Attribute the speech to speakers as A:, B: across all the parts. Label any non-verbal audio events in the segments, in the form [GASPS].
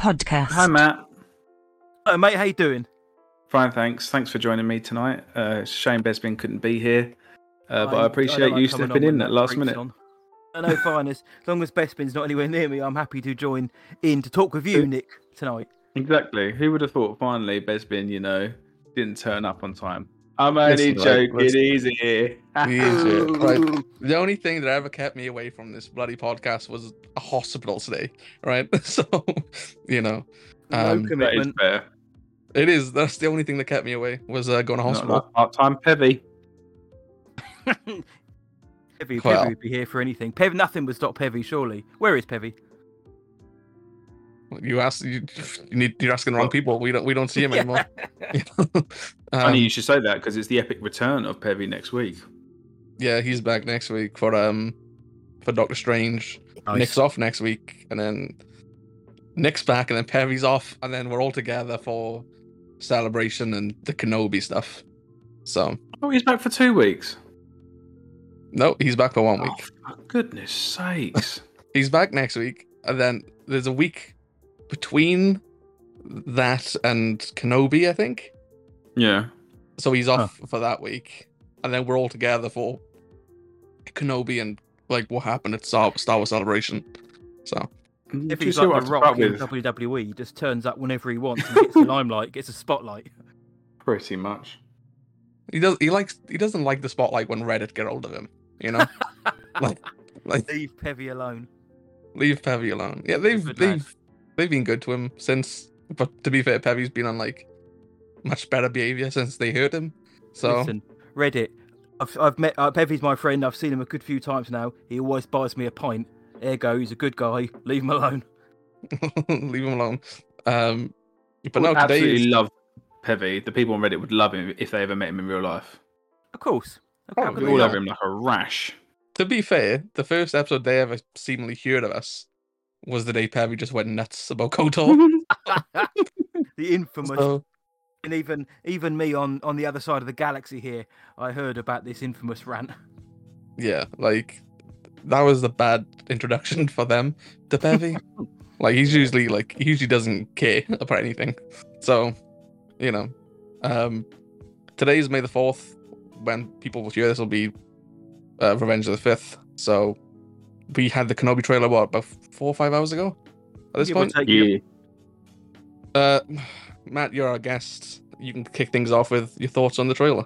A: Podcast.
B: Hi, Matt.
C: Hello, mate. How you doing?
B: Fine, thanks. Thanks for joining me tonight. Uh, shame Bespin couldn't be here, uh, but
C: I-
B: I
C: I
B: appreciate
C: don't like
B: you stepping in at
C: that
B: last minute.
C: on. I know, fine. As as long as Bespin's not anywhere near me, I'm happy to join in to talk with you, Nick, tonight.
B: Exactly. Who would have thought finally Bespin, you know, didn't turn up on time? I'm only
D: Listen, right,
B: joking.
D: listen.
B: Easy.
D: Easy. Right. The only thing that ever kept me away from this bloody podcast was a hospital today, right? [LAUGHS] So, you know,
C: No
D: Um,
B: That is
C: commitment.
B: fair.
D: it is. That's the only thing that kept me away was uh, going to hospital.
B: part-time Pevy. [LAUGHS]
C: Pevy,
D: Well.
C: Pevy would be here for anything. Pev, nothing would stop Pevy, surely. Where is Pevy?
D: You ask, you, you need, you're asking the wrong people. We don't, we don't see him
C: Yeah.
D: anymore. You [LAUGHS] know? [LAUGHS]
B: Funny
D: Um,
B: you should say that because it's the epic return of Pevy next week.
D: yeah, he's back next week for um for Doctor Strange. Nick's off next week, and then Nick's back, and then Pevy's off, and then we're all together for celebration and the Kenobi stuff. So
B: Oh, he's back for two weeks.
D: no, he's back for one
B: Oh,
D: week.
B: for goodness sakes. [LAUGHS]
D: He's back next week, and then there's a week between that and Kenobi, I think.
B: yeah.
D: So he's off for that week, and then we're all together for Kenobi and like what happened at Star, Star Wars Celebration. So
B: mm,
C: If
B: you
C: he's
B: see
C: like
B: have
C: the
B: to put up
C: Rock in
B: with?
C: WWE, he just turns up whenever he wants and gets the [LAUGHS] limelight, gets a spotlight.
B: Pretty much.
D: he does. He likes. He doesn't like the spotlight when Reddit get hold of him. You know, [LAUGHS] like, like
C: Leave Pevy alone.
D: leave Pevy alone. Yeah, they've they've they've been good to him since. But to be fair, Pevy's been on like much better behavior since they hurt him. So
C: Listen, Reddit. I've, I've met uh, Pevy's my friend. I've seen him a good few times now. He always buys me a pint. Ergo, he's a good guy. Leave him alone. [LAUGHS] [LAUGHS]
D: leave him alone. Um, but no,
B: Would absolutely
D: today
B: love Pevy. The people on Reddit would love him if they ever met him in real life.
C: Of course.
D: Oh,
C: How could
B: Be
C: they
B: all
D: yeah.
C: not?
B: over him like a rash.
D: to be fair, the first episode they ever seemingly heard of us was the day Pevy just went nuts about Kotor. [LAUGHS]
C: the infamous
D: so,
C: and even even me on on the other side of the galaxy here i heard about this infamous rant
D: yeah, like that was the bad introduction for them to Pevy. [LAUGHS] like he's usually like he usually doesn't care [LAUGHS] about anything. So, you know, um today's May the fourth. When people will hear this will be uh, Revenge of the Fifth. So we had the Kenobi trailer what about four or five hours ago? At this
C: Give or
D: point,
C: take, yeah.
D: uh, Matt, you're our guest. You can kick things off with your thoughts on the trailer.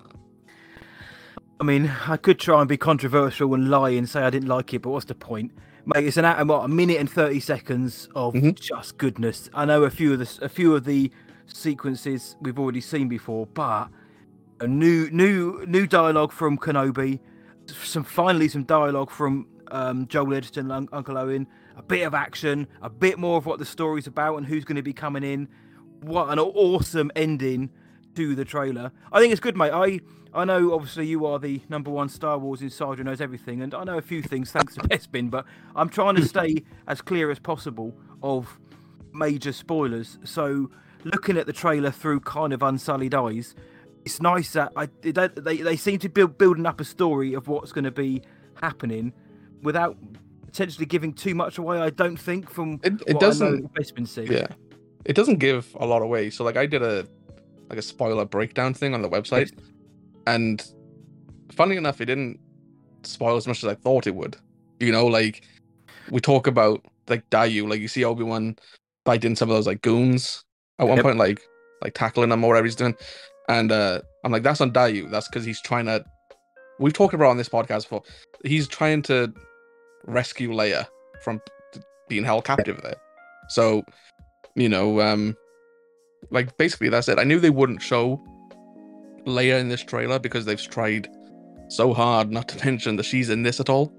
C: i mean i could try and be controversial and lie and say i didn't like it but what's the point mate it's an hour what a minute and 30 seconds of
D: Mhm.
C: just goodness i know a few of the s- a few of the sequences we've already seen before but a new new new dialogue from kenobi some finally some dialogue from um, Joel Edgerton, Un- Uncle Owen, a bit of action, a bit more of what the story's about and who's going to be coming in. What an awesome ending to the trailer! I think it's good, mate. I I know obviously you are the number one Star Wars insider who knows everything, and I know a few things thanks to [LAUGHS] Bespin, but I'm trying to [LAUGHS] stay as clear as possible of major spoilers. So looking at the trailer through kind of unsullied eyes, it's nice that I they they, they seem to build building up a story of what's going to be happening without potentially giving too much away. I don't think from
D: It, it
C: what
D: doesn't.
C: I know Bespin said.
D: Yeah, it doesn't give a lot away. So like I did a like a spoiler breakdown thing on the website, and funny enough, it didn't spoil as much as I thought it would. You know, like we talk about like Daiyu, like you see Obi Wan fighting some of those like goons at one
C: Yep.
D: point, like like tackling them or whatever he's doing, and uh I'm like, that's on Daiyu. That's because he's trying to. We've talked about on this podcast before. He's trying to rescue Leia from being held captive there. So, you know, um, like basically that's it. I knew they wouldn't show Leia in this trailer because they've tried so hard not to [LAUGHS] mention that she's in this at all.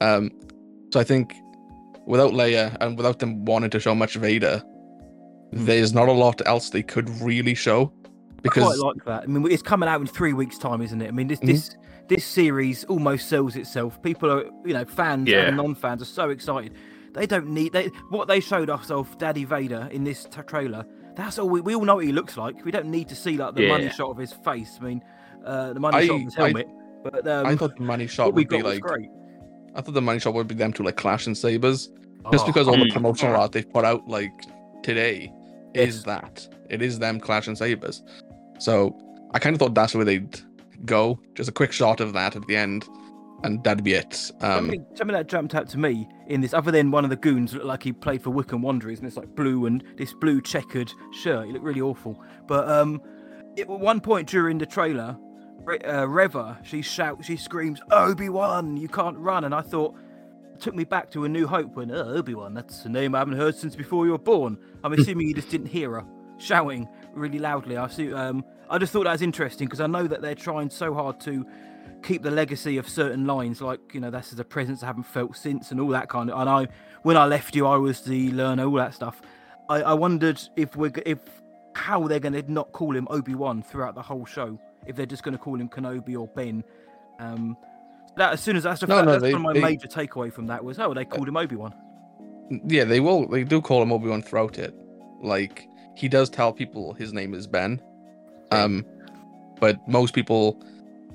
D: Um, so I think without Leia and without them wanting to show much Vader, there's not a lot else they could really show Because I
C: quite like that. I mean, it's coming out in three weeks' time, isn't it? I mean, this
D: Mhm.
C: this this series almost sells itself. People are, you know, fans
B: Yeah.
C: and non-fans are so excited. They don't need they what they showed us of Daddy Vader in this t- trailer. That's all we, we all know what he looks like. We don't need to see like the money shot of his face. I mean, uh, the money
D: I-
C: shot of his
D: I-
C: helmet. but um,
D: I thought the money shot would be like
C: great.
D: I thought the money shot would be them two like clashing sabers, Just
C: Oh,
D: because all the
B: Hmm.
D: promotional art they've put out like today
C: Yes.
D: is that. It is them clashing sabers. So I kind of thought that's where they'd go. Just a quick shot of that at the end, and that'd be it. Um,
C: something, something that jumped out to me in this, other than one of the goons looked like he played for Wycombe Wanderers, and it's like blue and this blue checkered shirt. He looked really awful. But um, at one point during the trailer, uh, Reva she shouts, she screams, "Obi Wan, you can't run!" And I thought, took me back to A New Hope when oh, Obi Wan, that's a name I haven't heard since before you were born. I'm assuming you just didn't hear her shouting really loudly. I see. Um, I just thought that was interesting because I know that they're trying so hard to keep the legacy of certain lines, like you know, this is a presence I haven't felt since, and all that kind of. And I, when I left you, I was the learner, all that stuff. I, I wondered if we're if how they're going to not call him Obi Wan throughout the whole show. If they're just going to call him Kenobi or Ben. Um, that as soon as that's, the
D: No,
C: fact,
D: no,
C: that's
D: they-
C: one of my
D: they-
C: major takeaway from that was oh they called him Obi Wan.
D: yeah, they will. They do call him Obi Wan throughout it. Like he does tell people his name is Ben. Um, but most people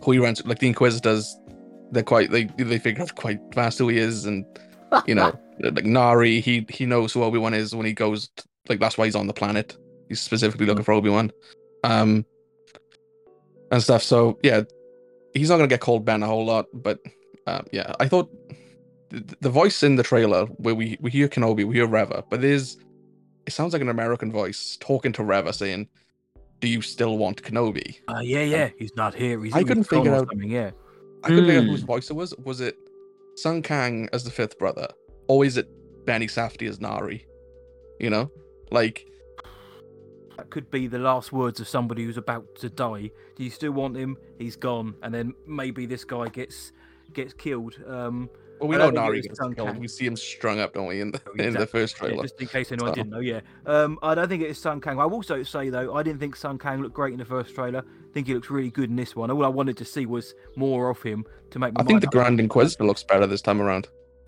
D: who he runs, like the Inquisitors, they're quite they they figure out quite fast who he is, and you know, [LAUGHS] like Nari, he he knows who Obi Wan is when he goes. t- like that's why he's on the planet. He's specifically looking for Obi Wan, um, and stuff. So yeah, he's not gonna get called Ben a whole lot, but um, yeah, I thought the, the voice in the trailer where we we hear Kenobi, we hear Reva, but there's it sounds like an American voice talking to Reva saying, "Do you still want Kenobi?"
C: Uh, yeah, yeah, he's not here. He's
D: I couldn't figure out-
C: something, Yeah,
D: I couldn't figure out
B: Hmm.
D: whose voice it was. Was it Sung Kang as the fifth brother, or is it Benny Safdie as Nari? You know, like
C: that could be the last words of somebody who's about to die. Do you still want him? He's gone, and then maybe this guy gets gets killed. Um,
D: well, we know
C: don't think it
D: Nari gets killed.
C: Kang.
D: We see him strung up, don't we, in the
C: Oh,
D: in the
C: exactly.
D: first
C: yeah,
D: trailer.
C: just in case anyone
D: So-
C: didn't know, yeah. Um, I don't think it's Sung Kang. I will also say though, I didn't think Sung Kang looked great in the first trailer. I think he looks really good in this one. All I wanted to see was more of him to make. My
D: I think the
C: up.
D: Grand Inquisitor looks better this time around.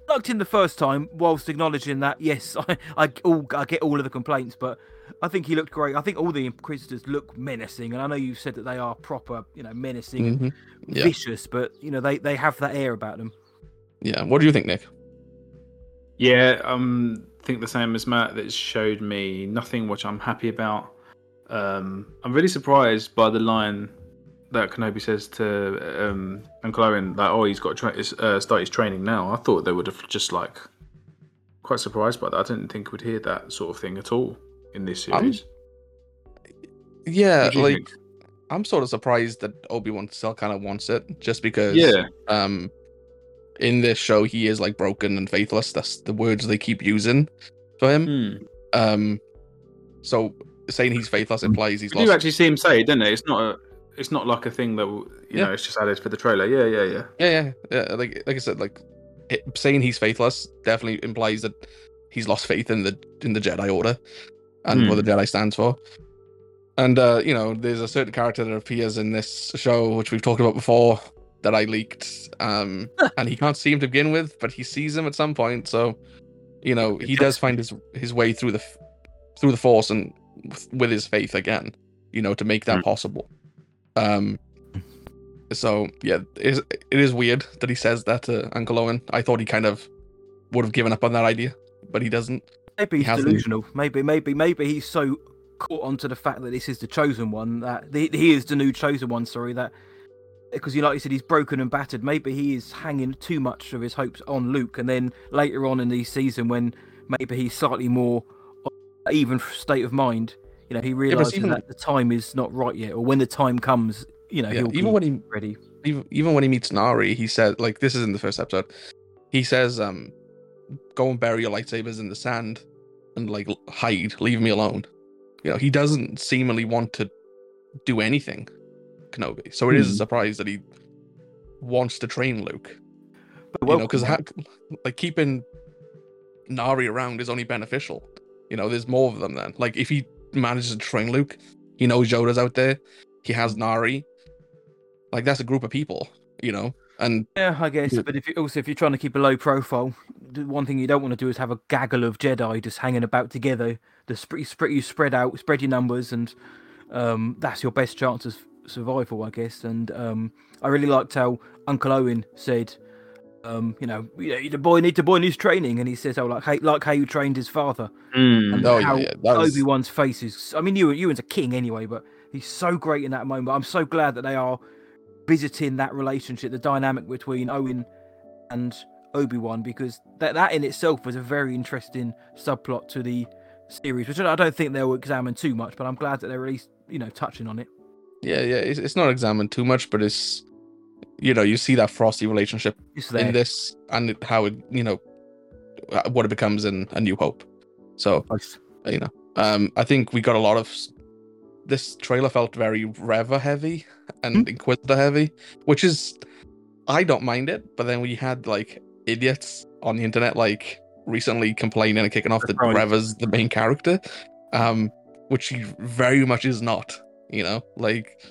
C: liked in the first time, whilst acknowledging that yes, [LAUGHS] I I, all, I get all of the complaints, but I think he looked great. I think all the Inquisitors look menacing, and I know you've said that they are proper, you know, menacing and
D: Mhm. Yeah.
C: vicious, but you know they they have that air about them.
D: Yeah. What do you think, Nick?
B: Yeah, um, think the same as Matt. That showed me nothing which I'm happy about. Um, I'm really surprised by the line that Kenobi says to um, Uncle Owen, like, "Oh, he's got to tra- uh, start his training now." I thought they would have just like quite surprised by that. I didn't think we'd hear that sort of thing at all in this
D: I'm-
B: series.
D: Yeah,
B: do you
D: like
B: think?
D: I'm sort of surprised that Obi Wan still kind of wants it, just because.
B: Yeah,
D: Um, in this show, he is like broken and faithless. That's the words they keep using for him.
B: Hmm.
D: Um, so saying he's faithless implies he's
B: You
D: lost.
B: actually see him say, it, didn't it? It's not a, it's not like a thing that you
D: Yeah.
B: know, it's just added for the trailer. Yeah, yeah, yeah.
D: Yeah, yeah, yeah. Like, like I said, like it, saying he's faithless definitely implies that he's lost faith in the in the Jedi Order and what the Jedi stands for. And uh, you know, there's a certain character that appears in this show, which we've talked about before, that I leaked. Um, [LAUGHS] and he can't see him to begin with, but he sees him at some point. So, you know, he does find his his way through the through the Force and with, with his faith again. You know, to make that
B: Hmm.
D: possible. Um, so yeah, it is, it is weird that he says that to Uncle Owen. I thought he kind of would have given up on that idea, but he doesn't.
C: Maybe he's
D: hasn't-
C: delusional. Maybe, maybe, maybe he's so caught onto the fact that this is the chosen one that the, he is the new chosen one. Sorry, that because you like you said he's broken and battered. Maybe he is hanging too much of his hopes on Luke, and then later on in the season when maybe he's slightly more even state of mind, you know, he realizes
D: even-
C: that the time is not right yet, or when the time comes, you know,
D: Yeah,
C: he'll
D: even
C: be
D: when he
C: ready.
D: even even when he meets Nari, he said like this is in the first episode. He says, um, "Go and bury your lightsabers in the sand, and like hide, leave me alone." You know, he doesn't seemingly want to do anything, Kenobi. So it is a
B: Hmm.
D: surprise that he wants to train Luke.
C: But
D: you know, because
C: man.
D: like keeping Nari around is only beneficial. You know, there's more of them then. Like if he manages to train Luke, he knows Yoda's out there. He has Nari. Like that's a group of people, you know. And
C: Yeah, I guess.
D: Yeah.
C: But if you, also if you're trying to keep a low profile, the one thing you don't want to do is have a gaggle of Jedi just hanging about together. The spread, spread you spread out, spread your numbers, and um, that's your best chance of survival, I guess. And um, I really liked how Uncle Owen said, um, you know, the boy need the boy needs training, and he says, "Oh, like how, like how you trained his father."
B: Mm.
C: And
D: Oh, yeah,
C: how
D: yeah, was-
C: Obi Wan's face is. I mean, Ewan, Ewan's a king anyway, but he's so great in that moment. I'm so glad that they are visiting that relationship, the dynamic between Owen and Obi Wan, because that that in itself was a very interesting subplot to the series, which I don't think they'll examine too much. But I'm glad that they're at least you know touching on it.
D: Yeah, yeah. It's, it's not examined too much, but it's you know you see that frosty relationship in this and how it you know uh, what it becomes in A New Hope. So
C: Nice.
D: you know, um, I think we got a lot of this trailer felt very Reva heavy and Inquisitor heavy, which is I don't mind it, but then we had like idiots on the internet like recently complaining and kicking off that. Reva's the main character, um, which she very much is not. You know, like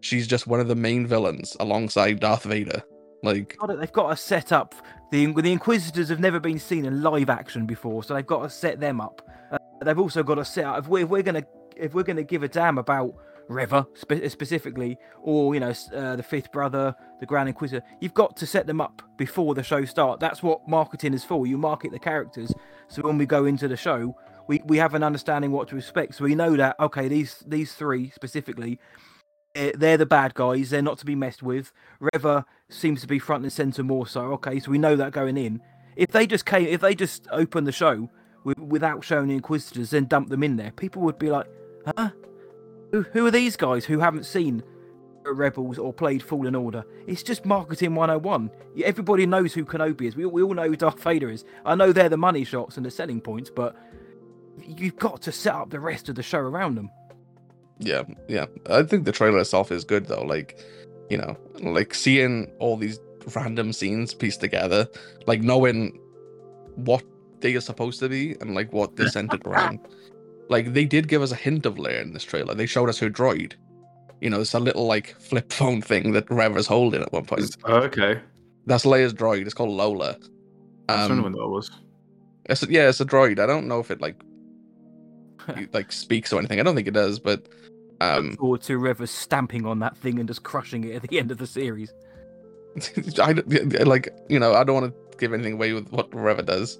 D: she's just one of the main villains alongside Darth Vader. Like.
C: They've got to set up the the Inquisitors have never been seen in live action before, so they've got to set them up. Uh, they've also got to set up if we're, if we're gonna if we're gonna give a damn about Reva spe- specifically, or you know uh, the Fifth Brother, the Grand Inquisitor, you've got to set them up before the show starts. That's what marketing is for. You market the characters, so when we go into the show, we, we have an understanding what to expect. So we know that okay, these these three specifically, eh, they're the bad guys. They're not to be messed with. Reva seems to be front and center more so. Okay, so we know that going in. If they just came, if they just opened the show with, without showing the Inquisitors, then dump them in there, people would be like, huh? Who, who are these guys who haven't seen Rebels or played Fallen Order? It's just marketing 101. Everybody knows who Kenobi is. We, we all know who Darth Vader is. I know they're the money shots and the selling points, but you've got to set up the rest of the show around them.
D: yeah, yeah. I think the trailer itself is good though. Like, you know, like seeing all these random scenes pieced together, like knowing what they are supposed to be and like what they're centered [LAUGHS] around. Like they did give us a hint of Leia in this trailer. They showed us her droid. You know, it's a little like flip phone thing that Reva's holding at one point.
B: Oh, okay.
D: That's Leia's droid. It's called Lola.
B: I was
D: Um,
B: wondering when that was.
D: It's a, yeah, it's a droid. I don't know if it like you- [LAUGHS] like speaks or anything. I don't think it does, but um,
C: Look forward to Reva stamping on that thing and just crushing it at the end of the series. [LAUGHS]
D: I like you know I don't want to give anything away with what Reva does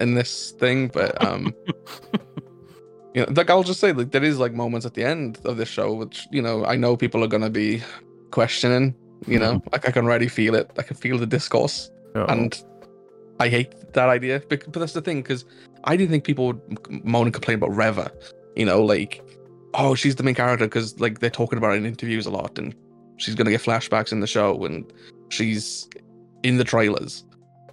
D: in this thing, but um, [LAUGHS] you know, like I'll just say like there is like moments at the end of this show which you know I know people are gonna be questioning. You know, like I can already feel it. I can feel the discourse, and I hate that idea. But, but that's the thing because I didn't think people would moan and complain about Reva. You know, like oh she's the main character because like they're talking about it in interviews a lot, and she's gonna get flashbacks in the show, and she's in the trailers.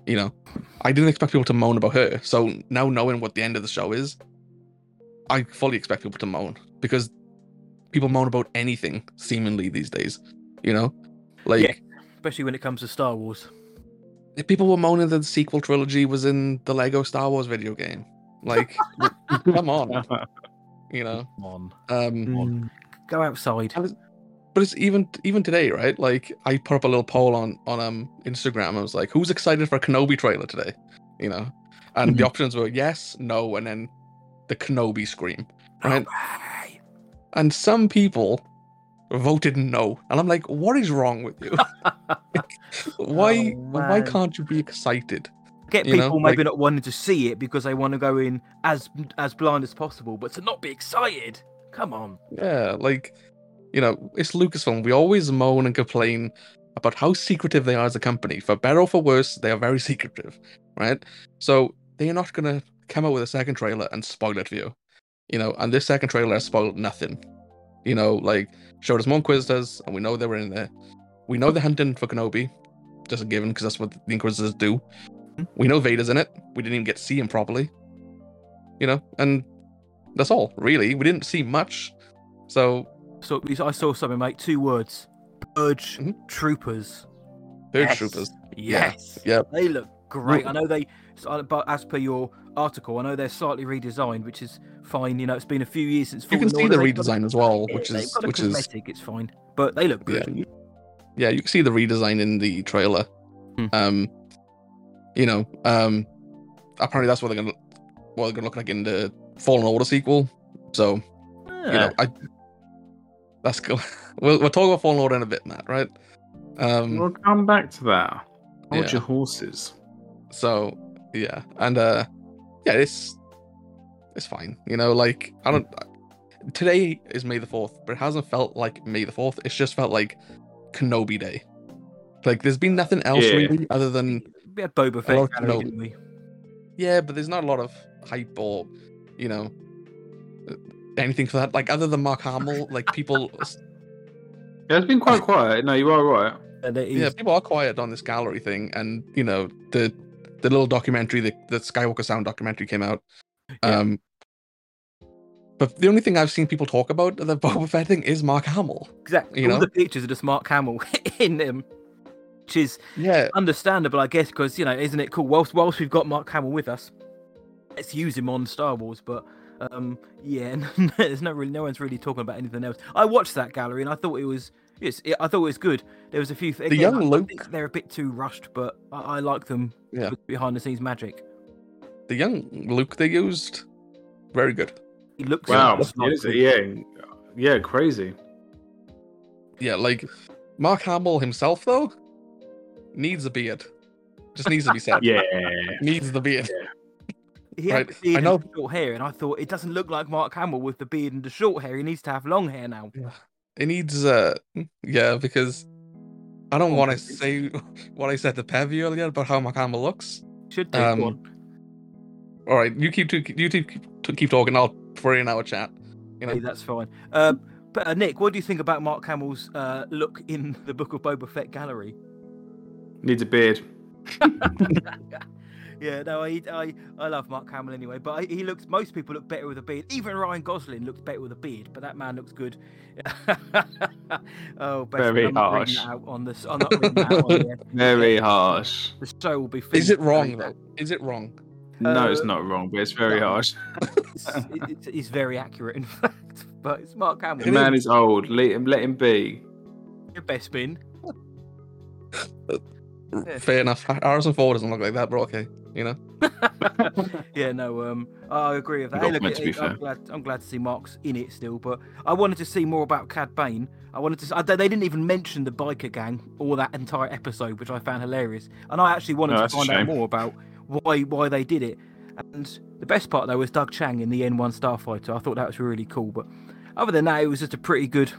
D: You know, I didn't expect people to moan about her. So now knowing what the end of the show is, I fully expect people to moan because people moan about anything seemingly these days. You know, like
C: Yeah. Especially when it comes to Star Wars.
D: If people were moaning that the sequel trilogy was in the Lego Star Wars video game. Like, [LAUGHS] come on, you know.
C: Come on.
D: Um,
C: Go outside.
D: but it's even even today, right? Like, I put up a little poll on on um Instagram. I was like, "Who's excited for a Kenobi trailer today?" You know, and the options were yes, no, and then the Kenobi scream, right?
C: Hey.
D: And some people voted no, and I'm like, "What is wrong with you? [LAUGHS] [LAUGHS] why
C: Oh,
D: why can't you be excited?"
C: Get
D: You
C: people
D: know,
C: maybe
D: like-
C: not wanting to see it because they want to go in as as blind as possible, but to not be excited. Come on.
D: Yeah, like you know, it's Lucasfilm. We always moan and complain about how secretive they are as a company. For better or for worse, they are very [LAUGHS] secretive, right? So they are not gonna come out with a second trailer and spoil it for you. You know, and this second trailer has spoiled nothing. You know, like showed us more Inquisitors, and we know they were in there. We know they're hunting for Kenobi, just a given because that's what the Inquisitors do. We know Vader's in it. We didn't even get to see him properly. You know, and that's all really. We didn't see much. So
C: So I saw something, mate. Two words: Purge
D: Mhm.
C: Troopers.
D: Third
C: Yes.
D: troopers.
C: Yes.
D: Yep.
C: They look great. I know they, but as per your article, I know they're slightly redesigned, which is fine. You know, it's been a few years since.
D: You can see
C: Order.
D: the
C: They've got
D: redesign as well, which
C: they've
D: is
C: got a
D: which is
C: cosmetic. It's fine, but they look
D: yeah,
C: good.
D: you- yeah. You can see the redesign in the trailer.
C: Hmm.
D: Um, you know, um, apparently that's what they're gonna what they're gonna look like in the Fallen Order sequel. So you know, I that's cool. [LAUGHS] we'll we'll talk about Fallen Order in a bit, Matt. Right? Um,
B: We'll come back to that. Hold
D: Yeah.
B: your horses.
D: So yeah, and uh, yeah, it's it's fine. You know, like I don't. Today is May the fourth, but it hasn't felt like May the fourth. It's just felt like Kenobi Day. Like there's been nothing else
B: Yeah.
D: really other than
C: We had Boba Fett
D: like
C: gallery,
D: Kenobi. yeah, but there's not a lot of hype or you know uh, anything for that. Like other than Mark Hamill, like people, [LAUGHS]
B: Yeah, it's been quite quiet. No, you are right.
C: And it
D: yeah, people are quiet on this gallery thing, and you know the the little documentary, the the Skywalker Sound documentary came out.
C: Yeah.
D: Um, but the only thing I've seen people talk about the Boba Fett thing is Mark Hamill.
C: exactly.
D: you
C: All
D: know?
C: the pictures of the smart camel in them, which is
D: Yeah,
C: understandable, I guess, because you know, isn't it cool? Whilst whilst we've got Mark Hamill with us, let's use him on Star Wars. But um, yeah, [LAUGHS] there's no really, no one's really talking about anything else. I watched that gallery and I thought it was, it's, it, I thought it was good. There was a few. things.
D: The young
C: I- I
D: Luke-
C: think they're a bit too rushed, but I, I like them.
D: Yeah.
C: behind the scenes magic.
D: the young Luke they used, very good.
C: He looks.
B: Wow.
C: like
B: Yes, yeah. Yeah, crazy.
D: Yeah, like Mark Hamill himself though needs a beard. Just needs to be said. [LAUGHS]
B: Yeah.
D: needs the beard.
C: He had
D: Right,
C: the beard
D: I
C: and
D: know-
C: the short hair, and I thought it doesn't look like Mark Hamill with the beard and the short hair. He needs to have long hair now.
D: It needs uh yeah, because I don't want to say [LAUGHS] what I said to Pevy earlier about how Mark Hamill looks.
C: Should do. Go
D: Um,
C: on.
D: All right, you keep to you keep keep, keep talking. I'll put in our chat. You know,
C: Hey, that's fine. Uh, but uh, Nick, what do you think about Mark Hamill's uh, look in [LAUGHS] the Book of Boba Fett gallery?
B: Needs a beard. [LAUGHS]
C: Yeah, no, I, I, I love Mark Hamill anyway, but I, he looks. Most people look better with a beard. Even Ryan Gosling looks better with a beard, but that man looks good. [LAUGHS] oh, best
B: Very
C: I'm
B: harsh.
C: on this. I'm not reading that out on the, [LAUGHS]
B: Very harsh.
C: the show will be.
D: is it wrong though? Is it wrong?
B: No, it's
C: Uh,
B: not wrong, but it's very
C: no.
B: harsh. [LAUGHS]
C: It's, it's, it's very accurate, in fact. But it's Mark Hamill.
B: The man is old. Let him let him be.
C: Your best spin.
D: R-
C: Yeah.
D: Fair enough. Harrison Ford doesn't look like that, but okay. You know, [LAUGHS]
C: yeah, no, um, I agree with that. Hey, look,
B: meant to be
C: it- I'm
B: fair.
C: glad, I'm glad to see Mark's in it still, but I wanted to see more about Cad Bane. I wanted to. s- I, they they didn't even mention the biker gang or that entire episode, which I found hilarious. And I actually wanted
B: No,
C: to find out more about why why they did it. And the best part though was Doug Chiang in the N1 Starfighter. I thought that was really cool. But other than that, it was just a pretty good,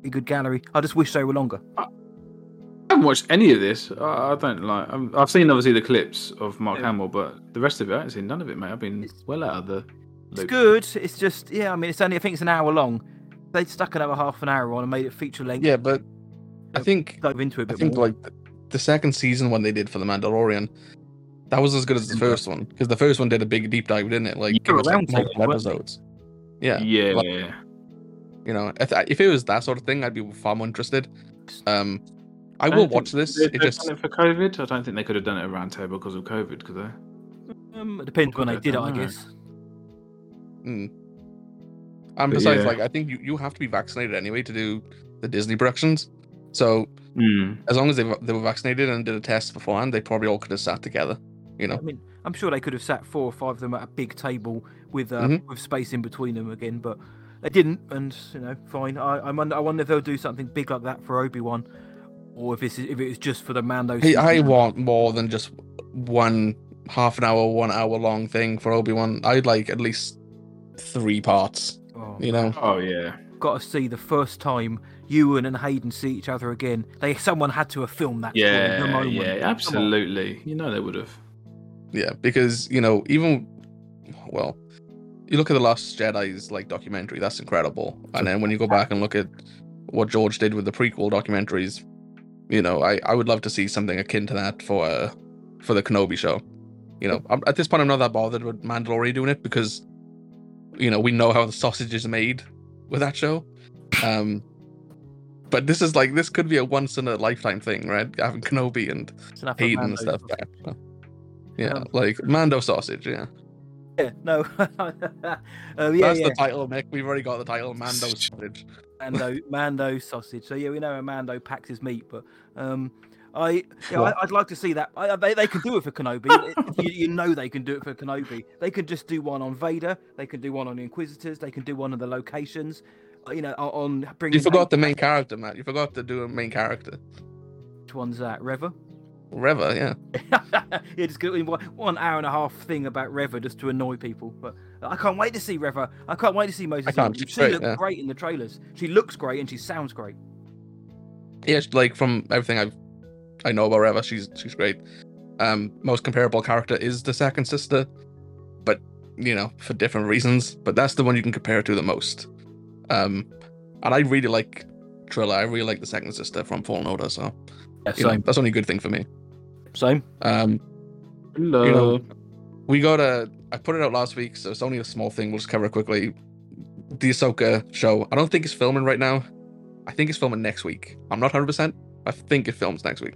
C: pretty good gallery. I just wish they were longer.
B: I haven't watched any of this. I, I don't like. I'm, I've seen obviously the clips of Mark
C: Yeah.
B: Hamill, but the rest of it, I haven't seen none of it, mate. I've been
C: It's-
B: well out of the.
C: It's good. It's just yeah. I mean, it's only I think it's an hour long. They stuck another half an hour on and made it feature length.
D: yeah, but I think
C: Dive into it a
D: I
C: bit
D: think
C: more.
D: like the, the second season when they did for the Mandalorian, that was as good as the first one because the first one did a big deep dive, didn't it? Like
C: Yeah,
D: it was like multiple
C: weren't
D: episodes. Yeah,
B: Yeah.
D: like, you know, if, if it was that sort of thing, I'd be far more interested. Um, I will watch this.
B: They've
D: It just
B: done it for COVID. I don't think they could have done it around table because of COVID, could they?
C: Um, it depends when they
B: I
C: did it, I guess.
D: Mm. And
B: But
D: besides,
B: yeah.
D: like, I think you, you have to be vaccinated anyway to do the Disney productions. So
B: Mm.
D: as long as they were- they were vaccinated and did a test beforehand, they probably all could have sat together. You know,
C: I mean, I'm sure they could have sat four or five of them at a big table with uh,
D: Mhm.
C: with space in between them again, but they didn't. And you know, fine. I I wonder, I wonder if they'll do something big like that for Obi Wan, or if it's if it's just for the Mando.
D: hey, I want more than just one half an hour, one hour long thing for Obi Wan. I'd like at least three parts.
C: Oh,
D: You know,
B: Oh yeah.
C: got to see the first time Ewan and Hayden see each other again. They someone had to have filmed that. for the
B: Yeah.
C: moment.
B: Yeah. Absolutely. You know they would have.
D: yeah, because you know even well, you look at the Last Jedi's like documentary, that's incredible. And then when you go back and look at what George did with the prequel documentaries, you know, I I would love to see something akin to that for uh, for the Kenobi show. You know, I'm, at this point, I'm not that bothered with Mandalorian doing it because, you know, we know how the sausage is made with that show. Um, but this is like this could be a once in a lifetime thing, right? Having Kenobi and Hayden and stuff back. Yeah,
C: Um,
D: like Mando sausage. Yeah,
C: Yeah, no. [LAUGHS] uh, yeah,
D: that's
C: yeah.
D: the title, Mick. We've already got the title, Mando sausage.
C: Mando [LAUGHS] Mando sausage. So yeah, we know Mando packs his meat, but um, I yeah, I, I'd like to see that. I, they they can do it for Kenobi. [LAUGHS] You, you know they can do it for Kenobi. They can just do one on Vader. They can do one on the Inquisitors. They can do one on the locations. uh, You know, on bringing.
D: You forgot the main character, Matt. You forgot to do a main character.
C: Which one's that? Reva.
D: Reva, yeah. [LAUGHS]
C: yeah, just one, one hour and a half thing about Reva just to annoy people. But I can't wait to see Reva. I can't wait to see Moses.
D: I can't.
C: Ingram. She
D: great,
C: looks
D: yeah.
C: great in the trailers. She looks great and she sounds great.
D: Yeah, like from everything I've I know about Reva, she's she's great. Um, most comparable character is the second sister, but you know for different reasons. But that's the one you can compare to the most. Um, and I really like Trilla. I really like the second sister from Fallen Order. So
C: Yeah,
D: you know, that's only a good thing for me.
C: Same.
D: Um,
B: Hello.
D: you know, we got a. I put it out last week, so it's only a small thing. We'll just cover it quickly. The Ahsoka show. I don't think it's filming right now. I think it's filming next week. I'm not 100. percent I think it films next week.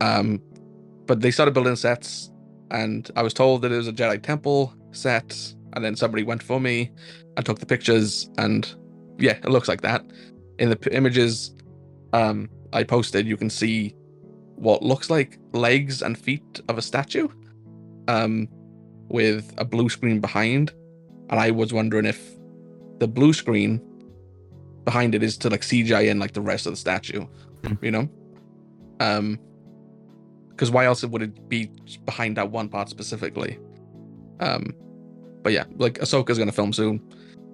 D: Um, but they started building sets, and I was told that it was a Jedi Temple set, and then somebody went for me and took the pictures, and yeah, it looks like that. In the p- images, um, I posted, you can see what looks like legs and feet of a statue um, with a blue screen behind. And I was wondering if the blue screen behind it is to like CGI in like the rest of the statue, you know? Um, because why else would it be behind that one part specifically? Um, but yeah, like Ahsoka's gonna film soon.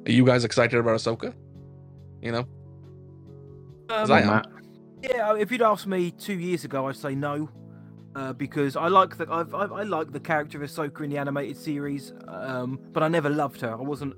D: Are you guys excited about Ahsoka? You know,
C: Um,
D: I am.
B: Matt.
C: Yeah, if you'd asked me two years ago, I'd say no, uh, because I like the I've, I've, I like the character of Ahsoka in the animated series, um, but I never loved her. I wasn't.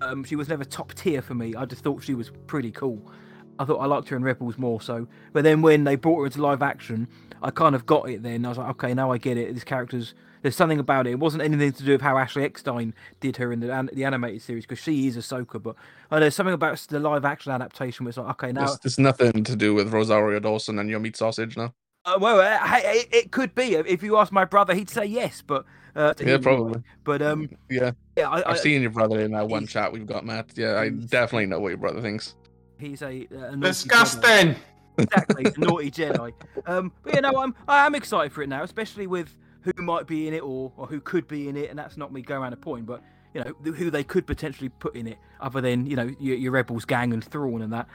C: Um, she was never top tier for me. I just thought she was pretty cool. I thought I liked her in Rebels more so. But then when they brought her into live action, I kind of got it. Then I was like, okay, now I get it. This character's there's something about it. It wasn't anything to do with how Ashley Eckstein did her in the the animated series because she is Ahsoka. But uh, there's something about the live action adaptation where it's like, okay, now
D: it's, it's nothing to do with Rosario Dawson and your meat sausage, no?
C: Uh, well, uh, hey, it, it could be. If you ask my brother, he'd say yes. But uh,
D: Yeah, probably.
C: But um,
D: Yeah,
C: yeah, I, I,
D: I've seen your brother in that one chat we've got, Matt. Yeah, I definitely know what your brother thinks.
C: he's a, a naughty Jedi.
B: Disgusting.
C: Exactly, a naughty Jedi. Um, but you know, I'm I am excited for it now, especially with who might be in it or or who could be in it, and that's not me going around a point, but you know who they could potentially put in it, other than you know your, your Rebels gang and Thrawn and that.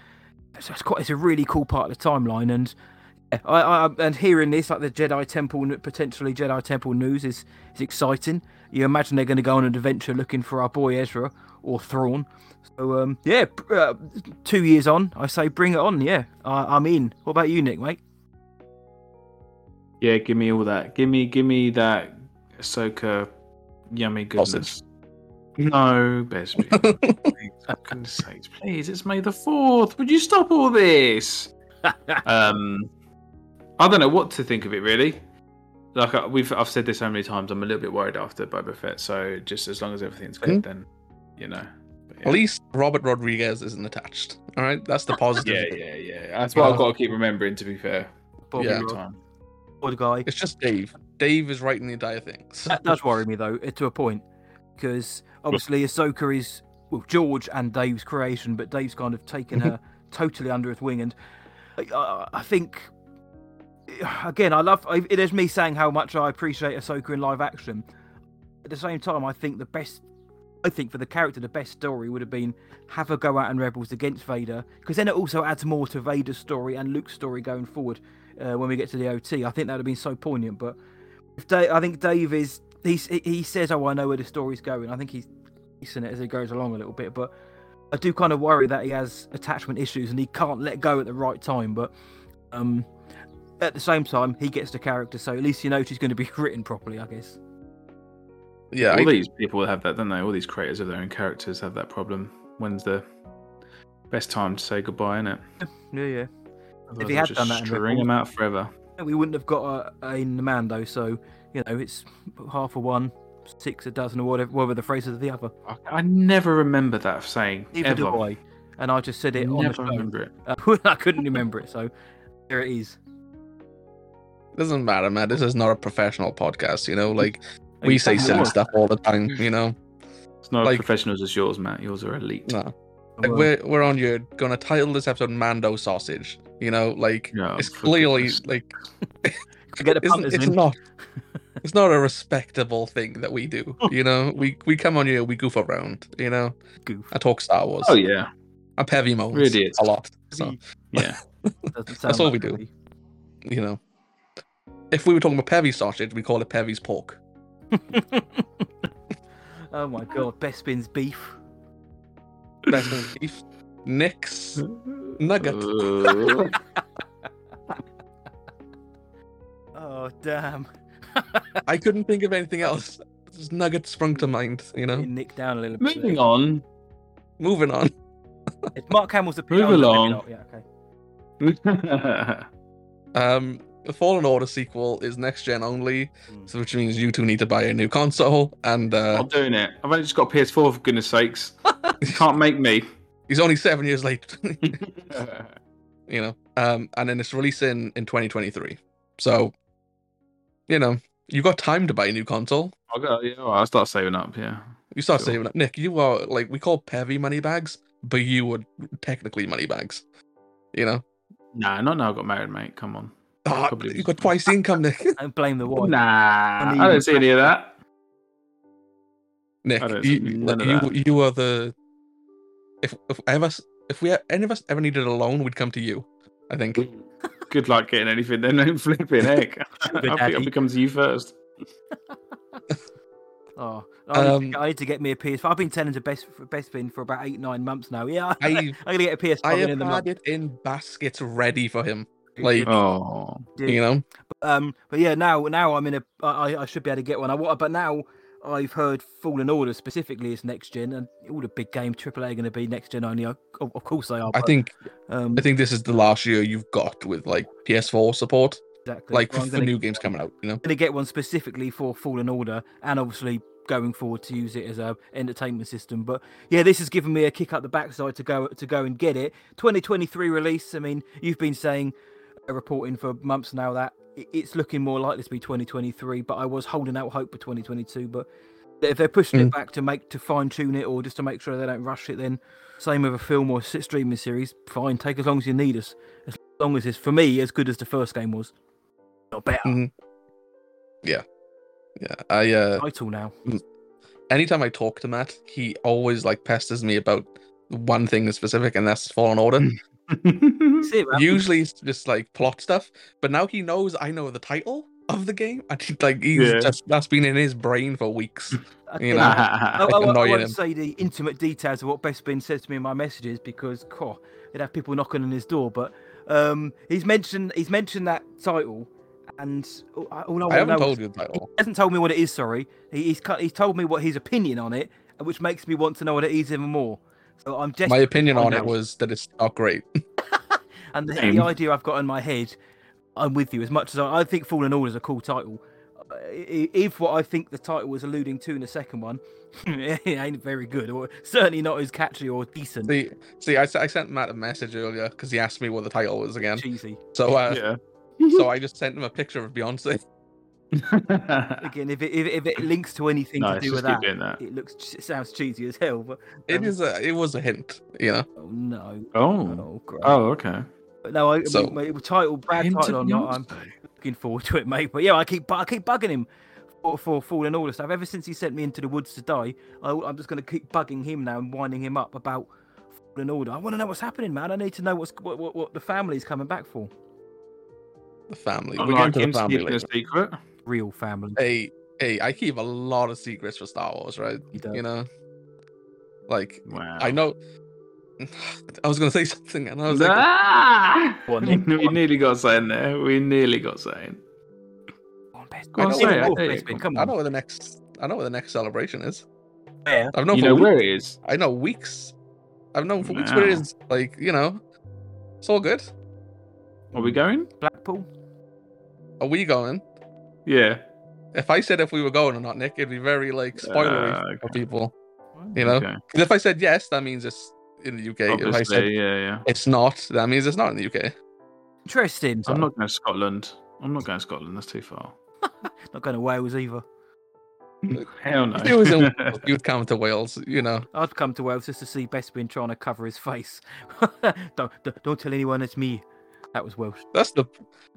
C: So it's quite it's a really cool part of the timeline, and yeah, I, I and hearing this like the Jedi Temple potentially Jedi Temple news is is exciting. You imagine they're going to go on an adventure looking for our boy Ezra or Thrawn. So um, yeah, uh, two years on, I say bring it on. Yeah, I, I'm in. What about you, Nick, mate?
B: Yeah, give me all that. Give me, give me that Ahsoka yummy goodness. No, Besby. Please, [LAUGHS] for goodness sakes, please. It's May the fourth. Would you stop all this? [LAUGHS] um, I don't know what to think of it really. Like I- we've, I've said this so many times. I'm a little bit worried after Boba Fett. So just as long as everything's good,
D: Mhm.
B: then you know. But
D: At least Robert Rodriguez isn't attached. All right, that's the [LAUGHS] positive.
B: yeah, yeah, yeah. That's what I've got to keep remembering. To be fair,
C: Bobby
D: Yeah.
B: every
C: Rod,
B: time.
C: odd guy.
D: It's just Dave. Dave is writing the entire thing. So- [LAUGHS]
C: That does worry me though, to a point, because obviously Ahsoka is well George and Dave's creation, but Dave's kind of taken her [LAUGHS] totally under his wing, and I, I, I think again, I love it is me saying how much I appreciate Ahsoka in live action. At the same time, I think the best. I think for the character, the best story would have been have her go out and rebels against Vader, because then it also adds more to Vader's story and Luke's story going forward uh, when we get to the OT. I think that would have been so poignant. But Dave, I think Dave is he he says, "Oh, I know where the story's going." I think he's decent it as he goes along a little bit, but I do kind of worry that he has attachment issues and he can't let go at the right time. But um, at the same time, he gets the character, so at least you know she's going to be [LAUGHS] written properly, I guess.
D: yeah,
B: all
D: I,
B: these people have that, don't they? All these creators of their own characters have that problem. When's the best time to say goodbye? Isn't it? [LAUGHS]
C: Yeah, yeah.
B: Otherwise
C: he had
B: just
C: done that in
B: string
C: Rebels-
B: them out forever.
C: We wouldn't have got a, a Mando, so you know it's half a one, six a dozen, or whatever, whatever the phrase of the other.
B: I, I never remember that saying
C: Neither
B: ever.
C: do I, and I just said it on the
B: never
C: show.
B: remember it.
C: Uh, [LAUGHS] I couldn't remember it, so there it is.
D: Doesn't matter, man. This is not a professional podcast. You know, like we say silly stuff all the time. You know,
B: It's not
D: Like-
B: as professional as yours, Matt. Yours are elite.
D: no. Like we're we're on your gonna title this episode Mando sausage. You know, like
B: No,
D: it's clearly
B: goodness
D: like [LAUGHS]
C: to get the
D: it's,
C: punters
D: it's not it's not a respectable thing that we do. [LAUGHS] You know, we we come on here, we goof around. You know,
C: Goof.
D: I talk Star Wars.
B: Oh yeah,
D: I'm heavy moans
B: We're
D: a lot. So
B: yeah. [LAUGHS]
D: That's all
C: like
D: we do. you know. If we were talking about Pevy sausage, we call it Pevy's pork. [LAUGHS]
C: oh my god, best spins beef.
D: Best in beef. Nick's nugget. [LAUGHS]
C: Oh damn.
D: I couldn't think of anything else. Just nugget sprung to mind, you know.
C: Nick down a little bit.
B: moving
C: there.
B: on.
D: Moving on.
C: Mark Hamill's the
B: Move along.
C: not, Yeah, okay. [LAUGHS]
D: Um, the Fallen Order sequel is next gen only,
C: Mm.
D: so which means you two need to buy a new console. And uh,
B: I'm doing it. I've only just got a PS4 for goodness sakes. [LAUGHS] Can't make me.
D: he's only seven years late, [LAUGHS] [LAUGHS] you know. Um, and then it's releasing in 2023. So, you know, you got time to buy a new console.
B: I'll go. Yeah, well, I'll start saving up. Yeah.
D: You start
B: Sure.
D: saving up. Nick, you are like we call Pevy money bags, but you were technically money bags. You know.
B: Nah, not now. I got married, mate. Come on.
D: Ah,
B: Probably
D: you got twice the income, Nick. [LAUGHS]
C: Don't blame the wife.
B: Nah,
C: Only
B: I don't see any of that.
D: Nick, you,
B: see
D: you,
B: that.
D: you are the. If if ever if we any of us ever needed a loan, we'd come to you. I think.
B: Good luck getting anything. Then [LAUGHS] don't flipping heck. [LAUGHS] I
C: Sugar
B: think
C: daddy.
B: I'll become to you first.
C: Oh, I, need
D: Um,
C: to, I need to get me a PS5. I've been telling to best Bespin for about eight nine months now. Yeah,
D: I
C: I'm gonna get a PS5
D: I
C: in
D: have
C: in the
D: had
C: month.
D: it in baskets ready for him. Like-
B: Oh,
D: You know.
C: Um, but yeah, now now I'm in a. I, I should be able to get one. I want, but now I've heard Fallen Order specifically is next gen, and all the big games AAA are going to be next gen only. Of, of course they are.
D: I think
C: um,
D: I think this is the last year you've got with like PS4 support,
C: exactly.
D: like
C: Well,
D: for,
C: I'm
D: for
C: gonna,
D: new games coming out. You know.
C: going to get one specifically for Fallen Order, and obviously going forward to use it as a entertainment system. But yeah, this has given me a kick up the backside to go to go and get it. 2023 release. I mean, you've been saying, reporting for months now that it's looking more likely to be 2023. But I was holding out hope for 2022. But if they're pushing it back to make to fine tune it or just to make sure they don't rush it, then same with a film or s- streaming series. Fine, take as long as you need us. As long as it's for me as good as the first game was. Not better.
D: Mhm. Yeah. Yeah. I uh
C: Title now.
D: anytime I talk to Matt, he always like pesters me about one thing in specific, and that's Fallen Order.
C: Man. [CLEARS THROAT] [LAUGHS]
D: Usually it's just like plot stuff, but now he knows I know the title of the game, and he, like he's
B: Yeah.
D: just that's been in his brain for weeks. [LAUGHS]
C: I
D: you
C: think-
D: know.
C: I, [LAUGHS] I, I
D: annoying
C: won't
D: him.
C: say the intimate details of what Bespin says to me in my messages because, cough, he'd have people knocking on his door. But um, he's mentioned he's mentioned that title, and all, all I,
D: I haven't
C: know
D: told
C: is-
D: you the title.
C: He hasn't told me what it is. Sorry, he, he's he's told me what his opinion on it, which makes me want to know what it is even more. So I'm just
D: My opinion on it was that it's not great. [LAUGHS] [LAUGHS]
C: and the, the idea I've got in my head, I'm with you as much as I, I think Fallen Order is a cool title. Uh, If what I think the title was alluding to in the second one, [LAUGHS] it ain't very good, or certainly not as catchy or decent.
D: See, see, I, s- I sent Matt a message earlier because he asked me what the title was again.
C: cheesy.
D: So, uh,
B: yeah.
D: so I just sent him a picture of Beyonce.
C: Again, if it, if, it- if it links to anything
B: nice.
C: to do with that,
B: that.
C: it looks it sounds cheesy as hell. But
D: It
C: um,
D: is a, it was a hint, you know.
C: Oh no!
B: Oh.
C: Oh.
B: Oh, okay.
C: But no, I,
D: So-
C: so, my, title, bad
B: Into
C: title or not, I'm looking forward to it, mate. But yeah, I keep I keep bugging him for, for Fallen Order stuff. Ever since he sent me into the woods to die, I, I'm just going to keep bugging him now and winding him up about Fallen Order. I want to know what's happening, man. I need to know what's what, what, what the family's coming back for.
D: The family.
B: Not
D: We'll get
B: like
D: into
B: him
D: the family
B: keeping a secret.
C: Real family.
D: Hey, hey, I keep a lot of secrets for Star Wars, right?
C: He does.
D: You know, like
B: Wow.
D: I know. [SIGHS] I was gonna say something, and I was like,
B: Ah!
C: Go [LAUGHS] on, Nick, go
B: we nearly got saying there. We nearly got saying.
C: Come on,
B: Go on,
C: Best-
B: say it,
C: Best-
B: say it.
C: Bespin, Come
D: I know where the next, I know where the next celebration is.
C: Yeah.
D: I've known
B: you
D: for
B: know
D: weeks.
B: where it is.
D: I know weeks. I've known for weeks where it
B: Wow.
D: is. Like you know, it's all good.
B: Are we going?
C: Blackpool.
D: Are we going?
B: Yeah.
D: If I said if we were going or not, Nick, it'd be very like spoilery
B: Uh,
D: for
B: okay.
D: people. You know,
B: Okay.
D: 'Cause if I said yes, that means it's in the UK. If I
B: Obviously,
D: said
B: yeah, yeah.
D: it's not, that means it's not in the UK.
C: Interesting.
B: I'm not going to Scotland. I'm not going to Scotland. That's too far. [LAUGHS]
C: Not going to Wales either.
B: Hell no.
D: If it was in [LAUGHS] you'd come to Wales, you know.
C: I'd come to Wales just to see Bespin trying to cover his face. [LAUGHS] don't, don't don't tell anyone it's me. That was Welsh.
D: That's the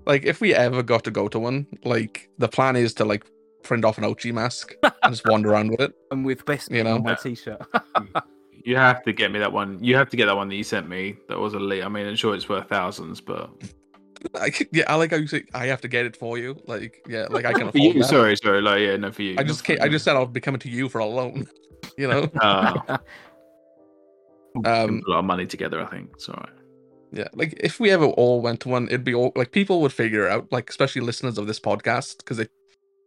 D: like if we ever got to go to one, like the plan is to like print off an Ochi mask and just wander around with it. [LAUGHS]
C: And with Bespin
D: You know?
C: on my t-shirt. [LAUGHS]
B: You have to get me that one. You have to get that one that you sent me. That was a elite. I mean, I'm sure it's worth thousands, but [LAUGHS]
D: Like, yeah, I like how you say I have to get it for you. Like, yeah, like I can
B: For
D: afford
B: you,
D: that.
B: sorry, sorry, like yeah, no, for you.
D: I just
B: not
D: I just said I'll be coming to you for a loan. You know.
B: Ah,
D: Um,
B: a lot of money together. I think it's all right.
D: Yeah, like if we ever all went to one, it'd be all like people would figure out, like especially listeners of this podcast, because they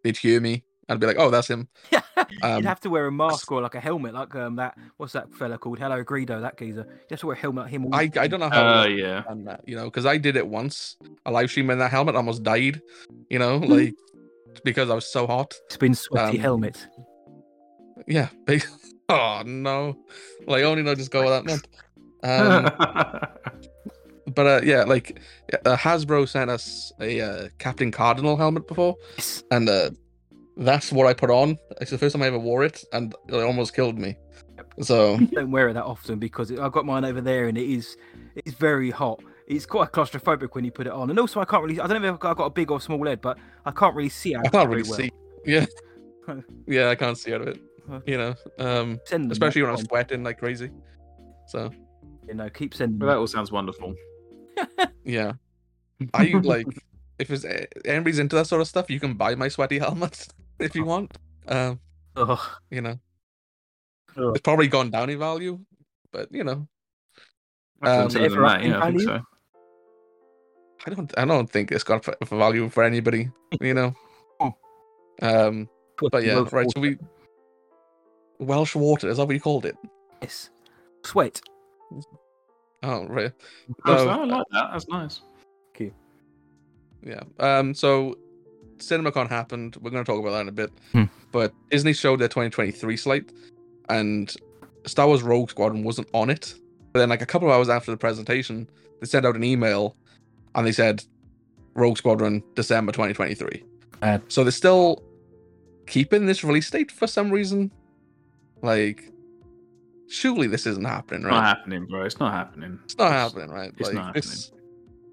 D: they'd hear me and be like, "Oh, that's him." [LAUGHS] Um,
C: You'd have to wear a mask or like a helmet, like um that. What's that fella called? Hello, Greedo, that geezer. You have to wear a helmet like him.
D: I I don't know how
B: Uh,
D: I've
B: yeah.
D: done that, you know, because I did it once. A live stream in that helmet, I almost died, you know, [LAUGHS] like because I was so hot.
C: It's been sweaty
D: um,
C: helmet.
D: Yeah. ba- [LAUGHS] oh no, like only know just go with that month. Um, but uh, yeah, like uh, Hasbro sent us a uh, Captain Cardinal helmet before,
C: Yes.
D: and uh, that's what I put on. It's the first time I ever wore it, and it almost killed me. So
C: don't wear it that often because I've got mine over there and it is it's very hot. It's quite claustrophobic when you put it on, and also I can't really. I don't know if I've got a big or small head, but I can't really see out.
D: I can't really
C: well.
D: see. Yeah, [LAUGHS] yeah, I can't see out of it. You know, um,
C: Send
D: especially when I'm sweating like crazy. So
C: You know, keep sending.
B: Well, that all sounds wonderful.
D: Yeah, I [LAUGHS] like if it's eh, anybody's into that sort of stuff, you can buy my sweaty [LAUGHS] helmet if you want. Um,
C: Ugh.
D: you know,
C: Ugh.
D: it's probably gone down in value, but you know,
B: Um, that, yeah, I think so.
D: I don't I don't think it's got f- f- value for anybody. You know.
C: Hmm. [LAUGHS]
D: Um, but yeah,
C: Welsh
D: right. So
C: water.
D: we Welsh water is that what you called it?
C: Yes. Sweat.
D: Oh right.
B: Oh, so I like that. That's nice.
D: Yeah. Um. So, CinemaCon happened. We're going to talk about that in a bit.
C: Hmm.
D: But Disney showed their 2023 slate, and Star Wars Rogue Squadron wasn't on it. But then, like a couple of hours after the presentation, they sent out an email, and they said Rogue Squadron December 2023.
C: Bad.
D: So they're still keeping this release date for some reason. Like, surely this isn't happening,
B: It's
D: right?
B: not happening, bro. It's not happening.
D: It's not happening, right?
B: it's
D: like
B: not
D: this,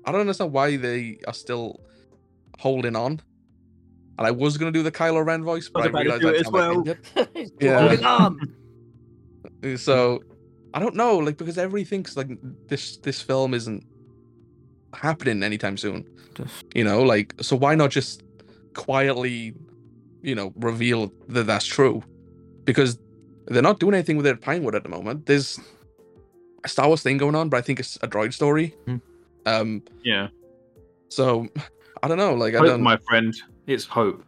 D: I don't understand why they are still holding on. And I was gonna do the Kylo Ren voice, but I, realized I'd sound like an idiot. Yeah.
C: Holding on. [LAUGHS] [LAUGHS]
D: So I don't know, like because everybody thinks like this this film isn't happening anytime soon.
C: Just-
D: You know, like so why not just quietly, you know, reveal that that's true? Because they're not doing anything with it at Pinewood at the moment. There's a Star Wars thing going on, but I think it's a droid story.
C: Hmm.
D: Um,
B: Yeah.
D: so [LAUGHS] I don't know, like I don't.
B: my friend. It's hope.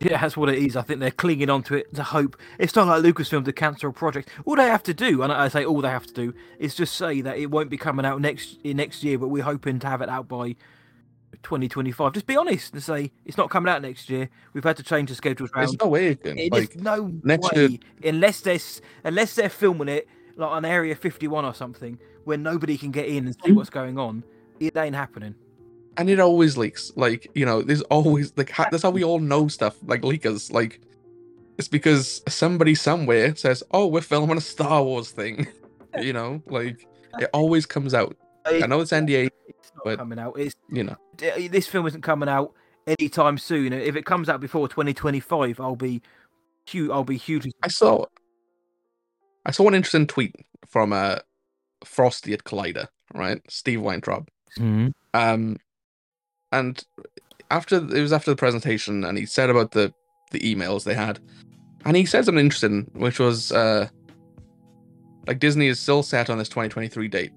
C: Yeah, that's what it is. I think they're clinging on to it to hope. It's not like Lucasfilm to cancel a project. All they have to do, and I say all they have to do, is just say that it won't be coming out next next year, but we're hoping to have it out by 2025. Just be honest and say it's not coming out next year. We've had to change the schedules
D: There's no way it like,
C: no
D: next
C: way
D: year-
C: unless they're unless they're filming it like on Area 51 or something where nobody can get in and see what's going on. It ain't happening.
D: and it always leaks. Like you know, there's always like that's how we all know stuff. Like leakers, like it's because somebody somewhere says, "Oh, we're filming a Star Wars thing." [LAUGHS] you know, like it always comes out. I know it's NDA.
C: It's not
D: but-
C: coming out. It's
D: You know,
C: this film isn't coming out anytime soon. If it comes out before 2025, I'll be huge. I'll be hugely.
D: I saw, I saw an interesting tweet from uh Frosty at Collider, right? Steve Weintraub. Um, and after it was after the presentation, and he said about the the emails they had, and he said something interesting, which was uh, like Disney is still set on this 2023 date.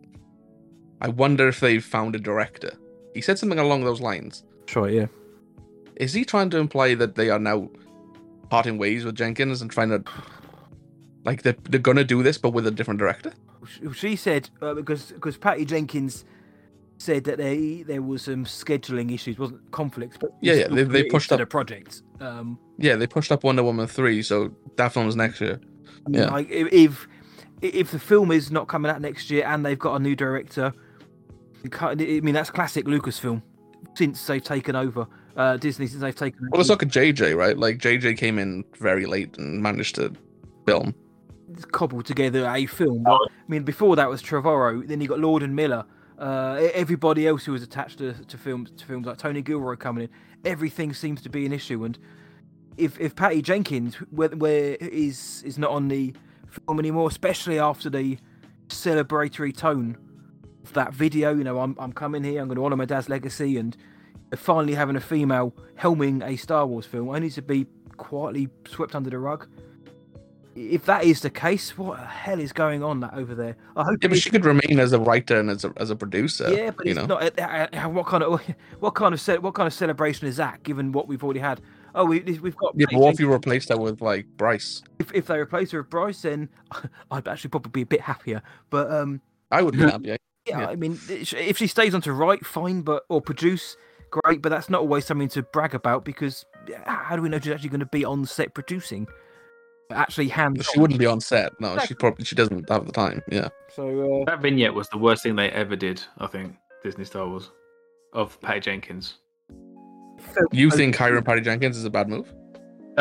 D: I wonder if they've found a director. He said something along those lines.
C: Sure, yeah.
D: Is he trying to imply that they are now parting ways with Jenkins and trying to like they're, they're gonna do this but with a different director?
C: She- She said uh, because because Patty Jenkins said that they there was some scheduling issues, wasn't conflicts, but
D: Yeah, yeah, they- they pushed up-
C: the project. Um,
D: Yeah, they pushed up Wonder Woman three, so that film's next year.
C: I mean,
D: Yeah.
C: like if, if if the film is not coming out next year and they've got a new director, you can't- I mean that's classic Lucasfilm since they've taken over uh, Disney since they've taken.
D: Well, let's a JJ, right? Like JJ came in very late and managed to film.
C: cobbled together a film. But, I mean, before that was Trevorrow. Then you got Lord and Miller. Uh, everybody else who was attached to, to films, to films like Tony Gilroy coming in. Everything seems to be an issue. And if if Patty Jenkins, where, where is is not on the film anymore, especially after the celebratory tone that video. You know, I'm I'm coming here. I'm going to honor my dad's legacy, and finally having a female helming a Star Wars film only to be quietly swept under the rug. If that is the case, what the hell is going on that over there? I hope.
D: Yeah, but she could remain as a writer and as a as a producer.
C: yeah, but
D: you
C: it's
D: know.
C: not. uh, uh, what kind of [LAUGHS] what kind of what kind of celebration is that? Given what we've already had. Oh, we, we've got.
D: Yeah, but what if you replace that with like Bryce?
C: if, if they replace her with Bryce, then [LAUGHS] I'd actually probably be a bit happier. But um,
D: I would be [LAUGHS] happy.
C: Yeah,
D: Yeah.
C: I mean, if she stays on to write, fine, but or produce, great. But that's not always something to brag about because how do we know she's actually going to be on set producing? Actually, hands.
D: She wouldn't be on set. No, she probably she doesn't have the time. Yeah.
C: So uh,
B: That vignette was the worst thing they ever did. I think Disney Star Wars of Patty Jenkins.
C: felt
D: You think Hiram Patty Jenkins is a bad move?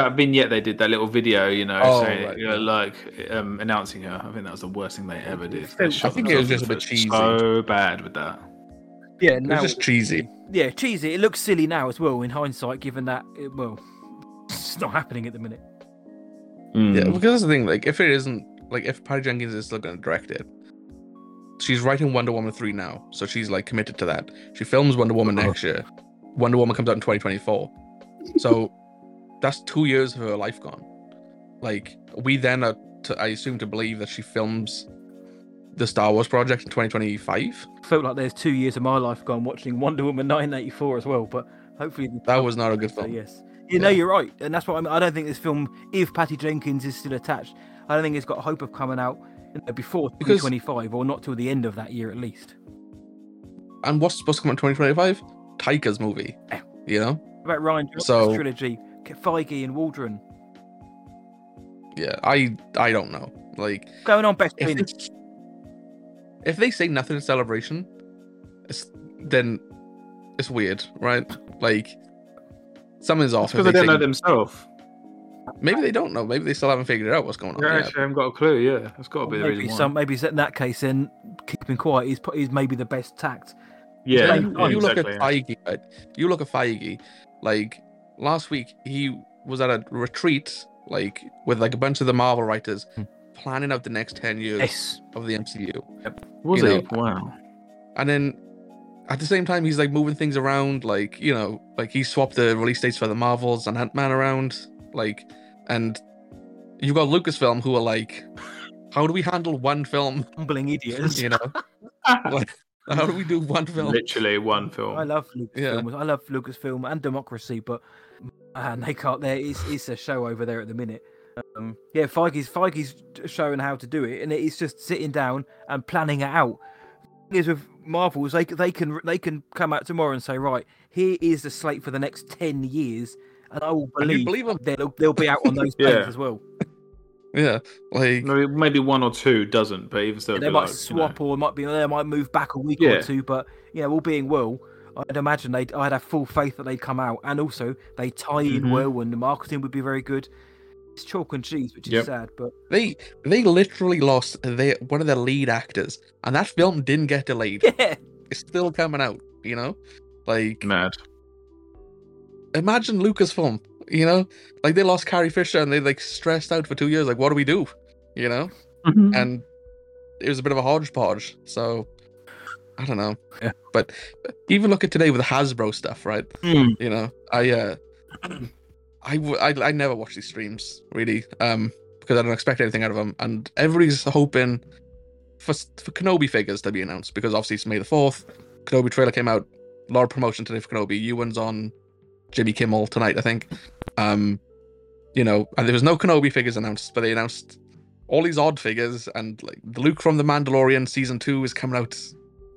B: That vignette they did, that little video, you know,
D: Oh,
B: saying,
D: right,
B: you know, like um, announcing her. I think that was the worst thing they ever did. They
C: I
D: think it was just a bit cheesy.
B: So bad with that.
C: Yeah,
D: It
C: now
D: was just cheesy.
C: yeah, cheesy. It looks silly now as well in hindsight, given that it, well, it's not happening at the minute.
B: Mm.
D: Yeah, because that's the thing. Like, if it isn't like if Patty Jenkins is still going to direct it, she's writing Wonder Woman three now, so she's like committed to that. She films Wonder Woman
B: Uh-huh.
D: next year. Wonder Woman comes out in 2024, so that's two years of her life gone. Like, we then are, to, I assume, to believe that she films the Star Wars project in 2025.
C: Felt like there's two years of my life gone watching Wonder Woman 1984 as well, but hopefully
D: That was not a good
C: So,
D: film.
C: yes. You know, you're right, and that's what I mean. I don't think this film, if Patty Jenkins is still attached, I don't think it's got hope of coming out you know, before
D: Because-
C: 2025 or not till the end of that year at least.
D: And what's supposed to come out in 2025? Taika's movie.
C: Yeah.
D: You know?
C: What about Rian Johnson's
D: So-
C: trilogy, Feige and Waldron
D: Yeah. I I don't know. Like,
C: going on best
D: if they, if they say nothing in celebration, it's, then it's weird, right? Like something's off.
B: Because
D: if
B: they don't
D: say-
B: know themselves.
D: Maybe they don't know. Maybe they still haven't figured out what's going on. Yeah.
B: actually haven't got a clue. Yeah, that's got to be the
C: Maybe
B: reason why.
C: some, maybe in that case, then keeping quiet is is maybe the best tact.
B: Yeah,
D: Yeah, you,
C: oh,
D: you look at
B: exactly.
D: Feige, right? You look at Feige, like last week he was at a retreat, like with like a bunch of the Marvel writers,
C: Hmm.
D: planning out the next ten years
C: Yes,
D: of the MCU.
B: Was
D: you
B: it? Wow.
D: And then at the same time, he's like moving things around, like you know, like he swapped the release dates for the Marvels and Ant Man around, like, and you've got Lucasfilm who are like, how do we handle one film?
C: humbling idiots.
D: You know, [LAUGHS] like, how do we do one film?
B: Literally one film.
C: I love Lucasfilm.
D: Yeah.
C: Lucasfilm. I love Lucasfilm and Democracy, but and they can't. There is it's a show over there at the minute. Um, yeah, Feige's Feige's showing how to do it, and it's just sitting down and planning it out. Is with Marvels, they they can they can come out tomorrow and say, right, here is the slate for the next ten years, and I will
D: And you
C: believe,
D: believe 'em.
C: they'll they'll be out on those [LAUGHS]
B: Yeah.
C: planes as well.
D: Yeah, like
B: Maybe, maybe one or two doesn't, but even still,
C: they might
B: like, you
C: swap or it might be they might move back a week
B: Yeah.
C: or two, but you know, all being well, I'd imagine they would I'd have full faith that they'd come out, and also they tie in
B: Mhm.
C: well, and the marketing would be very good. It's chalk and cheese, which is
B: Yep.
C: sad, but
D: they they literally lost their one of their lead actors, and that film didn't get delayed. [LAUGHS]
C: yeah,
D: It's still coming out. You know, like
B: mad.
D: imagine Lucasfilm. You know, like they lost Carrie Fisher and they like stressed out for two years. Like, what do we do? You know,
C: Mm-hmm.
D: and it was a bit of a hodgepodge. So I don't know.
C: Yeah.
D: But even look at today with the Hasbro stuff, right?
C: Mm.
D: You know, I uh, I, w- I I never watch these streams really, um, because I don't expect anything out of them, and everybody's hoping for for Kenobi figures to be announced because obviously it's May the fourth. Kenobi trailer came out. A lot of promotion today for Kenobi. Ewan's on Jimmy Kimmel tonight, I think. Um, you know, and there was no Kenobi figures announced, but they announced all these odd figures, and like the Luke from the Mandalorian season two is coming out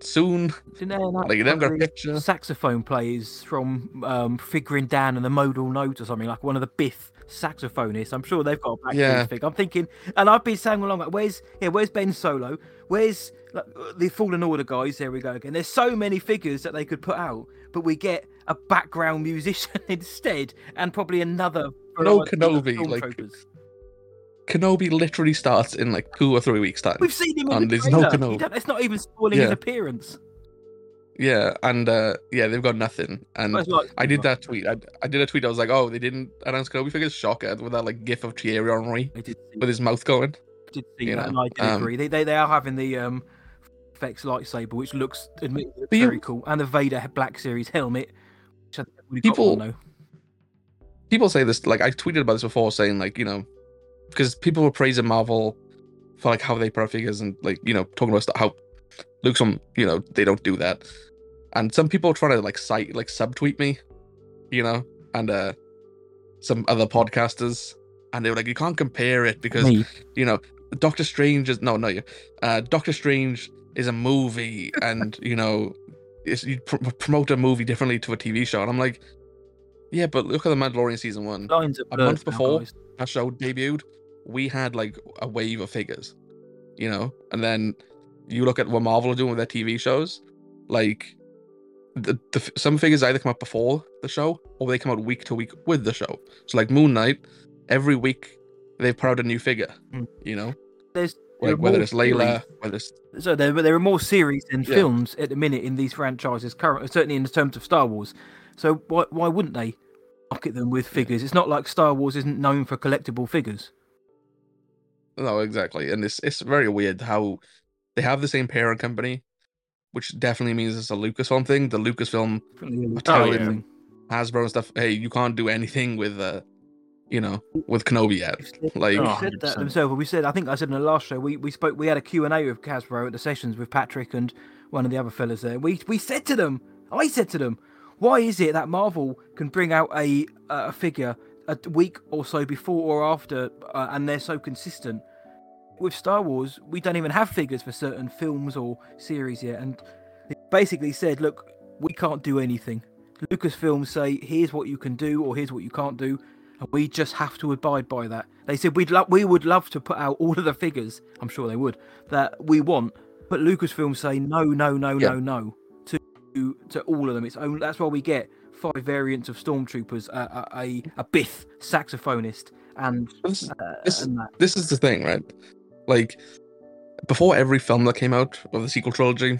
D: soon.
C: Didn't they announce
D: Like them got a
C: one of the
D: picture.
C: saxophone players from um, Figrin D'an and the Modal Note or something like one of the Bith saxophonists. I'm sure they've got a back
D: Yeah.
C: figure. I'm thinking, and I've been saying along, like, where's yeah, where's Ben Solo? Where's like, the Fallen Order guys? There we go again. There's so many figures that they could put out, but we get a background musician [LAUGHS] instead, and probably another.
D: No Kenobi, like-
C: stormtroopers.
D: Kenobi literally starts in like two or three weeks time.
C: we've seen him in
D: and
C: the
D: there's no. Kenobi.
C: It's not even spoiling his appearance.
D: Yeah, and uh yeah, they've got nothing. And
C: like-
D: I did that tweet. I, I did a tweet. I was like, oh, they didn't announce Kenobi figures. Shocker with that like gif of Thierry Henry
C: I
D: with his mouth going.
C: did see
D: you
C: that,
D: know,
C: and I did
D: um,
C: agree. They, they they are having the um effects lightsaber, which looks admittedly
D: But you-
C: very cool, and the Vader Black Series helmet. Which I think
D: People-
C: though.
D: people say this like I tweeted about this before, saying like you know, because people were praising Marvel for like how they put out figures and like you know talking about stuff, how Luke's on you know they don't do that, and some people trying to like cite like subtweet me, you know, and uh some other podcasters, and they were like you can't compare it because
C: Me.
D: you know Doctor Strange is no no you uh Doctor Strange is a movie [LAUGHS] and you know it's, you pr- promote a movie differently to a TV show and I'm like yeah but look at the Mandalorian season one
C: Lines are
D: a month before
C: guys.
D: that show debuted we had like a wave of figures you know and then you look at what Marvel are doing with their TV shows like the, the some figures either come out before the show or they come out week to week with the show so like Moon Knight every week they put out a new figure
C: Mm.
D: you know
C: There's
D: like whether it's Layla, whether it's
C: So there, there are more series than
D: Yeah.
C: films at the minute in these franchises. Currently, certainly in terms of Star Wars. So why why wouldn't they market them with figures? It's not like Star Wars isn't known for collectible figures.
D: No exactly, and it's it's very weird how they have the same parent company, which definitely means it's a Lucasfilm thing. The Lucasfilm, Oh,
C: Italian
B: yeah.
D: Hasbro and stuff. Hey, you can't do anything with uh, you know, with Kenobi yet. Like,
C: They
B: Oh,
C: said that themselves. We said, I think I said in the last show, we, we spoke, we had a Q&A with Hasbro at the sessions with Patrick and one of the other fellas there. We we said to them, I said to them, why is it that Marvel can bring out a a figure a week or so before or after, uh, and they're so consistent? With Star Wars, we don't even have figures for certain films or series yet, and they basically said, look, we can't do anything. Lucasfilms say, here's what you can do or here's what you can't do, and we just have to abide by that. They said we'd lo- we would love to put out all of the figures. I'm sure they would that we want, but Lucasfilm say no, no, no,
D: Yeah.
C: no, no to to all of them. It's only that's why we get five variants of stormtroopers, a a, a, a Bith saxophonist, and
D: this,
C: uh,
D: This-
C: and that.
D: this is the thing, right? Like, before every film that came out of the sequel trilogy,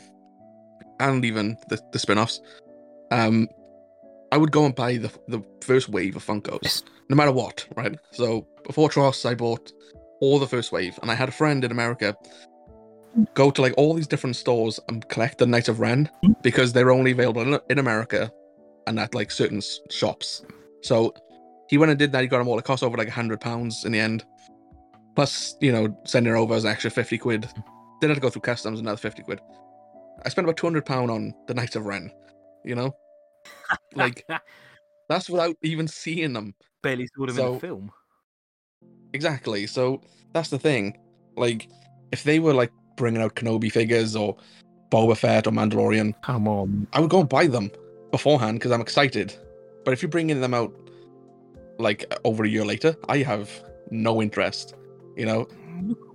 D: and even the, the spin-offs, um, I would go and buy the the first wave of Funkos,
C: Yes.
D: no matter what, right? So before Tross, I bought all the first wave, and I had a friend in America go to like all these different stores and collect the Knights of Ren because they're only available in, in America and at like certain s- shops. So he went and did that. He got them all. It cost over like a hundred pounds in the end. Plus, you know, sending it over as an extra fifty quid. Then I had to go through customs another fifty quid. I spent about two hundred pound on the Knights of Ren. You know, [LAUGHS] like that's without even seeing them.
C: barely saw them in
D: so-
C: the film.
D: Exactly. So that's the thing. Like, if they were like bringing out Kenobi figures or Boba Fett or Mandalorian,
C: Come on,
D: I would go and buy them beforehand because I'm excited. But if you're bringing them out like over a year later, I have no interest. You know,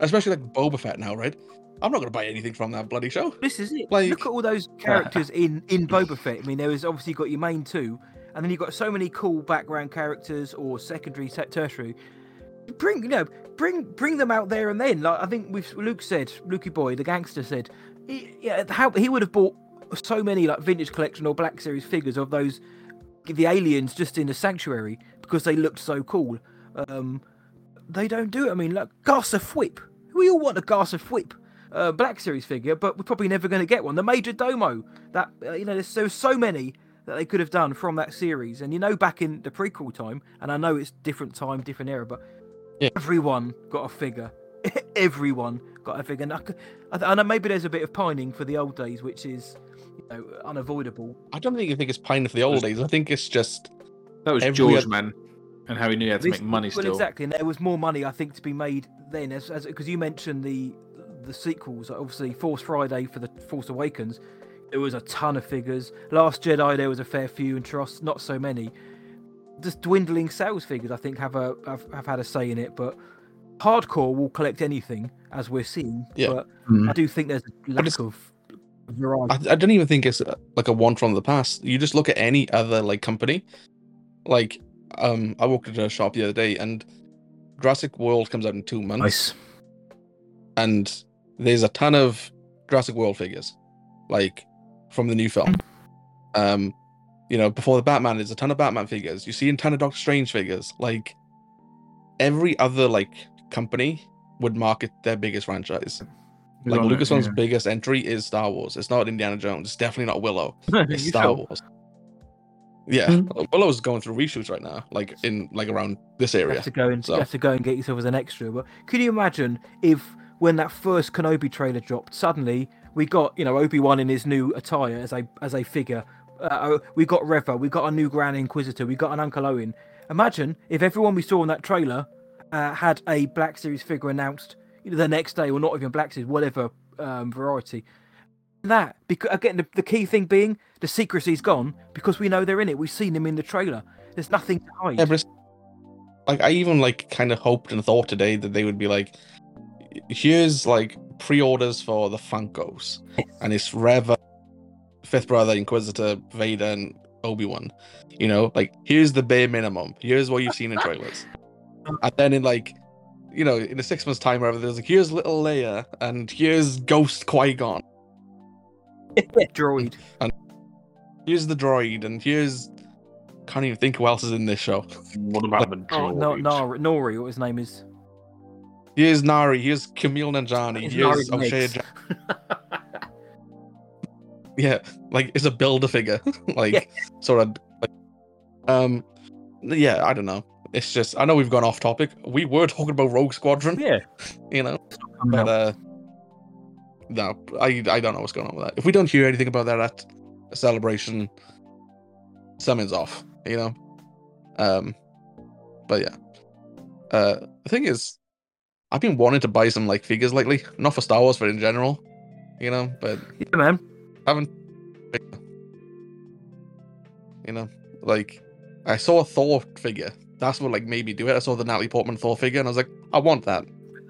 D: especially like Boba Fett now, right? I'm not gonna buy anything from that bloody show.
C: This is it.
D: Like-
C: Look at all those [LAUGHS] characters in in Boba Fett. I mean, there was obviously got your main two, and then you've got so many cool background characters or secondary, te- tertiary. Bring you know, bring bring them out there and then. Like I think we've Luke said, Lukey boy, the gangster said, he, yeah, how he would have bought so many like vintage collection or Black Series figures of those the aliens just in the sanctuary because they looked so cool. Um, they don't do it. I mean, like Garsa Fwip. We all want a Garsa Fwip uh, Black Series figure, but we're probably never going to get one. The Major Domo, that uh, you know, there's, there's so many that they could have done from that series, and you know, back in the prequel time, and I know it's different time, different era, but
D: Yeah.
C: everyone got a figure. [LAUGHS] everyone got a figure. And I, I I know maybe there's a bit of pining for the old days, which is you know unavoidable.
D: I don't think you think it's pining for the old days. I think it's just
B: That was George,
D: oth-
B: man, and how he knew he had to
C: This-
B: make money
C: well,
B: still.
C: exactly, and there was more money I think to be made then, as because you mentioned the the sequels. Obviously, Force Friday for the Force Awakens, there was a ton of figures. Last Jedi, there was a fair few, and Trust, not so many. Just dwindling sales figures, I think, have a have, have had a say in it. But hardcore will collect anything, as we're seeing.
D: Yeah.
C: But
B: Mm.
C: I do think there's a lack
D: it's-
C: of variety.
D: I, I don't even think it's uh, like a one from the past. You just look at any other like company. Like, um, I walked into a shop the other day, and Jurassic World comes out in two months,
C: nice.
D: and there's a ton of Jurassic World figures, like from the new film. Um, you know, before the Batman, there's a ton of Batman figures. You see a ton of Doctor Strange figures. Like every other like company would market their biggest franchise.
B: He's
D: Like
B: on it,
D: Lucasfilm's
B: yeah.
D: biggest entry is Star Wars. It's not Indiana Jones. It's definitely not Willow. [LAUGHS] It's
C: You
D: Star
C: sure?
D: Wars. Yeah, Willow's going through reshoots right now, like in like around this
C: You
D: area.
C: have to go and
D: So-
C: you have to go and get yourself as an extra. But can you imagine if when that first Kenobi trailer dropped, suddenly we got you know Obi Wan in his new attire as a as a figure. Uh, we got Reva, we got a new Grand Inquisitor, we got an Uncle Owen. Imagine if everyone we saw in that trailer uh, had a Black Series figure announced you know, the next day, or not even Black Series, whatever um, variety. That because again, the, the key thing being the secrecy's gone because we know they're in it. We've seen them in the trailer. There's nothing to hide.
D: Yeah, like I even like kind of hoped and thought today that they would be like, here's like pre-orders for the Funkos, and it's Reva, Fifth Brother, Inquisitor, Vader, and Obi Wan. You know, like here's the bare minimum. Here's what you've seen in trailers, and then in like, you know, in a six months time, whatever, there's like here's little Leia, and here's Ghost Qui Gon, [LAUGHS]
C: droid.
D: And here's the droid, and here's can't even think who else is in this show.
B: What about the
C: Oh, no,
B: droids?
C: Nori, Nori, what his name is.
D: Here's Nari. Here's Kumail
C: Nanjiani.
D: Here's
C: Nari
D: O'Shea.
C: Mix. [LAUGHS]
D: Yeah, like it's a builder figure, [LAUGHS] like
C: Yeah.
D: sort of. Like, um, yeah, I don't know. It's just I know we've gone off topic. We were [LAUGHS] talking about Rogue Squadron,
C: yeah. [LAUGHS]
D: you know, but uh, no, I I don't know what's going on with that. If we don't hear anything about that at a celebration, something's off, you know. Um, but yeah, uh, the thing is, I've been wanting to buy some like figures lately, not for Star Wars, but in general, you know. But
C: yeah, man.
D: haven't you know like i saw a thor figure that's what like made me do it i saw the natalie portman thor figure and i was like i want that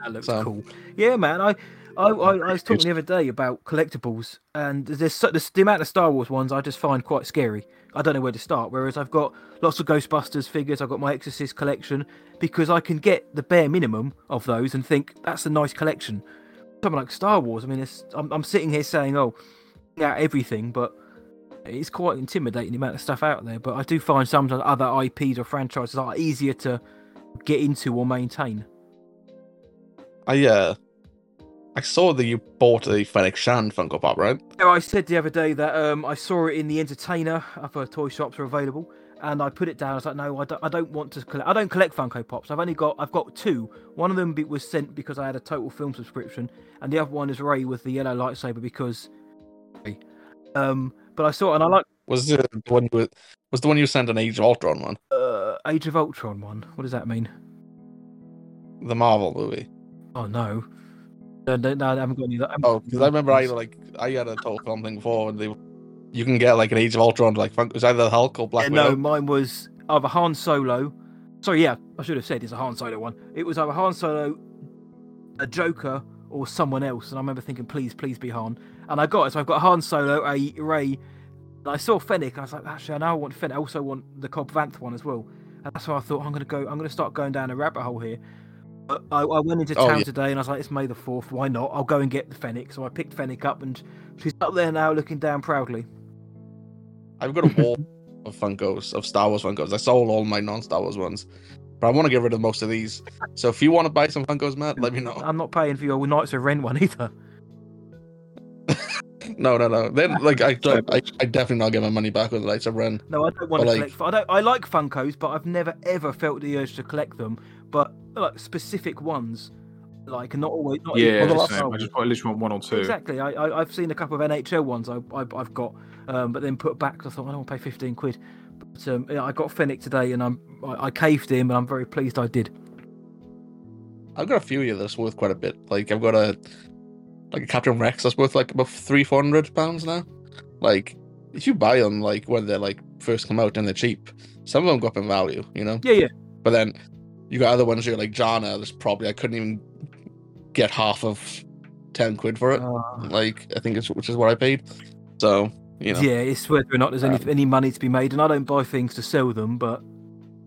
C: That looks
D: So-
C: cool. Yeah, man. I, I, I, I was talking the other day about collectibles, and there's so, there's the amount of Star Wars ones I just find quite scary. I don't know where to start. Whereas I've got lots of Ghostbusters figures. I've got my Exorcist collection because I can get the bare minimum of those and think that's a nice collection. Something like Star Wars. I mean, it's, I'm, I'm sitting here saying, oh, yeah, everything, but it's quite intimidating the amount of stuff out there. But I do find some other IPs or franchises are easier to get into or maintain.
D: i uh i saw that you bought a fennec shan funko pop right
C: Yeah, I said the other day that um, I saw it in the Entertainer. Other toy shops are available, and I put it down. I was like, no, I don't, I don't want to collect. I don't collect Funko Pops. I've only got, I've got two. One of them was sent because I had a Total Film subscription, and the other one is Rey with the yellow lightsaber because. Um, but I saw, it and I like
D: was it the one you was the one you sent an age of ultron one
C: uh, Age of Ultron one. What does that mean?
D: the marvel movie
C: Oh no, no, no, no I haven't got any. of that. I haven't
D: oh because i remember i like i had a total film thing before and they you can get like an age of ultron like it was either hulk or black
C: Yeah, no, mine was either Han Solo. Sorry, yeah, I should have said it's a Han Solo one. It was either Han Solo, a Joker, or someone else. And I remember thinking, please, please be Han. And I got it. So I've got Han Solo, a Rey. I saw Fennec. And I was like, actually, I know I want Fennec. I also want the Cobb Vanth one as well. And that's why I thought I'm gonna go. I'm gonna start going down a rabbit hole here. I, I went into
D: Oh,
C: town
D: yeah.
C: today and I was like, it's May the fourth. Why not? I'll go and get the Fennec. So I picked Fennec up and she's up there now, looking down proudly.
D: I've got a wall [LAUGHS] of Funkos, of Star Wars Funkos. I sold all my non-Star Wars ones, but I want to get rid of most of these. So if you want to buy some Funkos, Matt, let me know.
C: I'm not paying for your Knights of Ren one either.
D: No, no, no. Then like I, don't, I, I definitely not get my money back with the Lights of Ren.
C: No, I don't want
D: But,
C: to
D: like-
C: collect. I don't. I like Funkos, but I've never ever felt the urge to collect them. But like specific ones, like not always. Not
B: Yeah,
C: even-
D: the
B: I just I literally want one or two.
C: exactly. I, I I've seen a couple of NHL ones. I, I I've got, um, but then put back. 'cause I thought I don't want to pay fifteen quid. But um, yeah, I got Fennec today, and I'm I, I caved him, and I'm very pleased I did.
D: I've got a few of this worth quite a bit. Like I've got a like a Captain Rex that's worth like about three, four hundred pounds now. Like if you buy them like when they're like first come out and they're cheap, some of them go up in value, you know.
C: Yeah, yeah.
D: But then you got other ones you're like Jana. There's probably I couldn't even get half of ten quid for it.
C: Uh,
D: Like I think it's which is what I paid. So you know,
C: Yeah, it's whether or not there's any
D: Um,
C: any money to be made, and I don't buy things to sell them, but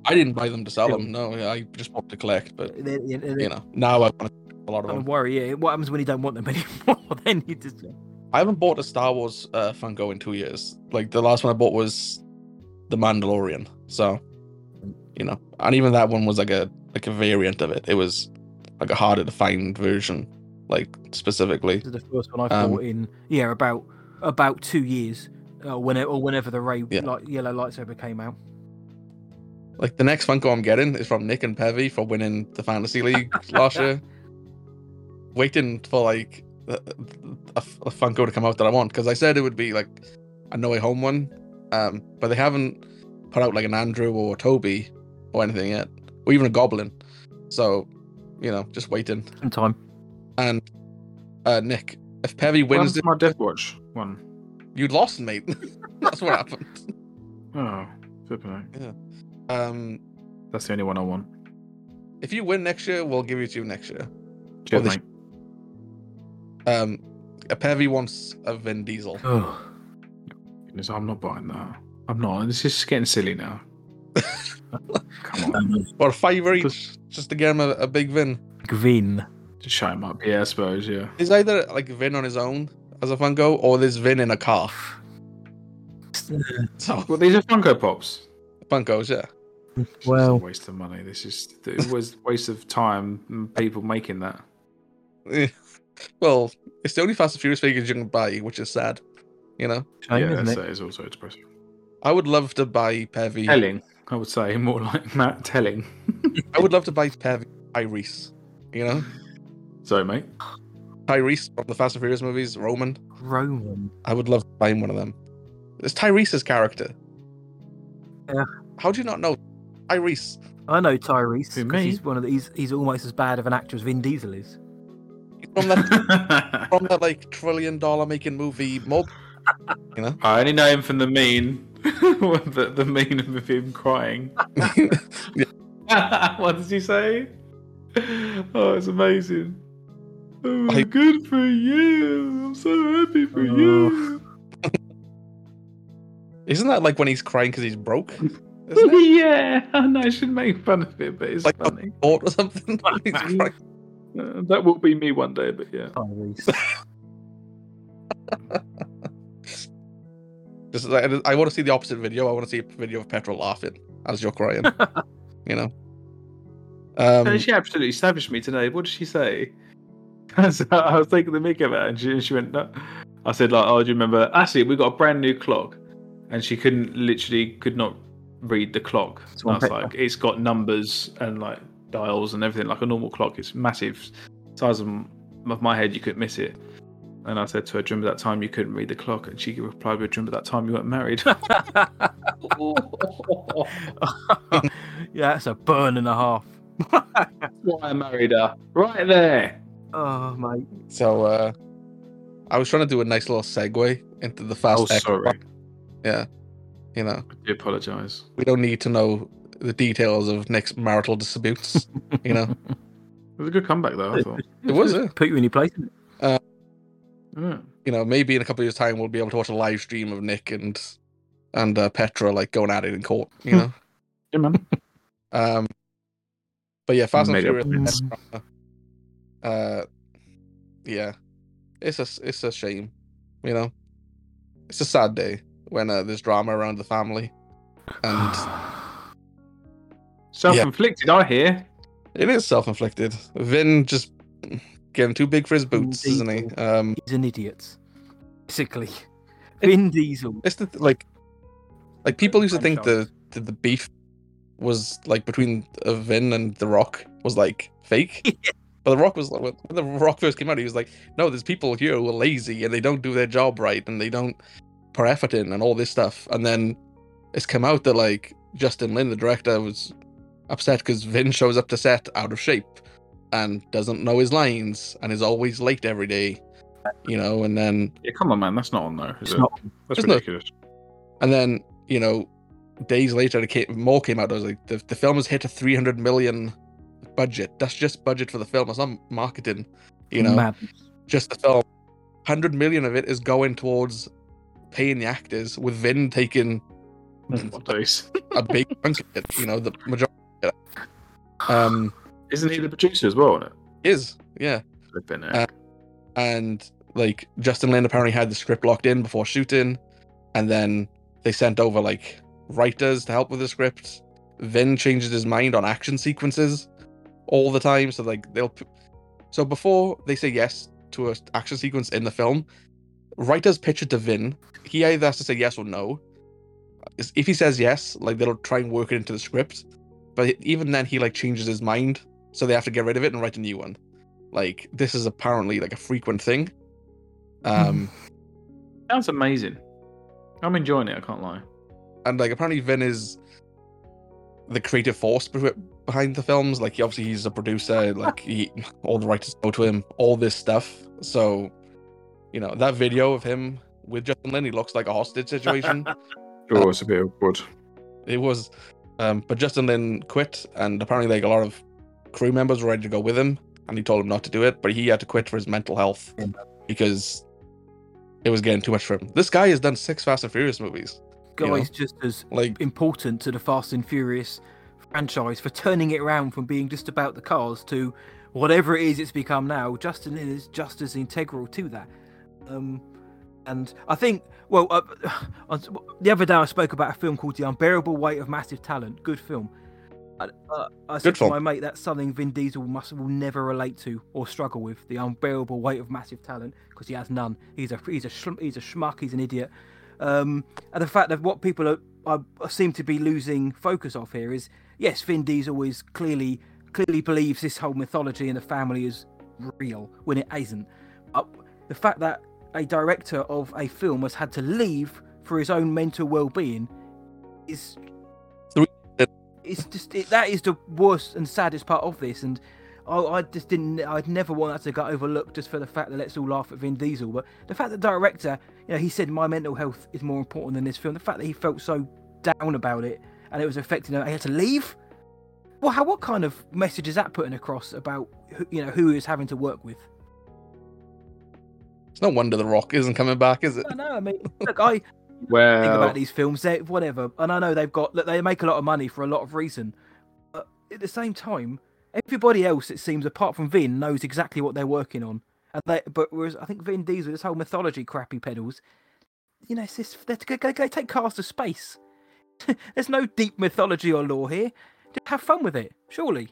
D: I didn't buy them to sell them. No, I just bought to collect. But you know, now I want to a lot of
C: don't
D: them.
C: worry. Yeah, what happens when you don't want them [LAUGHS] anymore? [LAUGHS] then you just
D: I haven't bought a Star Wars uh, Funko in two years. Like the last one I bought was the Mandalorian. So, you know, and even that one was like a like a variant of it. It was like a harder to find version, like specifically.
C: This is the first one I
D: Um,
C: bought in. Yeah, about about two years, uh, whenever or whenever the Rey
D: Yeah.
C: like yellow lightsaber came out.
D: Like the next Funko I'm getting is from Nick and Pevy for winning the fantasy league last [LAUGHS] year. Waiting for like a, a, a Funko to come out that I want because I said it would be like a No Way Home one, um, but they haven't put out like an Andrew or a Toby or anything yet, or even a Goblin. So, you know, just waiting.
C: Sometime.
D: And uh, Nick, if Pevy wins, it,
B: my Death Watch one?
D: you lost, mate. [LAUGHS] That's what happened.
B: Oh, flipping out.
D: Um,
B: That's the only one I want.
D: if you win next year, we'll give it to you two next year.
B: Cheers,
D: they
B: mate.
D: Um, a Pevy wants a Vin Diesel.
C: Oh,
B: Goodness, I'm not buying that. I'm not. This is getting silly now. Come on. [LAUGHS]
D: Or a fiver each, just to get him a, a big Vin.
C: Gvin.
B: Just shut him up. Yeah, I suppose, yeah.
D: He's either like Vin on his own as a Funko, or there's Vin in a car. [SIGHS] So
B: Well, these are Funko Pops.
D: Funkos, yeah.
B: It's
C: Well,
B: a waste of money. This is it was waste of time people making that. [LAUGHS]
D: Well, it's the only Fast and Furious figures you can buy, which is sad. You know,
C: shame,
B: yeah, that's,
C: it?
B: that is also depressing.
D: I would love to buy Pevy.
B: Telling, I would say, more like Matt telling.
D: I would love to buy Pevy Tyrese. You know, [LAUGHS]
B: Sorry, mate.
D: Tyrese from the Fast and Furious movies, Roman.
C: Roman.
D: I would love to buy him one of them. It's Tyrese's character.
C: Yeah.
D: How do you not know Tyrese?
C: I know Tyrese
B: Who,
C: because
B: me?
C: he's one of the, he's he's almost as bad of an actor as Vin Diesel is.
D: From that [LAUGHS] from that like trillion dollar making movie Mob. You know?
B: I only know him from the mean, [LAUGHS] the, the mean of him crying. [LAUGHS] what did you say? Oh, it's amazing. Oh,
D: I-
B: good for you. I'm so happy for
C: Oh.
B: you.
D: Isn't that like when he's crying because he's broke? Isn't it?
B: yeah, I know I should make fun of it, but it's
D: Like-
B: funny.
D: Or something? He's crying.
B: Uh, that will be me one day, but yeah.
C: Tyrese. [LAUGHS]
D: Just, I, I want to see the opposite video. I want to see a video of Petra laughing as you're crying. [LAUGHS] you know. Um,
B: And she absolutely savaged me today. What did she say? [LAUGHS] So I was taking the mic of it, and she, she went, no. I said, like, oh, do you remember? Actually, we got a brand new clock, and she couldn't, literally, could not read the clock.
C: It's
B: And I was
C: petrol.
B: like, it's got numbers and like dials and everything, like a normal clock. It's massive, size of, of my head. You couldn't miss it. And I said to her, do you remember that time you couldn't read the clock? And she replied, do you remember that time you weren't married? [LAUGHS] [LAUGHS]
C: yeah, that's a burn and a half.
B: Why I married her? Right there.
C: Oh mate.
D: so uh, I was trying to do a nice little segue into the fast.
B: Oh, sorry.
D: part. Yeah. You know,
B: I do apologise.
D: we don't need to know the details of Nick's marital disputes. you know, [LAUGHS]
B: It was a good comeback, though, I thought.
D: it was it.
C: Put you in your place.
B: Yeah.
D: You know, maybe in a couple of years' time we'll be able to watch a live stream of Nick and and uh, Petra like going at it in court. You know. [LAUGHS]
B: Yeah, man.
D: Um, but yeah, Fast and
B: Made up
D: Furious. Uh, yeah, it's a it's a shame, you know. It's a sad day when uh, there's drama around the family, and [SIGHS] [SIGHS] [SIGHS]
B: Self-inflicted, I hear.
D: it is self-inflicted. Vin just getting too big for his boots, isn't he? Um,
C: He's an idiot. Basically. [LAUGHS] Vin Diesel.
D: it's the like, like people used to think
B: Franchise.
D: the the, the beef was like between uh, Vin and The Rock was like fake. [LAUGHS] But The Rock was like, when The Rock first came out, he was like, "No, there's people here who are lazy and they don't do their job right and they don't put effort in and all this stuff." And then it's come out that like Justin Lin, the director, was upset because Vin shows up to set out of shape and doesn't know his lines and is always late every day, you know. And then
B: Yeah, come on, man. That's not on there. Is
C: It's
B: it?
C: not
B: That's
D: Isn't it?
B: ridiculous.
D: and then you know, days later, it came, more came out. I was like, the the film has hit a 300 million budget. That's just budget for the film. It's not marketing. You know,
C: mad.
D: just the film. 100 million of it is going towards paying the actors, with Vin taking
B: What days?
D: a big chunk of it. You know, the majority. Um,
B: Isn't he the producer as well on it?
D: is yeah,
B: Flipping
D: Uh, and like Justin Lin apparently had the script locked in before shooting, and then they sent over like writers to help with the script. Vin changes his mind on action sequences all the time, so like they'll So before they say yes to an action sequence in the film, writers pitch it to Vin. He either has to say yes or no. If he says yes, like they'll try and work it into the script. But even then, he like changes his mind, so they have to get rid of it and write a new one. Like this is apparently like a frequent thing. Um, [LAUGHS]
B: Sounds amazing. I'm enjoying it. I can't lie.
D: and like apparently Vin is the creative force behind the films. Like he, obviously he's a producer. [LAUGHS] Like he, all the writers go to him. All this stuff. So, you know that video of him with Justin Lin, he looks like a hostage situation. [LAUGHS]
B: Oh, it's a bit awkward.
D: it was, um, but Justin Lin quit, and apparently like a lot of crew members were ready to go with him, and he told him not to do it. But he had to quit for his mental health because it was getting too much for him. This guy has done six Fast and Furious movies. you know?
C: Guys, just as
D: Like
C: important to the Fast and Furious franchise for turning it around from being just about the cars to whatever it is it's become now. Justin is just as integral to that. Um, and I think, well, uh, [SIGHS] on- the other day I spoke about a film called The Unbearable Weight of Massive Talent. Good film. I, uh, I said
D: Good
C: to
D: film.
C: my mate that's something Vin Diesel must will never relate to or struggle with. The unbearable weight of massive talent because he has none. He's a he's a he's a schmuck. He's an idiot. Um, and the fact that what people are, are seem to be losing focus of here is yes, Vin Diesel is clearly clearly believes this whole mythology in the family is real when it isn't. But the fact that a director of a film has had to leave for his own mental well-being is it's just it, that is the worst and saddest part of this and I, I just didn't I'd never want that to get overlooked just for the fact that let's all laugh at Vin Diesel but the fact that the director you know he said my mental health is more important than this film the fact that he felt so down about it and it was affecting him he had to leave? Well how what kind of message is that putting across about who, you know who he was having to work with
D: it's no wonder the Rock isn't coming back, is it?
C: I know I mean look I [LAUGHS] think about these films, they whatever, and I know they've got look, they make a lot of money for a lot of reason. But at the same time, everybody else, it seems, apart from Vin, knows exactly what they're working on. And they, but whereas I think Vin Diesel, this whole mythology crappy he peddles, you know, it's just they're going to take cars to space. [LAUGHS] There's no deep mythology or lore here. Just have fun with it, surely.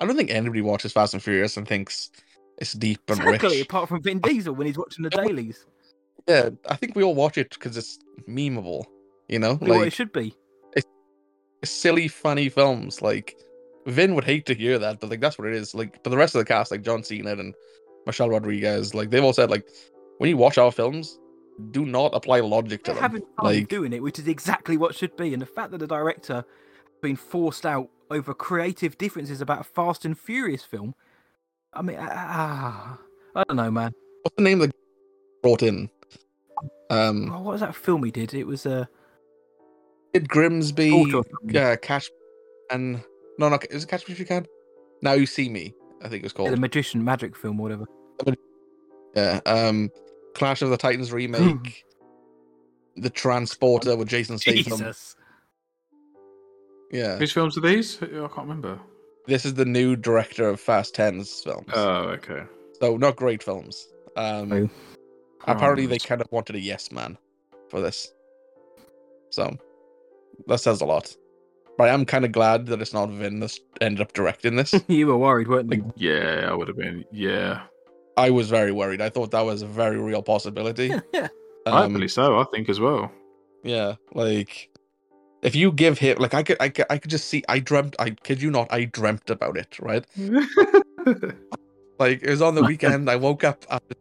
D: I don't think anybody watches Fast and Furious and thinks it's deep and
C: Exactly,
D: rich.
C: apart from Vin Diesel when he's watching the dailies.
D: Yeah, I think we all watch it because it's memeable. You know,
C: Like, what it should be.
D: It's silly, funny films. Like Vin would hate to hear that, but like that's what it is. Like, but the rest of the cast, like John Cena and Michelle Rodriguez, like they've all said, like when you watch our films, do not apply logic to
C: They're
D: them.
C: having fun
D: Like,
C: doing it, which is exactly what should be. And the fact that the director has been forced out over creative differences about a Fast and Furious film, I mean, ah, I don't know, man.
D: what's the name that brought in? Um,
C: Oh, what was that film he did? It was uh,
D: did Grimsby,
C: Daughter or
D: yeah, Catch, and no, no, is it Catch Me If You Can? Now You See Me, I think it was called the
C: magician magic film, or whatever.
D: Yeah, um, Clash of the Titans remake, [LAUGHS] The Transporter with Jason Statham.
C: Jesus.
D: Yeah,
B: whose films are these? I can't remember.
D: This is the new director of Fast Tens films.
B: Oh, okay.
D: so not great films. Um,
C: No.
D: apparently they kind of wanted a yes man for this. So that says a lot. But I am kind of glad that it's not Vin that ended up directing this. [LAUGHS]
C: you were worried, weren't you?
B: Yeah, I would have been. Yeah,
D: I was very worried. I thought that was a very real possibility. [LAUGHS]
C: yeah.
D: Um,
B: rightfully so. I think as well.
D: yeah, like if you give him like I could I could, I could just see I dreamt I kid you not I dreamt about it right? [LAUGHS] Like it was on the weekend I woke up after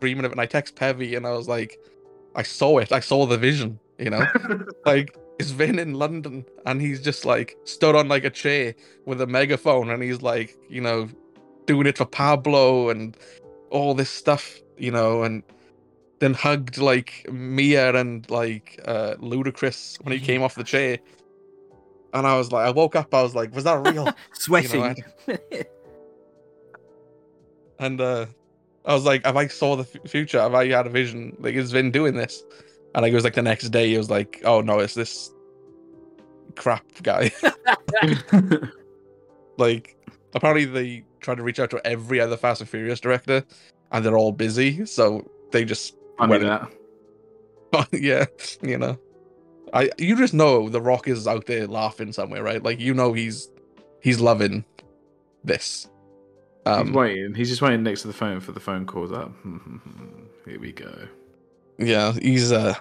D: dreaming of it and I text Pevy and I was like I saw it I saw the vision you know? [LAUGHS] Like it's Vin in London and he's just like stood on like a chair with a megaphone and he's like you know doing it for Pablo and all this stuff you know and then hugged like Mia and like uh Ludacris when he came off the chair. And I was like I woke up I was like was that real? [LAUGHS]
C: Sweating. [LAUGHS]
D: and uh I was like have I saw the f- future? Have I had a vision? Like is Vin doing this. And like it was like the next day he was like oh no it's this crap guy. [LAUGHS] Like apparently they tried to reach out to every other Fast and Furious director and they're all busy so they just
B: Funny
D: went-
B: that.
D: yeah, you know. I you just know the Rock is out there laughing somewhere, right? Like you know he's he's loving this.
B: he's
D: Um,
B: waiting. He's just waiting next to the phone for the phone calls up. [LAUGHS] Here we go.
D: yeah, he's. Uh,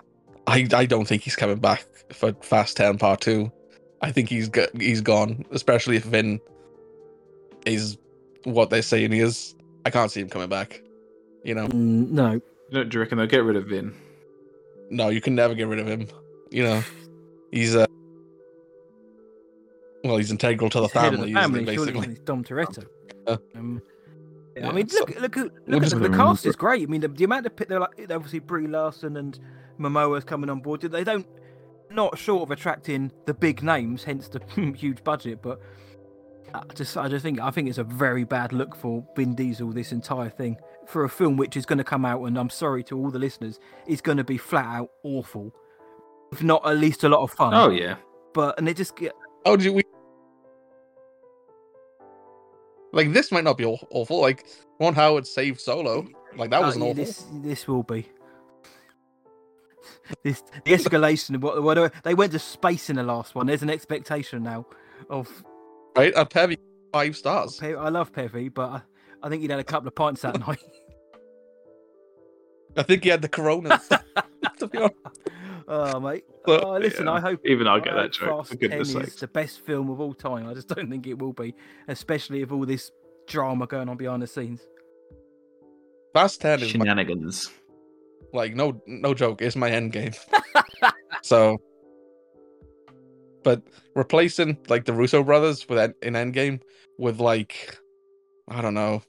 D: I I don't think he's coming back for Fast Ten Part Two. I think he's go- he's gone, especially if Vin is what they're saying he is. I can't see him coming back. You know,
C: Mm, no,
B: You know, do you reckon they'll get rid of Vin?
D: no, you can never get rid of him. You know, he's uh, well, he's integral to the
C: he's the head of
D: family,
C: the family
D: isn't he, basically.
C: he's Dom Toretto.
D: Yeah.
C: Um, yeah,
D: Yeah,
C: I mean,
D: so-
C: look, look, at, look at the, the cast is great. I mean, the, the amount of they're like they're obviously Brie Larson and Momoa's coming on board. They don't not short of attracting the big names, hence the [LAUGHS] huge budget. But I just, I just think, I think it's a very bad look for Vin Diesel. This entire thing for a film which is going to come out, and I'm sorry to all the listeners, is going to be flat out awful, if not at least a lot of fun.
B: Oh yeah.
C: But and it just get
D: Oh, do we? Like this might not be awful. Like Ron Howard saved Solo. Like that
C: Uh,
D: wasn't
C: yeah,
D: awful.
C: This this will be. [LAUGHS] This the escalation of what, what they went to space in the last one. There's an expectation now of.
D: Right? A Pevy five stars.
C: I love Pevy, but I, I think he'd had a couple of pints that night. [LAUGHS]
D: I think he had the Corona. [LAUGHS] to be honest. [LAUGHS]
C: oh mate,
D: But,
C: oh, listen,
B: yeah,
C: I hope
B: even I'll
C: I
B: get that joke,
C: Fast
B: for goodness
C: 10 is
B: sakes.
C: the best film of all time. I just don't think it will be, especially with all this drama going on behind the scenes.
D: Fast Ten is my,
B: Shenanigans.
D: like no no joke. It's my end game. so, but replacing like the Russo brothers with en- in Endgame with like I don't know.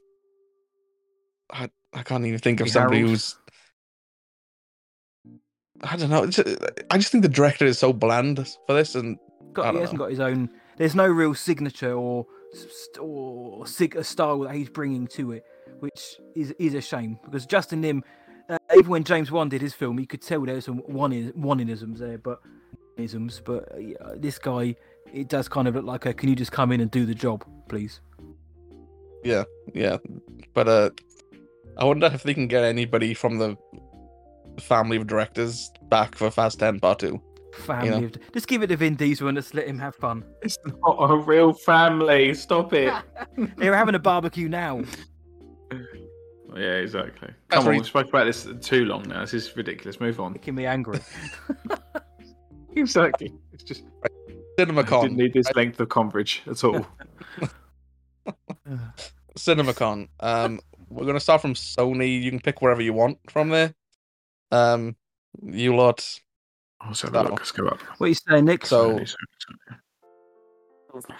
D: I I can't even think of
C: Woody
D: somebody who's. I don't know. I just think the director is so bland for this, and
C: Got, he hasn't
D: know.
C: got his own. There's no real signature or or sig- a style that he's bringing to it, which is is a shame because Justin Lin, uh, even when James Wan did his film, you could tell there was some one one-inisms there, but isms. But uh, this guy, it does kind of look like a. Can you just come in and do the job, please?
D: Yeah, yeah. But uh, I wonder if they can get anybody from the family of directors back for Fast Ten Part Two.
C: Family,
D: know.
C: of, just give it to Vin Diesel and just let him have fun. [LAUGHS]
B: It's not a real family. Stop it. [LAUGHS]
C: They're having a barbecue now. [LAUGHS]
B: yeah, exactly.
D: That's
B: Come on,
D: really-
B: we've spoken about this too long now. This is ridiculous. Move on.
C: Making me angry.
B: Exactly. It's just I didn't need this length of coverage at all. [SIGHS]
D: CinemaCon. Um, we're gonna start from Sony. You can pick wherever you want from there. Um, you lot.
B: Let's
D: That
B: look. Let's go up.
C: what are you saying, Nick?
D: So-
B: Sony, Sony, Sony.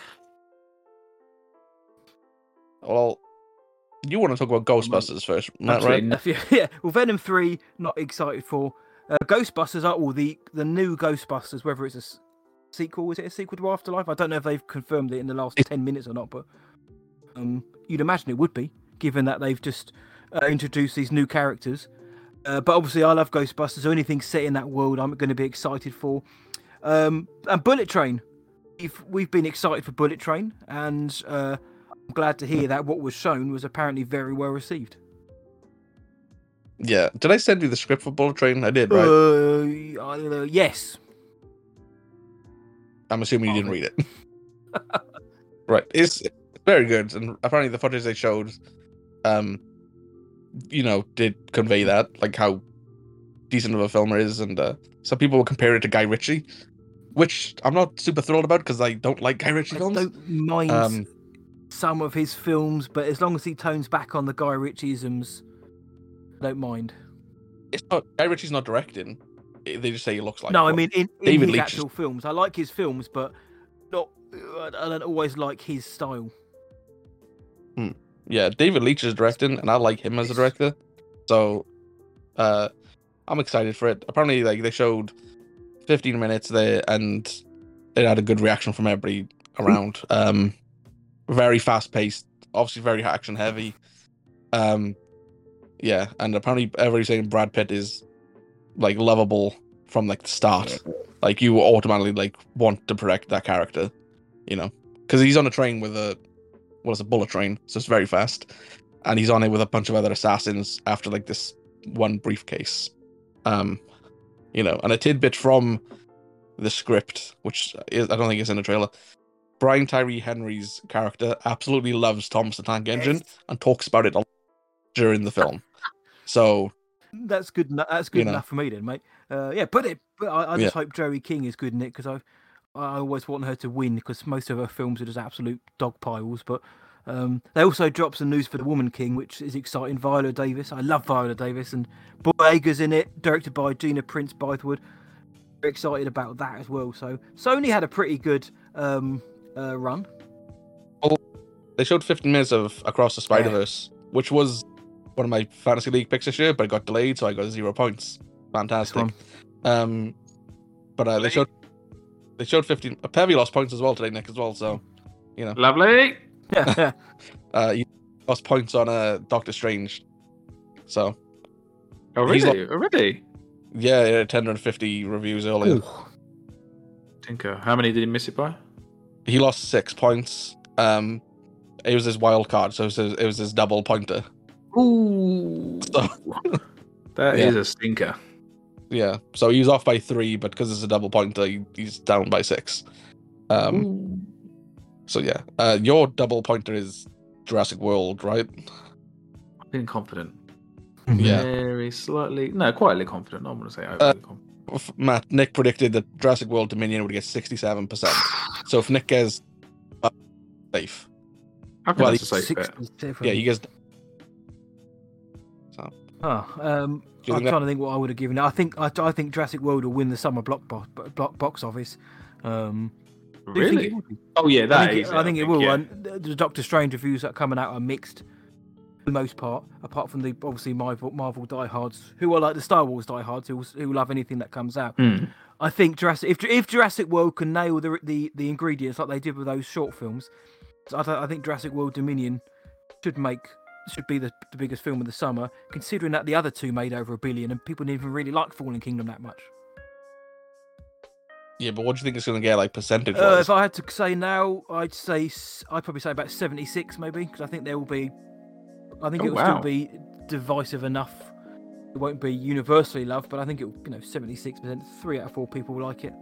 D: Well, you want to talk about Ghostbusters first, Matt, right?
B: Absolutely
C: If you- yeah, well, Venom Three, not excited for. Uh, Ghostbusters are all the the new Ghostbusters. Whether it's a sequel, is it a sequel to Afterlife? I don't know if they've confirmed it in the last
D: It-
C: ten minutes or not, but um, you'd imagine it would be, given that they've just uh, introduced these new characters. Uh, but obviously, I love Ghostbusters. So anything set in that world, I'm going to be excited for. Um, and Bullet Train, we've we've been excited for Bullet Train, and uh, I'm glad to hear that what was shown was apparently very well received.
D: Yeah. Did I send you the script for Bullet Train? I did, right?
C: Uh, yes.
D: I'm assuming you didn't read it. [LAUGHS] right. It's very good, and apparently the footage they showed, um, you know, did convey that, like how decent of a film is. and uh, some people will compare it to Guy Ritchie, which I'm not super thrilled about because I don't like Guy Ritchie
C: I
D: films.
C: don't mind
D: Um,
C: some of his films, but as long as he tones back on the Guy Ritchieisms, I don't mind.
D: It's not Guy Ritchie's not directing. They just say he looks like.
C: no, I mean in, in
D: David
C: his
D: Leitch-
C: actual films, I like his films, but not. I don't always like his style.
D: Yeah, David Leitch is directing, and I like him as a director. So, uh, I'm excited for it. Apparently, like they showed 15 minutes there, and it had a good reaction from everybody around. Um, very fast paced, obviously very action heavy. Um, yeah, and apparently everybody's saying Brad Pitt is like lovable from like the start. Like you automatically like want to protect that character, you know, because he's on a train with a well, it's a bullet train, so it's very fast, and he's on it with a bunch of other assassins after like this one briefcase. Um, you know, and a tidbit from the script, which is, I don't think is in the trailer. Brian Tyree Henry's character absolutely loves Thomas the Tank Engine and talks about it a lot during the film. So
C: That's good. That's good
D: You know.
C: enough for me, then, mate. Uh, yeah, but it. But I, I just
D: Yeah.
C: hope Joey King is good in it because I, I always want her to win because most of her films are just absolute dog piles. But um, they also dropped some news for the Woman King, which is exciting. Viola Davis. I love Viola Davis, and Boyega's in it, directed by Gina Prince Bythewood. Very excited about that as well. So Sony had a pretty good um, uh, run.
D: they showed 15 minutes of Across the Spider Verse, which was one of my fantasy league picks this year, but it got delayed, so I got zero points. Fantastic. Um, but uh, they showed they showed 15. Uh, Pevy lost points as well today, Nick, as well. So you know.
B: Lovely.
C: Yeah, [LAUGHS]
D: uh, he lost points on uh, Doctor Strange. So
B: Already,
D: He's like-
B: already.
D: yeah, yeah 1050 reviews earlier.
C: Ooh.
B: Tinker. How many did he miss it by?
D: He lost six points. Um, it was his wild card, so it was his, it was his double pointer.
B: Ooh.
D: So,
B: That is
D: Yeah.
B: a stinker.
D: Yeah, so he was off by three, but because it's a double pointer, he, he's down by six. Um, so yeah, uh, your double pointer is Jurassic World, right?
B: I'm feeling confident.
D: Yeah.
B: Very slightly. No, quietly confident. I'm going to say overly
D: Uh,
B: confident.
D: Matt, Nick predicted that Jurassic World Dominion would get 67%. So if Nick gets uh, safe,
B: I think
D: well,
B: that's a safe
D: yeah, he gets.
C: Oh, um,
D: Do you
C: I'm
D: that-
C: trying to think what I would have given. it. I think I, I think Jurassic World will win the summer block bo- block box office. Um, do you think
B: Really?
C: it would be?
B: Oh, yeah,
C: I
B: that
C: think,
B: is
C: it, I think it will.
B: yeah.
C: And the- Doctor Strange reviews that are coming out are mixed, for the most part. Apart from the obviously Marvel, Marvel diehards who are like the Star Wars diehards who who love anything that comes out.
B: Hmm.
C: I think Jurassic if if Jurassic World can nail the the, the ingredients like they did with those short films, I, th- I think Jurassic World Dominion should make should be the, the biggest film of the summer. Considering that the other two made over a billion and people didn't even really like Fallen Kingdom that much.
D: Yeah, but what do you think it's going to get, like, percentage
C: Uh, if I had to say now, I'd say I'd probably say about seventy six maybe because I think there will be, I think
B: Oh,
C: it will
B: wow.
C: still be divisive enough. It won't be universally loved, but I think it will, you know seventy six percent, three out of four people will like it.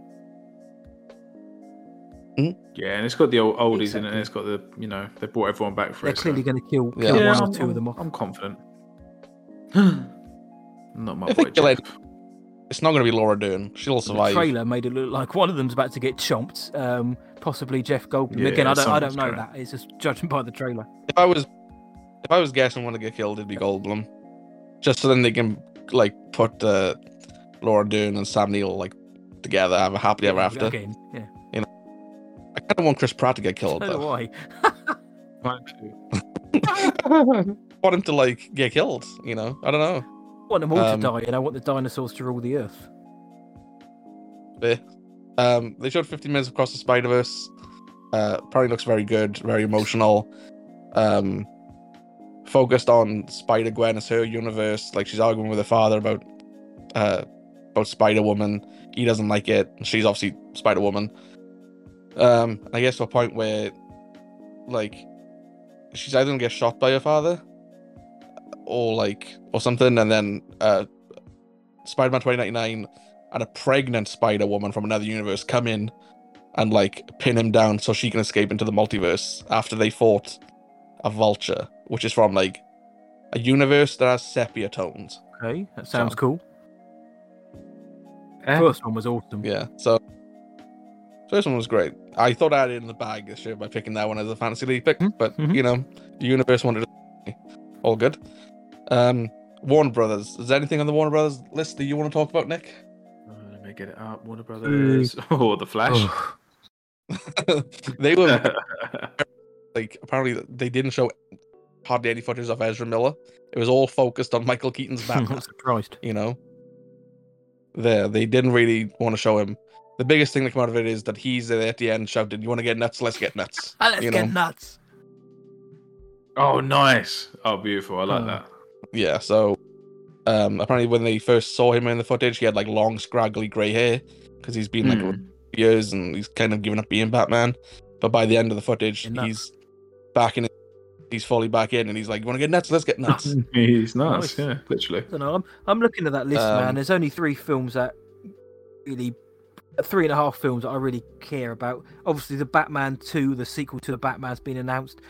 B: Yeah, and it's got the old oldies in it, and it's got the, you know, they brought everyone back for it.
C: They're
B: it. so-
C: clearly going to kill, kill
B: yeah,
C: one or
B: I'm,
C: two of them off.
B: I'm confident. [LAUGHS] Not my
D: I
B: boy,
D: think you'll It's not going to be Laura Dern. She'll
C: The
D: survive.
C: trailer made it look like one of them's about to get chomped. Um, possibly Jeff Goldblum.
B: Yeah,
C: Again, I don't, I don't know
B: gonna-
C: that. It's just judging by the trailer.
D: If I was, if I was guessing one to get killed, it'd be Goldblum, just so then they can like put uh, Laura Dern and Sam Neill like together, have a happily ever after.
C: Again, yeah.
D: I don't want Chris Pratt to get killed
C: So do
D: though.
C: I. [LAUGHS]
D: I [LAUGHS] want him to like get killed. You know, I don't know.
C: I want them all
D: Um,
C: to die, and I want the dinosaurs to rule the earth.
D: But, um, they showed 15 minutes across the Spider Verse. Uh, apparently looks very good, very emotional. Um, focused on Spider Gwen as her universe. Like she's arguing with her father about uh about Spider Woman. He doesn't like it. She's obviously Spider Woman. Um, I guess to a point where, like, she's either gonna get shot by her father, or like, or something, and then uh, Spider Man 2099 and a pregnant Spider Woman from another universe come in and like pin him down so she can escape into the multiverse after they fought a vulture, which is from like a universe that has sepia tones.
C: Okay, that sounds
D: So-
C: cool.
B: Eh?
C: First one was awesome.
D: Yeah, so first one was great. I thought I had it in the bag this year by picking that one as a fantasy league pick,
C: Mhm,
D: but
C: mhm.
D: you know, the universe wanted it. All good. Um, Warner Brothers. Is there anything on the Warner Brothers list that you want to talk about, Nick?
B: Uh, let me get it up. Warner Brothers. [LAUGHS] Oh, the Flash.
C: Ugh. [LAUGHS]
D: they were [LAUGHS] like apparently they didn't show hardly any footage of Ezra Miller. It was all focused on Michael Keaton's
C: I'm
D: Batman.
C: surprised.
D: you know, there they didn't really want to show him. The biggest thing that came out of it is that he's there at the end shouting, "You want to get nuts? Let's get nuts." [LAUGHS]
C: Let's
D: you
C: get nuts.
B: oh, nice. Oh, beautiful. I like
C: Oh.
B: that.
D: Yeah. So, um, apparently when they first saw him in the footage, he had like long, scraggly grey hair because he's been like
B: Hmm.
D: years and he's kind of given up being Batman. But by the end of the footage, he's back in. He's fully back in, and he's like, "You want to get nuts? Let's get [LAUGHS] nuts." [LAUGHS]
B: He's nuts,
C: Nice.
B: Yeah, literally.
C: I don't know. I'm, I'm looking at that list, man.
D: Um,
C: There's only three films that really three and a half films that I really care about. Obviously, the Batman 2, the sequel to the Batman's been announced.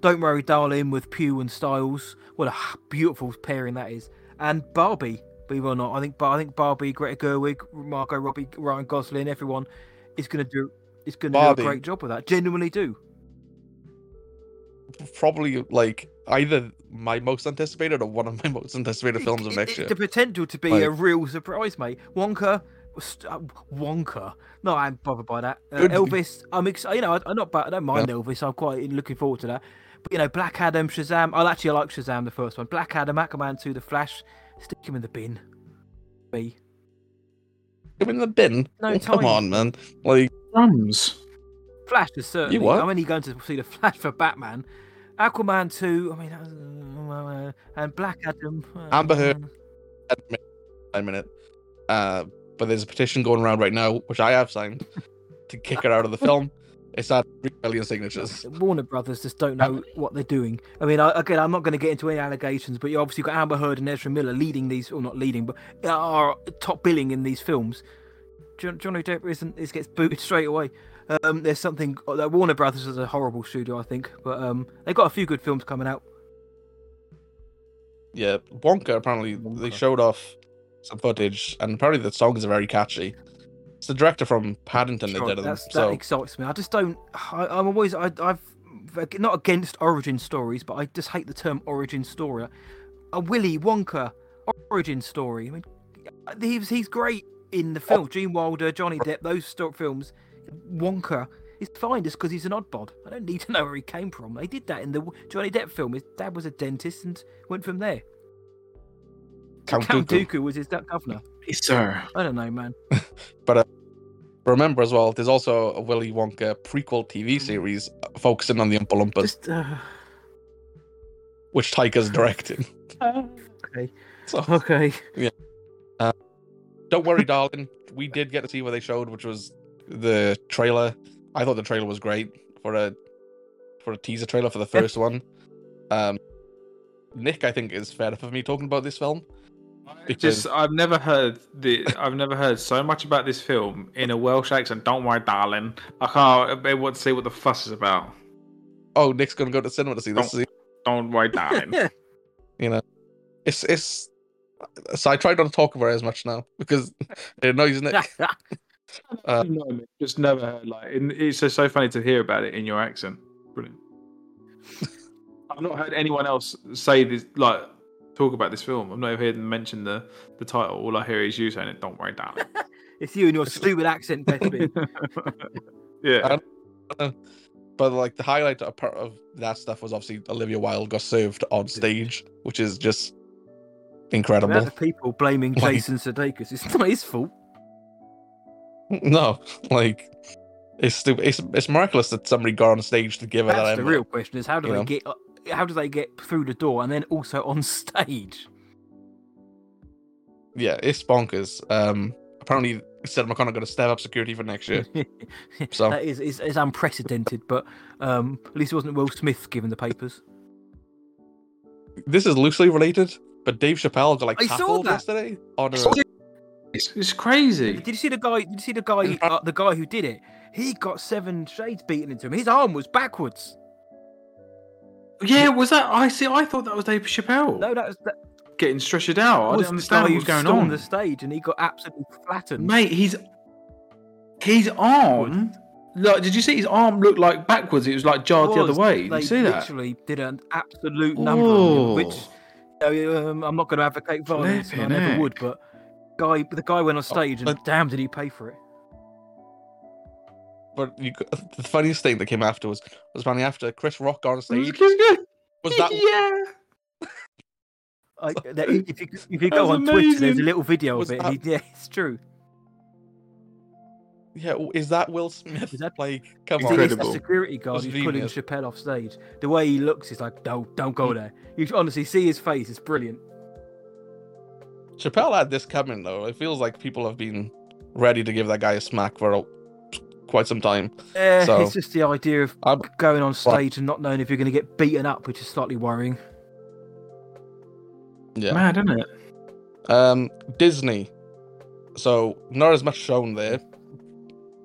C: Don't Worry, Darling with Pugh and Styles. What a [SIGHS] beautiful pairing that is. And Barbie, believe it or not. I think I think Barbie, Greta Gerwig, Margot Robbie, Ryan Gosling, everyone is going to do is going to do a great job with that. Genuinely do.
D: Probably like either my most anticipated or one of my [LAUGHS] most anticipated films of next year.
C: The potential to be
D: Like-
C: a real surprise, mate. Wonka, Wonka. No, I'm bothered by that. Uh, Elvis, I'm excited. You know, I, I'm not, bad. I don't mind Elvis. I'm quite looking forward to that. But you know, Black Adam, Shazam. I actually like Shazam, the first one. Black Adam, Aquaman 2, The Flash. Stick him in the bin. Me.
D: Give in the bin.
C: No
D: Oh, come on, man. Like
B: Drums.
C: Flash is certainly.
D: what?
C: I'm only going to see the Flash for Batman. Aquaman 2. I mean, uh, and Black Adam. uh,
D: Amber Heard. a minute. Uh, but there's a petition going around right now, which I have signed, to kick her out of the film. It's at three million signatures.
C: Warner Brothers just don't know what they're doing. I mean, I, again, I'm not going to get into any allegations, but you obviously got Amber Heard and Ezra Miller leading these, or not leading, but are top billing in these films. John, Johnny Depp isn't is gets booted straight away. Um, there's something. Uh, Warner Brothers is a horrible studio, I think, but um, they've got a few good films coming out.
D: Yeah, Wonka. Apparently, they showed off some footage, and apparently the songs are very catchy. It's the director from Paddington that did them.
C: that's, that
D: So
C: excites me. I just don't. I, I'm always. I, I've not against origin stories, but I just hate the term origin story. A Willy Wonka origin story. I mean, he's he's great in the film. Oh. Gene Wilder, Johnny Depp, those stock films. Wonka is fine just because he's an oddbod. I don't need to know where he came from. They did that in the Johnny Depp film. His dad was a dentist and went from there.
D: Count
C: Count
D: Dooku.
C: Dooku was his da- governor.
B: Yes, sir.
C: I don't know, man. [LAUGHS]
D: But remember as well, there's also a Willy Wonka prequel TV series focusing on the Oompa Loompas,
C: Just uh,
D: which Taika's directing. [LAUGHS]
C: okay,
D: So
C: okay.
D: don't worry, [LAUGHS] darling. We did get to see what they showed, which was the trailer. I thought the trailer was great for a for a teaser trailer for the first one. Um, Nick, I think, is fair enough for me talking about this film. Because-
B: Just I've never heard the I've never heard so much about this film in a Welsh accent. Don't worry, darling. I can't be able to see what the fuss is about.
D: Oh, Nick's gonna go to cinema to see this.
B: Don't worry, darling. [LAUGHS]
D: You know, it's it's. So I try not to talk about it as much now because [LAUGHS] it annoys Nick. [LAUGHS] Uh,
B: No, mate, just never heard like and it's just so funny to hear about it in your accent. Brilliant. I've not heard anyone else say this like talk about this film. I've not heard them mention the the title. All I hear is you saying it. Don't worry, darling. [LAUGHS]
C: It's you and your stupid accent, Betsy. [LAUGHS]
B: yeah.
D: But like the highlight of part of that stuff was obviously Olivia Wilde got served on stage, which is just incredible.
C: amount of people blaming
D: Like-
C: Jason Sudeikis, it's not his fault. [LAUGHS]
D: No, like it's stupid. It's it's miraculous that somebody got on stage to give her that.
C: The real question: is how do they
D: know.
C: get uh, how do they get through the door and then also on [LAUGHS] stage?
D: Yeah, it's bonkers. Um, apparently, CinemaCon going to step up security for next year. [LAUGHS] So-
C: that is, is is unprecedented, but um, at least it wasn't Will Smith giving the papers.
D: this is loosely related, but Dave Chappelle got like
C: I
D: tackled yesterday on a,
B: It's, it's crazy.
C: Did you see the guy? Did you see the guy? [LAUGHS] Uh, the guy who did it? He got seven shades beaten into him. His arm was backwards.
B: Yeah, was that? I see. I thought that was Dave Chappelle
C: No, that was that
B: getting stretched out. I didn't understand what was going
C: stormed
B: on.
C: the stage, and he got absolutely flattened.
B: Mate, he's his arm. Like, did you see his arm look like backwards? It was like jarred the other way. Did you see that?
C: literally did an absolute number on him, which
B: Oh.
C: you know, um, I'm not going to advocate violence. and I never would, but guy, the guy went on stage, and
D: but-
C: damn, did he pay for it?
D: But you, the funniest thing that came after was was apparently after Chris Rock got on stage. [LAUGHS] Was that [LAUGHS]
B: yeah.
C: I, that- if you if you go
B: was
C: on Twitter, there's a little video
D: Was
C: of it.
D: that-
C: he- [LAUGHS] yeah, it's true.
D: yeah? Is that Will Smith?
C: Is that-
D: like come
C: It's
D: on?
C: the-
B: Incredible.
C: It's the security guard who's pulling. Chappelle off stage. The way he looks, he's like, "Don't, don't go hmm. there." You honestly see his face; it's brilliant.
D: Chappelle had this coming though. It feels like people have been ready to give that guy a smack for a, quite some time.
C: Yeah,
D: So-
C: it's just the idea of
D: I'm-
C: going on stage and not knowing if you're going to get beaten up, which is slightly worrying.
D: Yeah.
B: Mad, isn't it?
D: Um, Disney. So not as much shown there,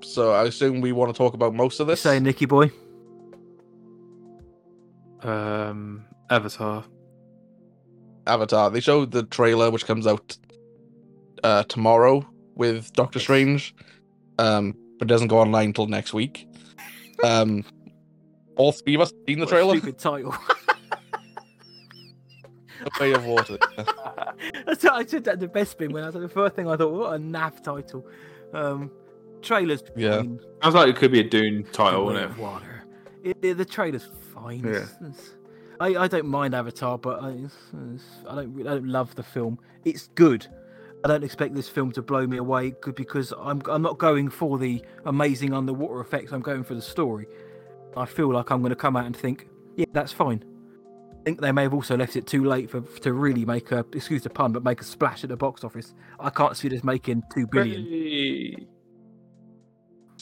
D: so I assume we want to talk about most of this.
C: Say, Nicky boy.
B: Um, Avatar.
D: Avatar. They showed the trailer, which comes out uh, tomorrow with Doctor Strange, um, but doesn't go online until next week. Um, all three of us seen the
C: What a
D: trailer.
C: Stupid title.
D: The Way of Water. [LAUGHS]
C: That's what I said that the best bit when I was the first thing I thought, what a naff title. Um, trailers.
D: Yeah.
C: fine.
B: Sounds like it could be a Dune title,
C: Way
B: wouldn't it?
C: Water. It, it- the trailer's fine.
B: Yeah.
C: It's- it's- I, I don't mind Avatar, but I, it's, it's- I don't I don't love the film. It's good. I don't expect this film to blow me away because I'm I'm not going for the amazing underwater effects. I'm going for the story. I feel like I'm going to come out and think, yeah, that's fine. I think they may have also left it too late for to really make a excuse the pun, but make a splash at the box office. I can't see this making two billion.
B: Hey.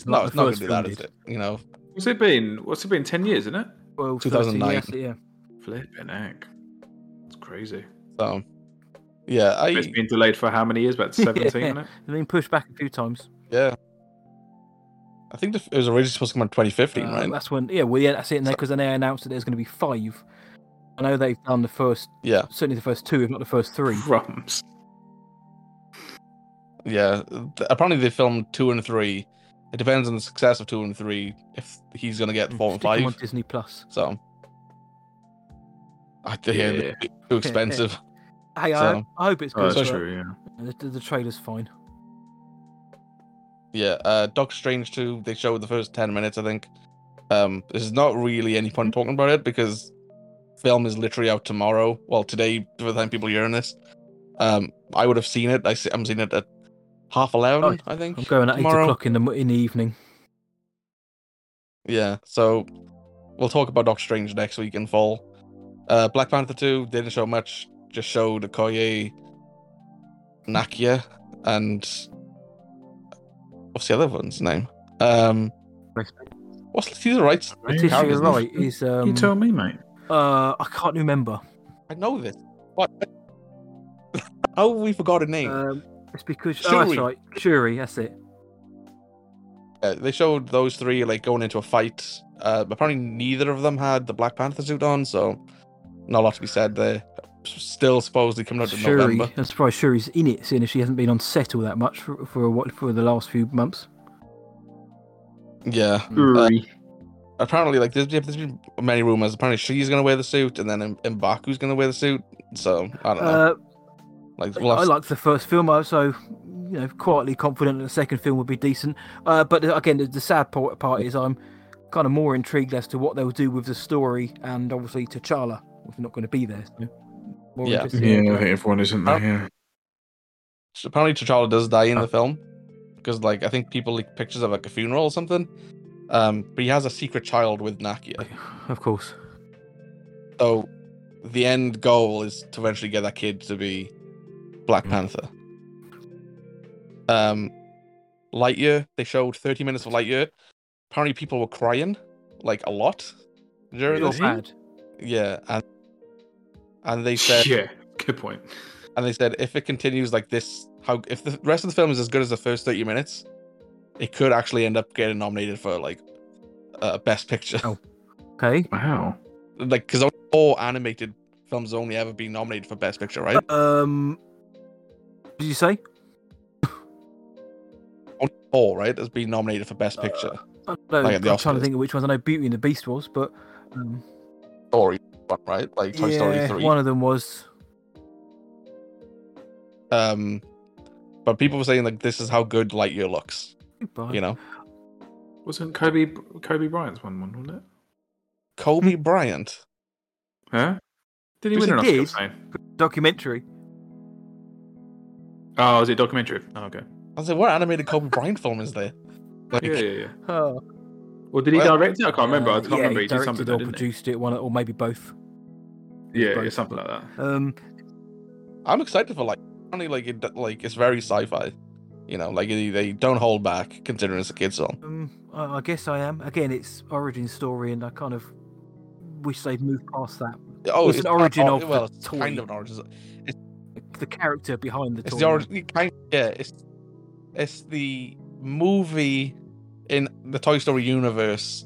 D: no, it's not going
C: first
D: to do that,
C: film
D: is it? You know,
B: What's it been? What's it been? Ten years, isn't it?
C: Well,
D: 2009.
C: yes, yeah.
B: Flipping heck. It's crazy.
D: so yeah, I
B: It's been delayed for how many years? About [LAUGHS] seventeen, isn't it?
C: It's been pushed back a few times.
D: yeah. I think it was originally supposed to come out in 2015,
C: Uh,
D: right?
C: That's when, yeah, well, yeah, that's it. Because then they announced that there's going to be five. I know they've done the first,
D: Yeah,
C: certainly the first two, if not the first three. [LAUGHS]
B: Crumbs.
D: yeah. Apparently, they filmed two and three. It depends on the success of two and three if he's going to get four and
C: Stick 'em
D: five.
C: on Disney Plus.
D: So, I think yeah,
B: Yeah.
D: too expensive. [LAUGHS]
C: Hey,
D: So-
C: I, I hope it's
B: Oh,
C: good.
B: that's true. Yeah.
C: The, the, the trailer's fine.
D: Yeah, uh, Doctor Strange 2, they showed the first 10 minutes, I think. Um, there's not really any point talking about it because film is literally out tomorrow. Well, today, by the time people are hearing this. Um, I would have seen it. I see, I'm seeing it at half 11,
C: Oh,
D: I think.
C: I'm going at
D: tomorrow.
C: eight o'clock in the mo- in the evening.
D: Yeah, so we'll talk about Doctor Strange next week in fall. Uh, Black Panther 2 didn't show much, just showed Okoye, Nakia, and what's the other one's name? Um, what's Letitia Wright's?
C: Letitia
D: character's name?
C: Wright is um.
B: you tell me, mate.
C: uh, I can't remember.
D: I know this. What? oh, we forgot a name?
C: Um, it's because oh, that's right, Shuri. That's it.
D: Uh, they showed those three like going into a fight. Uh, apparently, neither of them had the Black Panther suit on, so not a lot to be said there. Still supposedly coming out in
C: Shuri.
D: November.
C: I'm surprised Shuri's in it, seeing as she hasn't been on set all that much for for what for the last few months.
D: Yeah.
C: Uh,
D: apparently, like there's, there's been many rumors. Apparently, she's gonna wear the suit, and then M- Mbaku's gonna wear the suit. So I don't know.
C: Uh,
D: like, we'll
C: I
D: have to-
C: liked the first film, uh, so you know, quietly confident that the second film would be decent. Uh, but uh, again, the, the sad part, part is I'm kind of more intrigued as to what they'll do with the story, and obviously T'Challa, if not going to be there. So more
D: Yeah.
B: Yeah, I think everyone isn't
D: there,
B: there. Yeah.
D: apparently T'Challa does die in
C: Oh.
D: the film because, like, I think people leak pictures of like a funeral or something. Um, but he has a secret child with Nakia.
C: Of course.
D: So the end goal is to eventually get that kid to be Black
C: Mm.
D: Panther. Um, Lightyear. They showed 30 minutes of Lightyear. Apparently, people were crying like a lot during
C: Not
D: this. Yeah, and and they said
B: yeah, good point.
D: and they said if it continues like this, how if the rest of the film is as good as the first 30 minutes, it could actually end up getting nominated for like uh, best picture.
C: Oh. Okay.
B: Wow.
D: like because all animated films only ever been nominated for best picture, right?
C: Um, did you say?
D: Only four, right? Has been nominated for best picture.
C: I don't,
D: like,
C: I'm trying to think of which ones. I know Beauty and the Beast was, but um,
D: Story one, right? Like Toy Story 3.
C: one of them was.
D: Um but people were saying like this is how good Lightyear looks,
C: But
D: you know.
B: Wasn't Kobe Kobe Bryant's one one, wasn't it?
D: Kobe Bryant.
B: Huh? Did he win an
C: he
B: Oscar?
C: did.
B: for something?
C: documentary.
B: Oh, was it documentary? Oh, okay.
D: I was like, what animated Kobe Bryant film is there? Like,
B: Yeah, yeah, yeah.
C: Oh,
B: Or did he
D: Well-
B: direct it? I can't remember. I
C: uh,
B: can't
C: yeah,
B: remember.
C: He
B: He did something,
C: or
B: didn't he?
C: produced it, one or maybe both.
B: Yeah, yeah, something
C: but-
B: like that.
C: Um,
D: I'm excited for like only like it like it's very sci-fi. You know, like they, they don't hold back considering it's a kid's film.
C: um, I, I guess I am. Again, it's origin story, and I kind of wish they'd moved past that.
D: Oh,
C: It's an origin of
D: well, it's
C: toy.
D: kind of an origin.
C: The character behind the
D: It's
C: toy.
D: the origin. Kind yeah, it's it's the movie in the Toy Story universe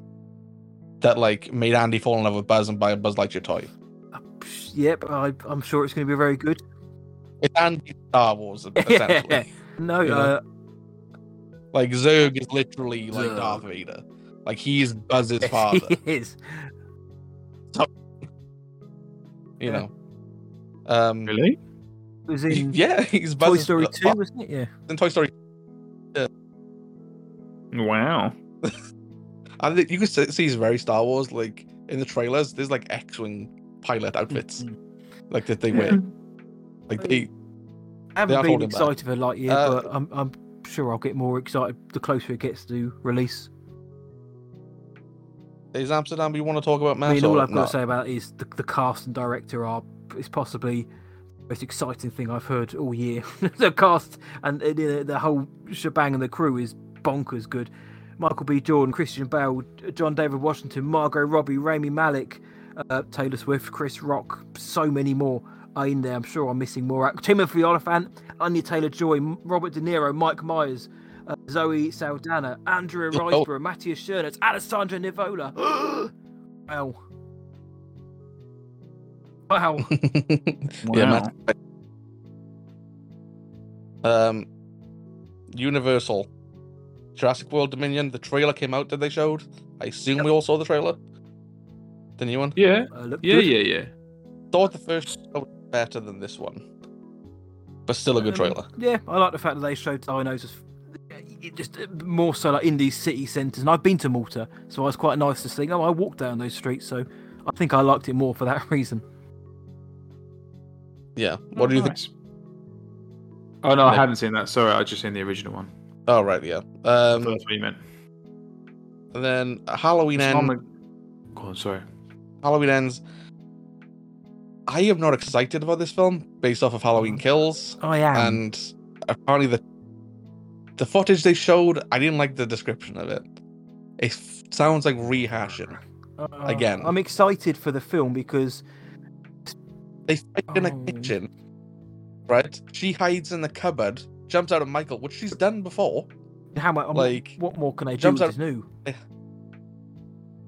D: that like made Andy fall in love with Buzz and buy a Buzz Lightyear toy.
C: Yep, I, I'm sure it's going to be very good.
D: It's Andy Star Wars [LAUGHS] essentially.
C: No,
D: You know?
C: uh,
D: like Zurg is literally like
C: Zurg.
D: Darth Vader. Like he's Buzz's father.
C: he is. [LAUGHS]
D: you know. Um,
B: Really?
C: It was in [LAUGHS]
D: yeah, he's
C: Toy Story 2, wasn't it? Yeah.
D: in Toy Story.
B: Wow.
D: I think you can see see he's very Star Wars. Like in the trailers, there's like X-wing pilot outfits,
C: Mhm.
D: like that they wear. [LAUGHS] Like they,
C: I haven't
D: are
C: been excited for Lightyear,
D: Uh,
C: but I'm, I'm sure I'll get more excited the closer it gets to release.
D: is Amsterdam. You want to talk about?
C: I mean, all I've got
D: not?
C: to say about it is the, the cast and director are is possibly the most exciting thing I've heard all year. [LAUGHS] the cast and uh, the, the whole shebang and the crew is bonkers good. Michael B. Jordan, Christian Bale, John David Washington, Margot Robbie, Rami Malek, uh, Taylor Swift, Chris Rock, so many more are in there. I'm sure I'm missing more. Timothy Olyphant, Anya Taylor Joy, Robert De Niro, Mike Myers, uh, Zoe Saldana, Andrea
D: Oh.
C: Riseborough, Matthias Schoenaerts, Alessandro Nivola. [GASPS] wow. Wow. [LAUGHS]
D: yeah, Matt. Um, Universal, Jurassic World Dominion. The trailer came out that they showed. I assume we all saw the trailer. The new one.
B: Yeah.
C: Uh,
B: Yeah,
C: good.
B: yeah, yeah.
D: Thought the first was better than this one, but still a good
C: Um,
D: trailer.
C: Yeah, I like the fact that they showed dinos as it just uh, more so like in these city centres. And I've been to Malta, so it was quite nice to see. Oh, I walked down those streets, so I think I liked it more for that [LAUGHS] reason.
D: Yeah. What do you think?
B: Oh no, I
D: Nick?
B: hadn't seen that. Sorry, I just seen the original one.
D: Oh right, yeah. Um,
B: that's what you meant.
D: and then Halloween
B: It's
D: ends.
B: not my- Go on, sorry.
D: Halloween ends. I am not excited about this film based off of Halloween Kills,
C: I am.
D: and apparently the the footage they showed, I didn't like the description of it. It f- sounds like rehashing.
C: Uh,
D: again.
C: I'm excited for the film because
D: They fight in a
C: Oh.
D: kitchen, right? She hides in the cupboard, jumps out of Michael, which she's done before.
C: how much?
D: Like,
C: what more can they do?
D: jumps out-
C: is new.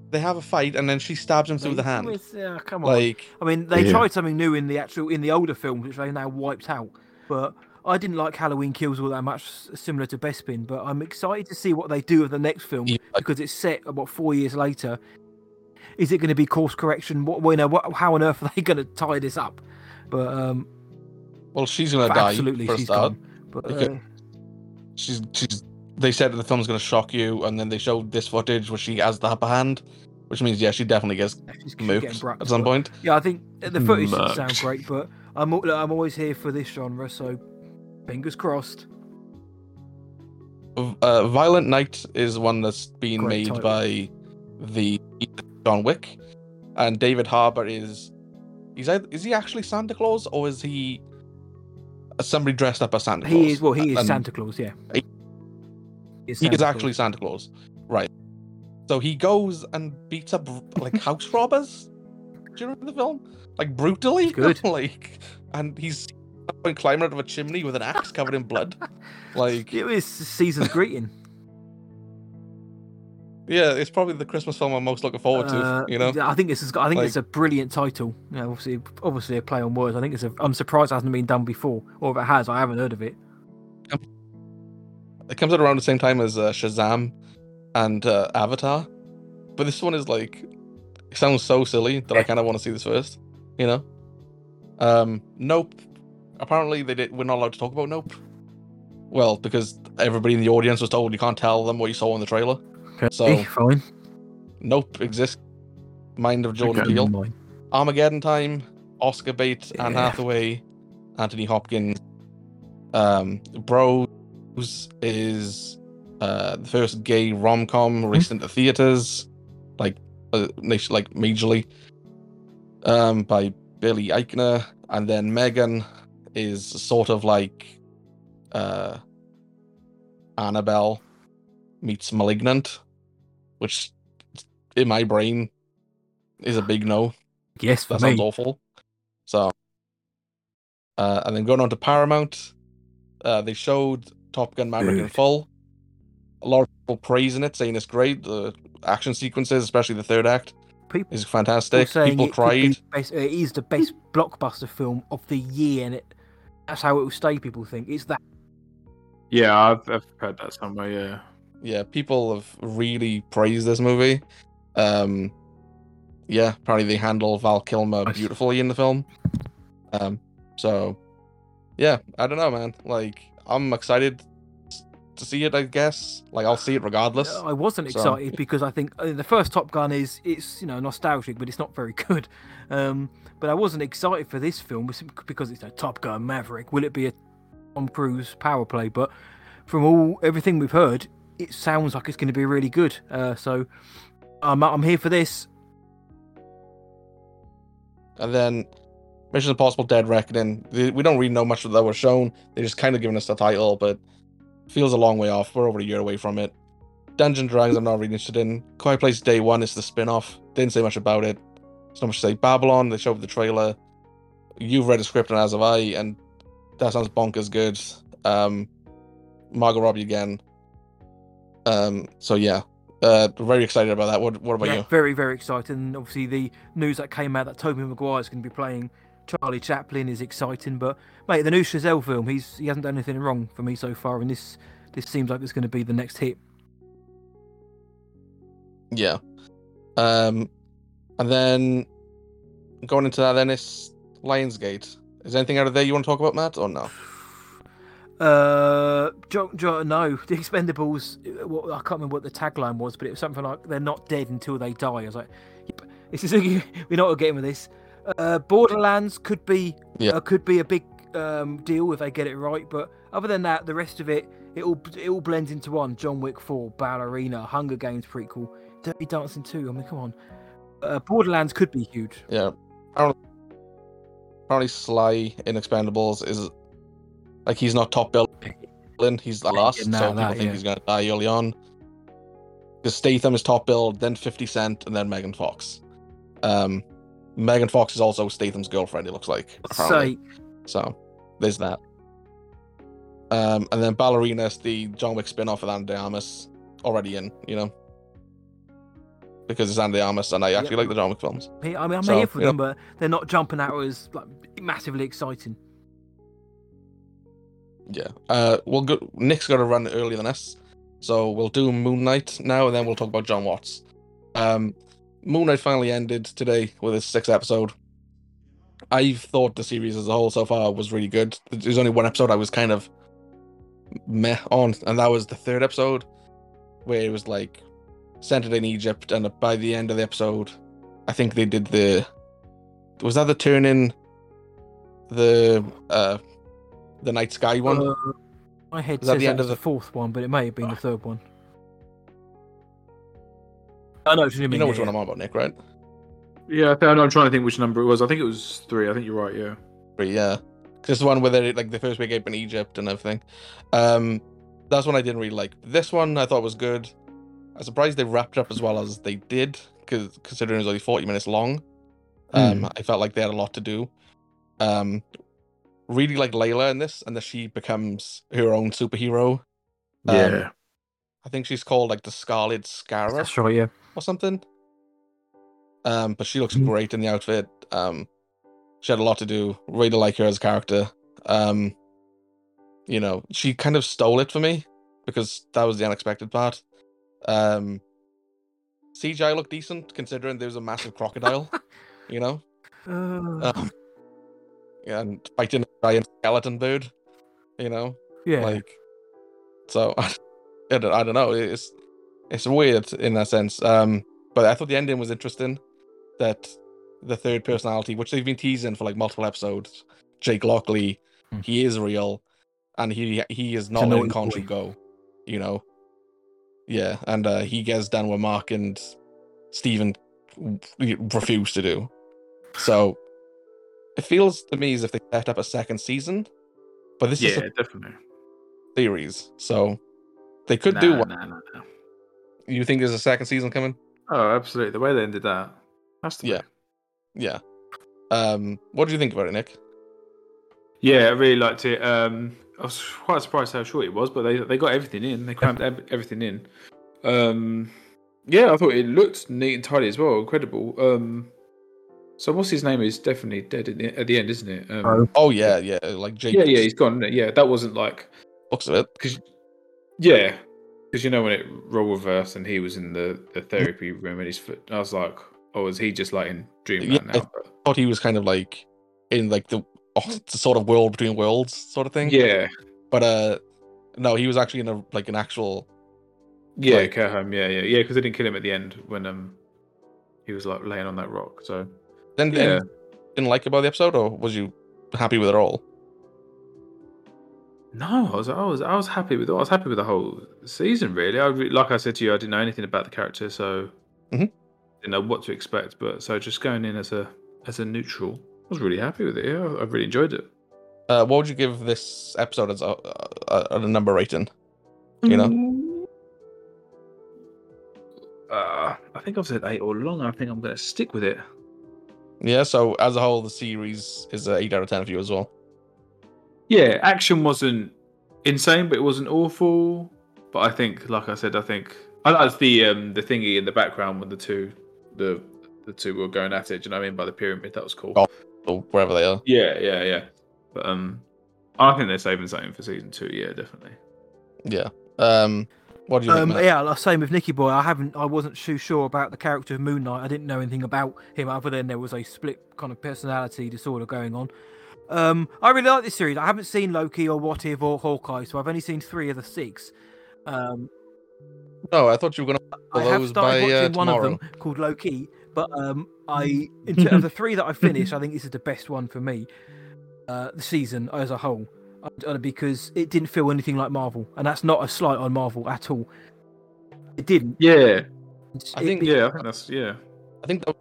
D: They have a fight, and then she stabs him through the hand.
C: with- yeah, come on.
D: Like,
C: I mean, they
B: Yeah.
C: tried something new in the actual in the older films, which they now wiped out. But I didn't like Halloween Kills all that much, similar to Bespin. But I'm excited to see what they do with the next film
D: Yeah.
C: because it's set about four years later. Is it going to be course correction? What well, you know? What, how on earth are they [LAUGHS] going to tie this up? But um,
D: well, she's gonna die
C: absolutely,
D: for a
C: she's
D: start.
C: gone. But
D: Okay.
C: uh,
D: she's she's they said that the film's going to shock you and then they showed this footage where she has the upper hand which means yeah she definitely gets moved at some point
C: Yeah, I think the footage
B: Much.
C: sounds great, but I'm al- I'm always here for this genre, so fingers crossed.
D: uh, violent night is one that's been
C: Great
D: made
C: title.
D: by the john wick and david harbour is he's either, is he actually santa claus or is he somebody dressed up as santa claus
C: He is well, he is
D: And
C: Santa Claus, yeah.
D: He-
C: He is
D: he is actually
C: Claus.
D: santa claus right so he goes and beats up like house robbers during the film like brutally
C: Good. [LAUGHS]
D: like and he's climbing out of a chimney with an axe covered in blood like
C: It was season's greeting. [LAUGHS]
D: yeah it's probably the christmas film i'm most looking forward to
C: Uh,
D: you know
C: I think this is. I think it's a brilliant title. You know, obviously, obviously a play on words. I think it's a. I'm surprised it hasn't been done before, or if it has, I haven't heard of it.
D: It comes out around the same time as uh, shazam and uh, avatar. But this one is like it sounds so silly that i kind of want to see this first you know? Um nope. Apparently they did we're not allowed to talk about nope. Well because everybody in the audience was told you can't tell them what you saw in the trailer. So
C: Eh, fine.
D: nope exists. Mind of jordan
B: Okay.
D: peele.
C: Mine.
D: armageddon time oscar bait anne hathaway anthony hopkins. Um is uh the first gay rom-com released into theaters like uh, like majorly um by billy eichner and then megan is sort of like uh annabelle meets malignant which in my brain is a big no
C: Yes,
D: that sounds
C: me.
D: awful. So, uh, and then going on to Paramount, uh, they showed Top Gun Maverick in
C: Good.
D: full. A lot of people praising it, saying it's great. The action sequences, especially the third act,
C: People
D: is fantastic.
C: saying
D: People
C: it
D: cried.
C: best- it is the best [LAUGHS] blockbuster film of the year, and it that's how it will stay. People think it's that.
B: Yeah, I've, I've heard that somewhere. Yeah.
D: Yeah, people have really praised this movie. Um, yeah, apparently they handle Val Kilmer
C: Nice.
D: beautifully in the film. Um, so yeah, I don't know, man. Like, I'm excited to see it. I guess. Like, I'll see it regardless.
C: I wasn't
D: So-
C: excited because I think uh, the first Top Gun is it's you know nostalgic, but it's not very good. Um, but I wasn't excited for this film because it's a Top Gun Maverick. Will it be a Tom Cruise power play? But from all everything we've heard, it sounds like it's going to be really good. Uh, so I'm I'm here for this.
D: And then Mission Impossible: Dead Reckoning. We don't really know much that was shown. They just kind of given us the title, but feels a long way off. We're over a year away from it. Dungeon Dragons, I'm not really interested in. Quiet Place Day One is the spin-off. Didn't say much about it. There's not much to say. Babylon, they showed the trailer. You've read the script, and as have I, and that sounds bonkers good. Um, Margot Robbie again. Um, so yeah, uh, very excited about that. What What about
C: yeah,
D: you?
C: very very exciting. And obviously the news that came out that Tobey Maguire is going to be playing Charlie Chaplin is exciting. But mate, the new Chazelle film, he's he hasn't done anything wrong for me so far, and this this seems like it's going to be the next hit.
D: Yeah. Um, and then going into that, then it's Lionsgate. Is there anything out of there you want to talk about, Matt, or no? [SIGHS]
C: Uh, jo- jo- no, [LAUGHS] the Expendables. What, I can't remember what the tagline was, but it was something like "They're not dead until they die." I was like, yep, [LAUGHS] "This is we know what we're getting with this." Uh, Borderlands could be
D: Yeah.
C: uh, could be a big um, deal if they get it right, but other than that, the rest of it it all it all blends into one. John Wick Four, Ballerina, Hunger Games prequel, Dirty Dancing Two. I mean, come on. Uh, Borderlands could be huge.
D: Yeah. Apparently, apparently Sly in Expendables is like he's not top billing. He's the
C: Yeah,
D: last,
C: getting
D: so
C: out
D: people
C: that,
D: think
C: yeah.
D: he's gonna die early on. Because Statham is top billed, then Fifty Cent, and then Megan Fox. Um, Megan Fox is also Statham's girlfriend. It looks like. apparently. So there's that. Um, and then Ballerina's the John Wick spin-off with Ana de Armas already in, you know. Because it's Ana de Armas and I actually
C: Yep.
D: like the John Wick films.
C: I mean, I'm
D: So,
C: here for them, but they're not jumping out as like massively exciting.
D: Yeah. Uh we'll go Nick's gotta run earlier than us. So we'll do Moon Knight now and then we'll talk about Jon Watts. Um Moon Knight finally ended today with its sixth episode. I've thought the series as a whole so far was really good. There's only one episode I was kind of meh on, and that was the third episode, where it was like centered in Egypt, and by the end of the episode, I think they did the was that the turn in the uh the night sky one.
C: Uh, my head
D: Is that
C: says
D: the end of
C: the
D: the-
C: fourth one, but it may have been the third one. I know what you mean.
D: you know which
C: yeah,
D: one I'm on about, Nick, right?
B: Yeah, I think, I'm trying to think which number it was. I think it was three. I think you're right. Yeah.
D: Three. yeah, 'Cause it's the one where they like the first big ape in Egypt and everything. Um, that's one I didn't really like. This one I thought was good. I'm surprised they wrapped up as well as they did, because considering it was only 40 minutes long. Um, I felt like they had a lot to do. Um, really like Layla in this, and that she becomes her own superhero. Um,
B: Yeah.
D: I think she's called like the Scarlet Scarab.
C: Yeah.
D: or something. Um, but she looks
C: Mhm.
D: great in the outfit. Um, she had a lot to do. Really like her as a character. Um, you know, she kind of stole it for me because that was the unexpected part. Um, CGI looked decent considering there was a massive crocodile. [LAUGHS] you know,
C: Uh,
D: um, and fighting a giant skeleton bird. You know,
C: yeah.
D: like so [LAUGHS] I don't, I don't know it's it's weird in that sense um but i thought the ending was interesting that the third personality which they've been teasing for like multiple episodes jake lockley
C: Hmm.
D: he is real and he he is not
C: a
D: letting
C: naughty
D: Contra go you know yeah and uh he gets done what Marc and Steven refuse to do so it feels to me as if they set up a second season but this is
B: Yeah,
D: a
B: definitely.
D: series so they could do one
B: nah, nah, nah.
D: You think there's a second season coming?
B: Oh, absolutely. The way they ended that. Has to be.
D: Yeah. Yeah. Um, what do you think about it, Nick?
B: Yeah, I really liked it. Um, I was quite surprised how short it was, but they they got everything in. They crammed everything in. Um, yeah, I thought it looked neat and tidy as well. Incredible. Um, so what's his name is definitely dead at the, at the end, isn't it? Um,
C: Oh.
D: Oh yeah, yeah, like Jake.
B: yeah, yeah, he's gone. Yeah, that wasn't like
D: looks of it.
B: because yeah, because you know when it role reversed and he was in the the therapy room and his foot, I was like, oh, is he just like in dreamland
D: Yeah,
B: now? But,
D: Thought he was kind of like in like the, oh, the sort of world between worlds sort of thing.
B: yeah,
D: But uh, no, he was actually in a like an actual.
B: yeah,
D: Like-
B: care home. Yeah, yeah, yeah. Because they didn't kill him at the end when um he was like laying on that rock. So
D: Then
B: yeah,
D: yeah. didn't like about the episode, or was you happy with it all?
B: No, I was I was I was happy with I was happy with the whole season. Really, I re- like I said to you, I didn't know anything about the character, so
D: Mhm.
B: didn't know what to expect. But so just going in as a as a neutral, I was really happy with it. Yeah, I really enjoyed it.
D: Uh, what would you give this episode as a, a, a number rating? You know,
B: Uh, I think I've said eight all along. I think I'm going to stick with it.
D: yeah. So as a whole, the series is a eight out of ten for you as well.
B: Yeah, action wasn't insane, but it wasn't awful. But I think, like I said, I think I liked the um the thingy in the background when the two the the two were going at it. Do you know what I mean? By the pyramid, that was cool.
D: Oh. Or wherever they are.
B: Yeah, yeah, yeah. But um, I think they're saving something for season two. Yeah, definitely.
D: Yeah. Um, what do you
C: Um,
D: think?
C: Yeah, like same with Nicky Boy. I haven't, I wasn't too sure about the character of Moon Knight. I didn't know anything about him other than there was a split kind of personality disorder going on. Um, I really like this series. I haven't seen Loki or What If or Hawkeye, so I've only seen three of the six. Um,
D: No, I thought you were gonna.
C: I have started
D: by, uh,
C: watching one of them called Loki, but um, I in terms of the three that I [LAUGHS] finished, I think this is the best one for me. Uh, the season as a whole, uh, because it didn't feel anything like Marvel, and that's not a slight on Marvel at all. It didn't.
B: Yeah,
D: I think-
C: it-
B: yeah. I think that's yeah.
D: I think the,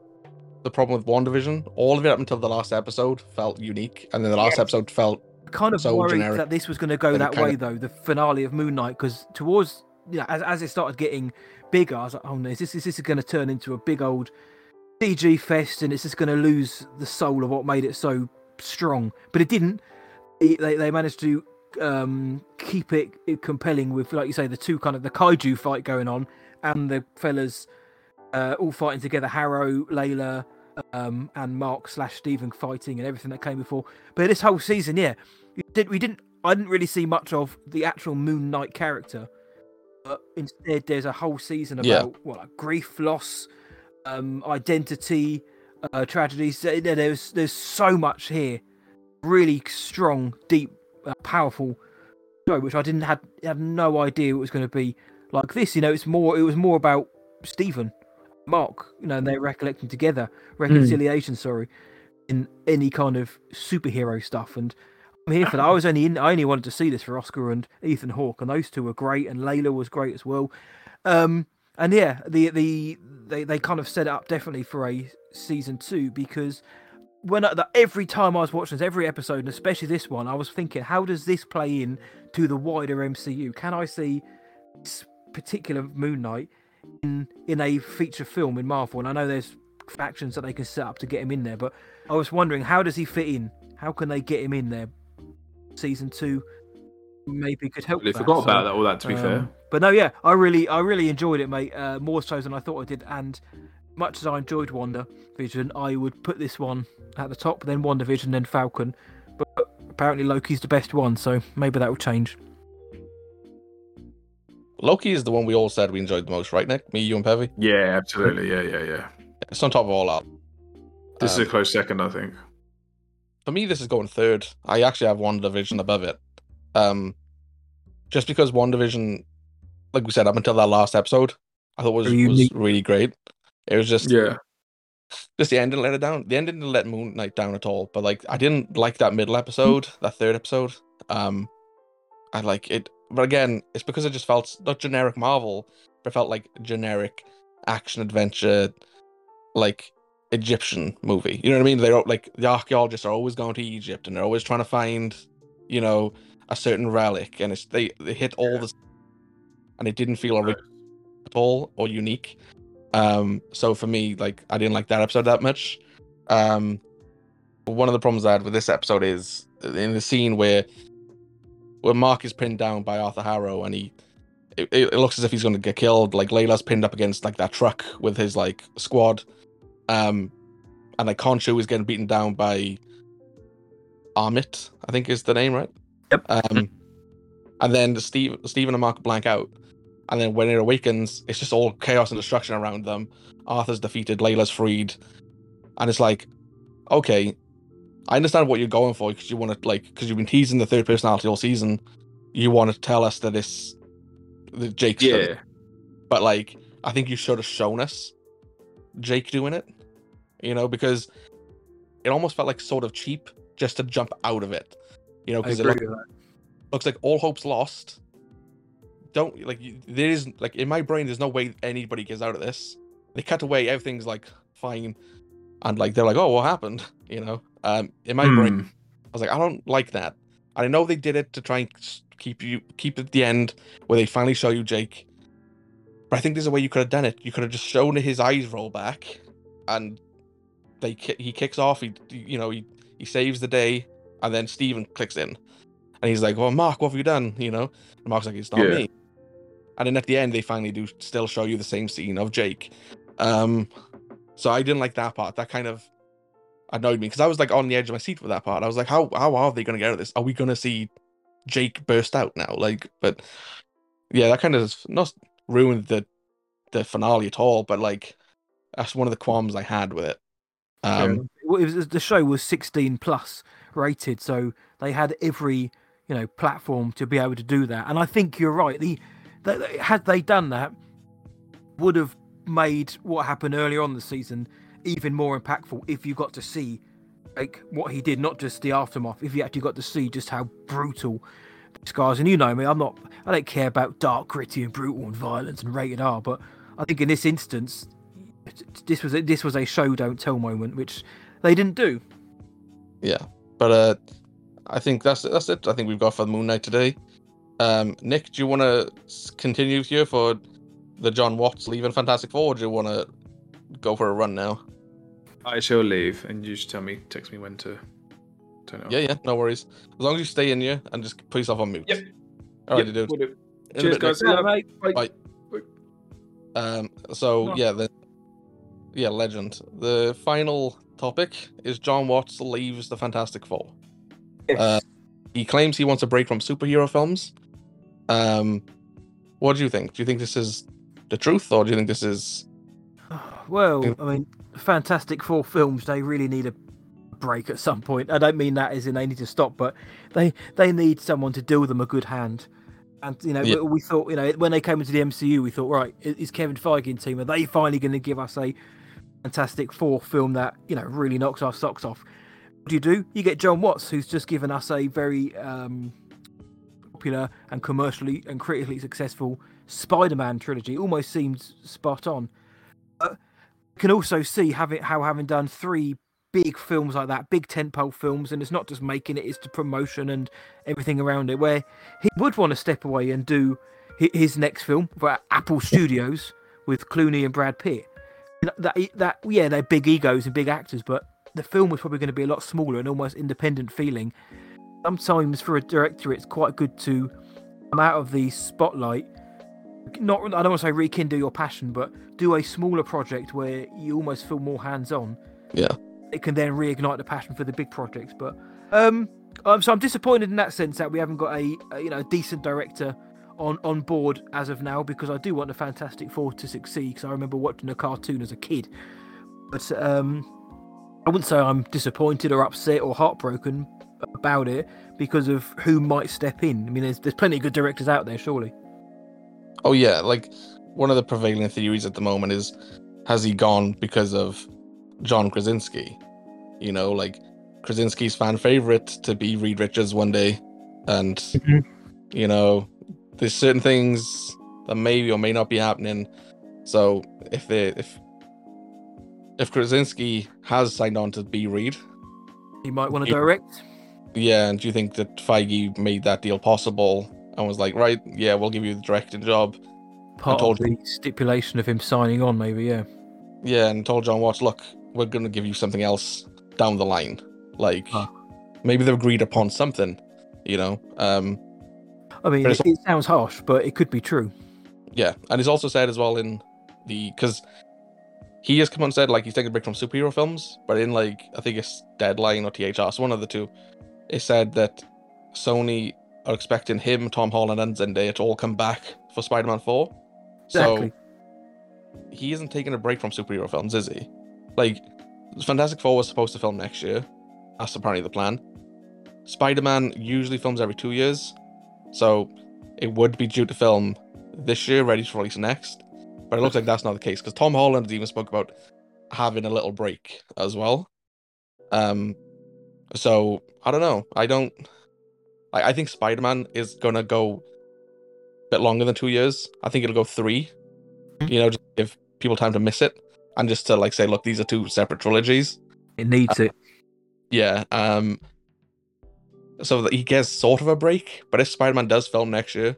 D: the problem with WandaVision, all of it up until the last episode felt unique, and then the last
C: Yeah.
D: episode felt
C: kind of
D: so
C: worried
D: generic
C: that this was going to go
D: that
C: that way though the finale of moon knight because towards you know as, as it started getting bigger i was like oh no is this is this going to turn into a big old cg fest and it's just going to lose the soul of what made it so strong? But it didn't. It- they, they managed to um keep it compelling with like you say the two kind of the kaiju fight going on and the fellas uh all fighting together harrow layla um, and Mark slash Steven fighting and everything that came before. But this whole season, yeah, we did we didn't I didn't really see much of the actual Moon Knight character. But instead, there's a whole season about
D: Yeah.
C: what like grief, loss, um, identity, uh, tragedies. There's there's so much here, really strong, deep, uh, powerful show, which I didn't had had no idea it was going to be like this. You know, it's more it was more about Steven, Mark, you know, and they're recollecting together, reconciliation. Sorry, in any kind of superhero stuff, and I'm here for that. I was only in, I only wanted to see this for Oscar and Ethan Hawke, and those two were great, and Layla was great as well. Um, and yeah, the the they they kind of set it up definitely for a season two because when I, the, every time I was watching this, every episode, and especially this one, I was thinking, how does this play in to the wider MCU? Can I see this particular Moon Knight in in a feature film in Marvel? And I know there's factions that they can set up to get him in there, but I was wondering, how does he fit in? How can they get him in there? Season two maybe could help.
B: They
C: that,
B: forgot
C: so-
B: about that. All that to be fair.
C: um, But no, yeah, I really, I really enjoyed it, mate. Uh, more so than I thought I did. And much as I enjoyed Wonder Vision, I would put this one at the top, then WandaVision, then Falcon. But apparently Loki's the best one, so maybe that will change.
D: Loki is the one we all said we enjoyed the most, right, Nick? Me, you, and Pevy.
B: Yeah, absolutely. Yeah, yeah, yeah.
D: It's on top of all that.
B: This
D: Um,
B: is a close second, I think.
D: for me, this is going third. I actually have WandaVision above it. Um, just because WandaVision, like we said, up until that last episode, I thought was was really great. It was just
B: Yeah,
D: just the end didn't let it down. The end didn't let Moon Knight down at all. But like, I didn't like that middle episode, that third episode. Um, I like it, but again, it's because it just felt not generic Marvel, but it felt like generic action adventure, like Egyptian movie. You know what I mean? They're like the archaeologists are always going to Egypt, and they're always trying to find, you know, a certain relic, and it's they they hit all the, and it didn't feel original at all or unique. Um, so for me, like I didn't like that episode that much. Um, but one of the problems I had with this episode is in the scene where where Mark is pinned down by Arthur Harrow and he it, it looks as if he's going to get killed. Like Layla's pinned up against like that truck with his like squad, um, and like Khonshu is getting beaten down by Ammit, I think is the name, right?
C: Yep.
D: Um, and then Steve, Steven and Mark blank out, and then when it awakens, it's just all chaos and destruction around them. Arthur's defeated, Layla's freed, and it's like, okay, I understand what you're going for because you want to like because you've been teasing the third personality all season. You want to tell us that it's the Jake's.
B: Yeah,
D: but like I think you should have shown us Jake doing it, you know, because it almost felt like sort of cheap just to jump out of it, you know, because it look, looks like all hope's lost. Don't like there is like in my brain, there's no way anybody gets out of this. They cut away, everything's like fine, and like they're like, oh, what happened? [LAUGHS] You know, um, in my brain,
B: Hmm.
D: I was like, I don't like that. And I know they did it to try and keep you keep it at the end where they finally show you Jake. But I think there's a way you could have done it. You could have just shown his eyes roll back, and they he kicks off. He you know he he saves the day, and then Steven clicks in, and he's like, "Well, Mark, what have you done?" You know, and Mark's like, "It's not
B: Yeah.
D: me." And then at the end, they finally do still show you the same scene of Jake. Um, so I didn't like that part. That kind of annoyed me because I was like on the edge of my seat for that part. I was like, how how are they going to get out of this? Are we going to see Jake burst out now? Like, but yeah, that kind of not ruined the the finale at all. But like, that's one of the qualms I had with it. Um,
C: Well, it was, the show was 16 plus rated, so they had every you know platform to be able to do that. And I think you're right. The, the had they done that, would have made what happened earlier on the season even more impactful if you got to see like what he did, not just the aftermath. If you actually got to see just how brutal this guy's, and you know me, I'm not, I don't care about dark, gritty, and brutal and violence and rated R, but I think in this instance, this was a, this was a show don't tell moment, which they didn't do.
D: yeah, but uh, I think that's that's it. I think we've got for the Moon Knight today. Um, Nick, do you want to continue here for the Jon Watts leaving Fantastic Four, or do you want to go for a run now?
B: I shall leave, and you just tell me, text me when to turn it off.
D: Yeah, yeah, no worries. As long as you stay in here and just put yourself on mute.
B: Yep.
D: All right,
B: Yep,
D: dude.
B: will do.
D: In a
B: Cheers, guys. See ya.
C: mate.
B: Bye.
D: Bye. Um, so
B: No.
D: yeah, the yeah, legend. The final topic is Jon Watts leaves the Fantastic Four. Uh, he claims he wants a break from superhero films. Um, what do you think? Do you think this is the truth, or do you think this is? [SIGHS]
C: Well, I mean, Fantastic Four films, they really need a break at some point. I don't mean that as in they need to stop, but they they need someone to deal them a good hand. And you know,
D: Yeah.
C: we, we thought, you know, when they came into the MCU, we thought, right, is Kevin Feige and team are they finally going to give us a Fantastic Four film that you know really knocks our socks off? What do you do? You get Jon Watts, who's just given us a very um, popular and commercially and critically successful Spider-Man trilogy. Almost seems spot on. Uh, can also see having how having done three big films like that, big tentpole films, and it's not just making it; it's the promotion and everything around it. Where he would want to step away and do his next film for Apple Studios with Clooney and Brad Pitt. That that yeah, they're big egos and big actors, but the film was probably going to be a lot smaller and almost independent feeling. Sometimes for a director, it's quite good to come out of the spotlight. Not, I don't want to say rekindle your passion, but do a smaller project where you almost feel more hands-on.
D: Yeah.
C: It can then reignite the passion for the big projects. But um, um so I'm disappointed in that sense that we haven't got a, a you know a decent director on on board as of now because I do want the Fantastic Four to succeed because I remember watching the cartoon as a kid. But um, I wouldn't say I'm disappointed or upset or heartbroken about it because of who might step in. I mean, there's there's plenty of good directors out there, surely.
D: Oh yeah, like one of the prevailing theories at the moment is has he gone because of John Krasinski? You know, like Krasinski's fan favorite to be Reed Richards one day, and
C: Mhm.
D: you know, there's certain things that may or may not be happening. So if they if if Krasinski has signed on to be Reed,
C: He might want to direct.
D: yeah, and do you think that Feige made that deal possible and was like, right, yeah, we'll give you the directing job,
C: Part
D: told
C: of the stipulation of him signing on, maybe. Yeah.
D: Yeah, and told Jon Watts, look, we're gonna give you something else down the line. Like
C: Ah.
D: maybe they've agreed upon something, you know. Um
C: I mean, it, it sounds harsh, but it could be true.
D: yeah, and he's also said as well in the because he has come on and said like he's taking a break from superhero films, but in like I think it's Deadline or THR, so one of the two, it said that Sony are expecting him, Tom Holland, and Zendaya to all come back for Spider-Man Four.
C: Exactly.
D: So he isn't taking a break from superhero films, is he? Like Fantastic Four was supposed to film next year. That's apparently the plan. Spider-Man usually films every two years, so it would be due to film this year, ready to release next. But it looks like that's not the case because Tom Holland even spoke about having a little break as well. Um, so I don't know. I don't. I, I think Spider Man is gonna go a bit longer than two years. I think it'll go 3
C: Mhm.
D: You know, just give people time to miss it and just to like say, look, these are two separate trilogies.
C: It needs it.
D: Yeah. Um. So that he gets sort of a break, but if Spider Man does film next year,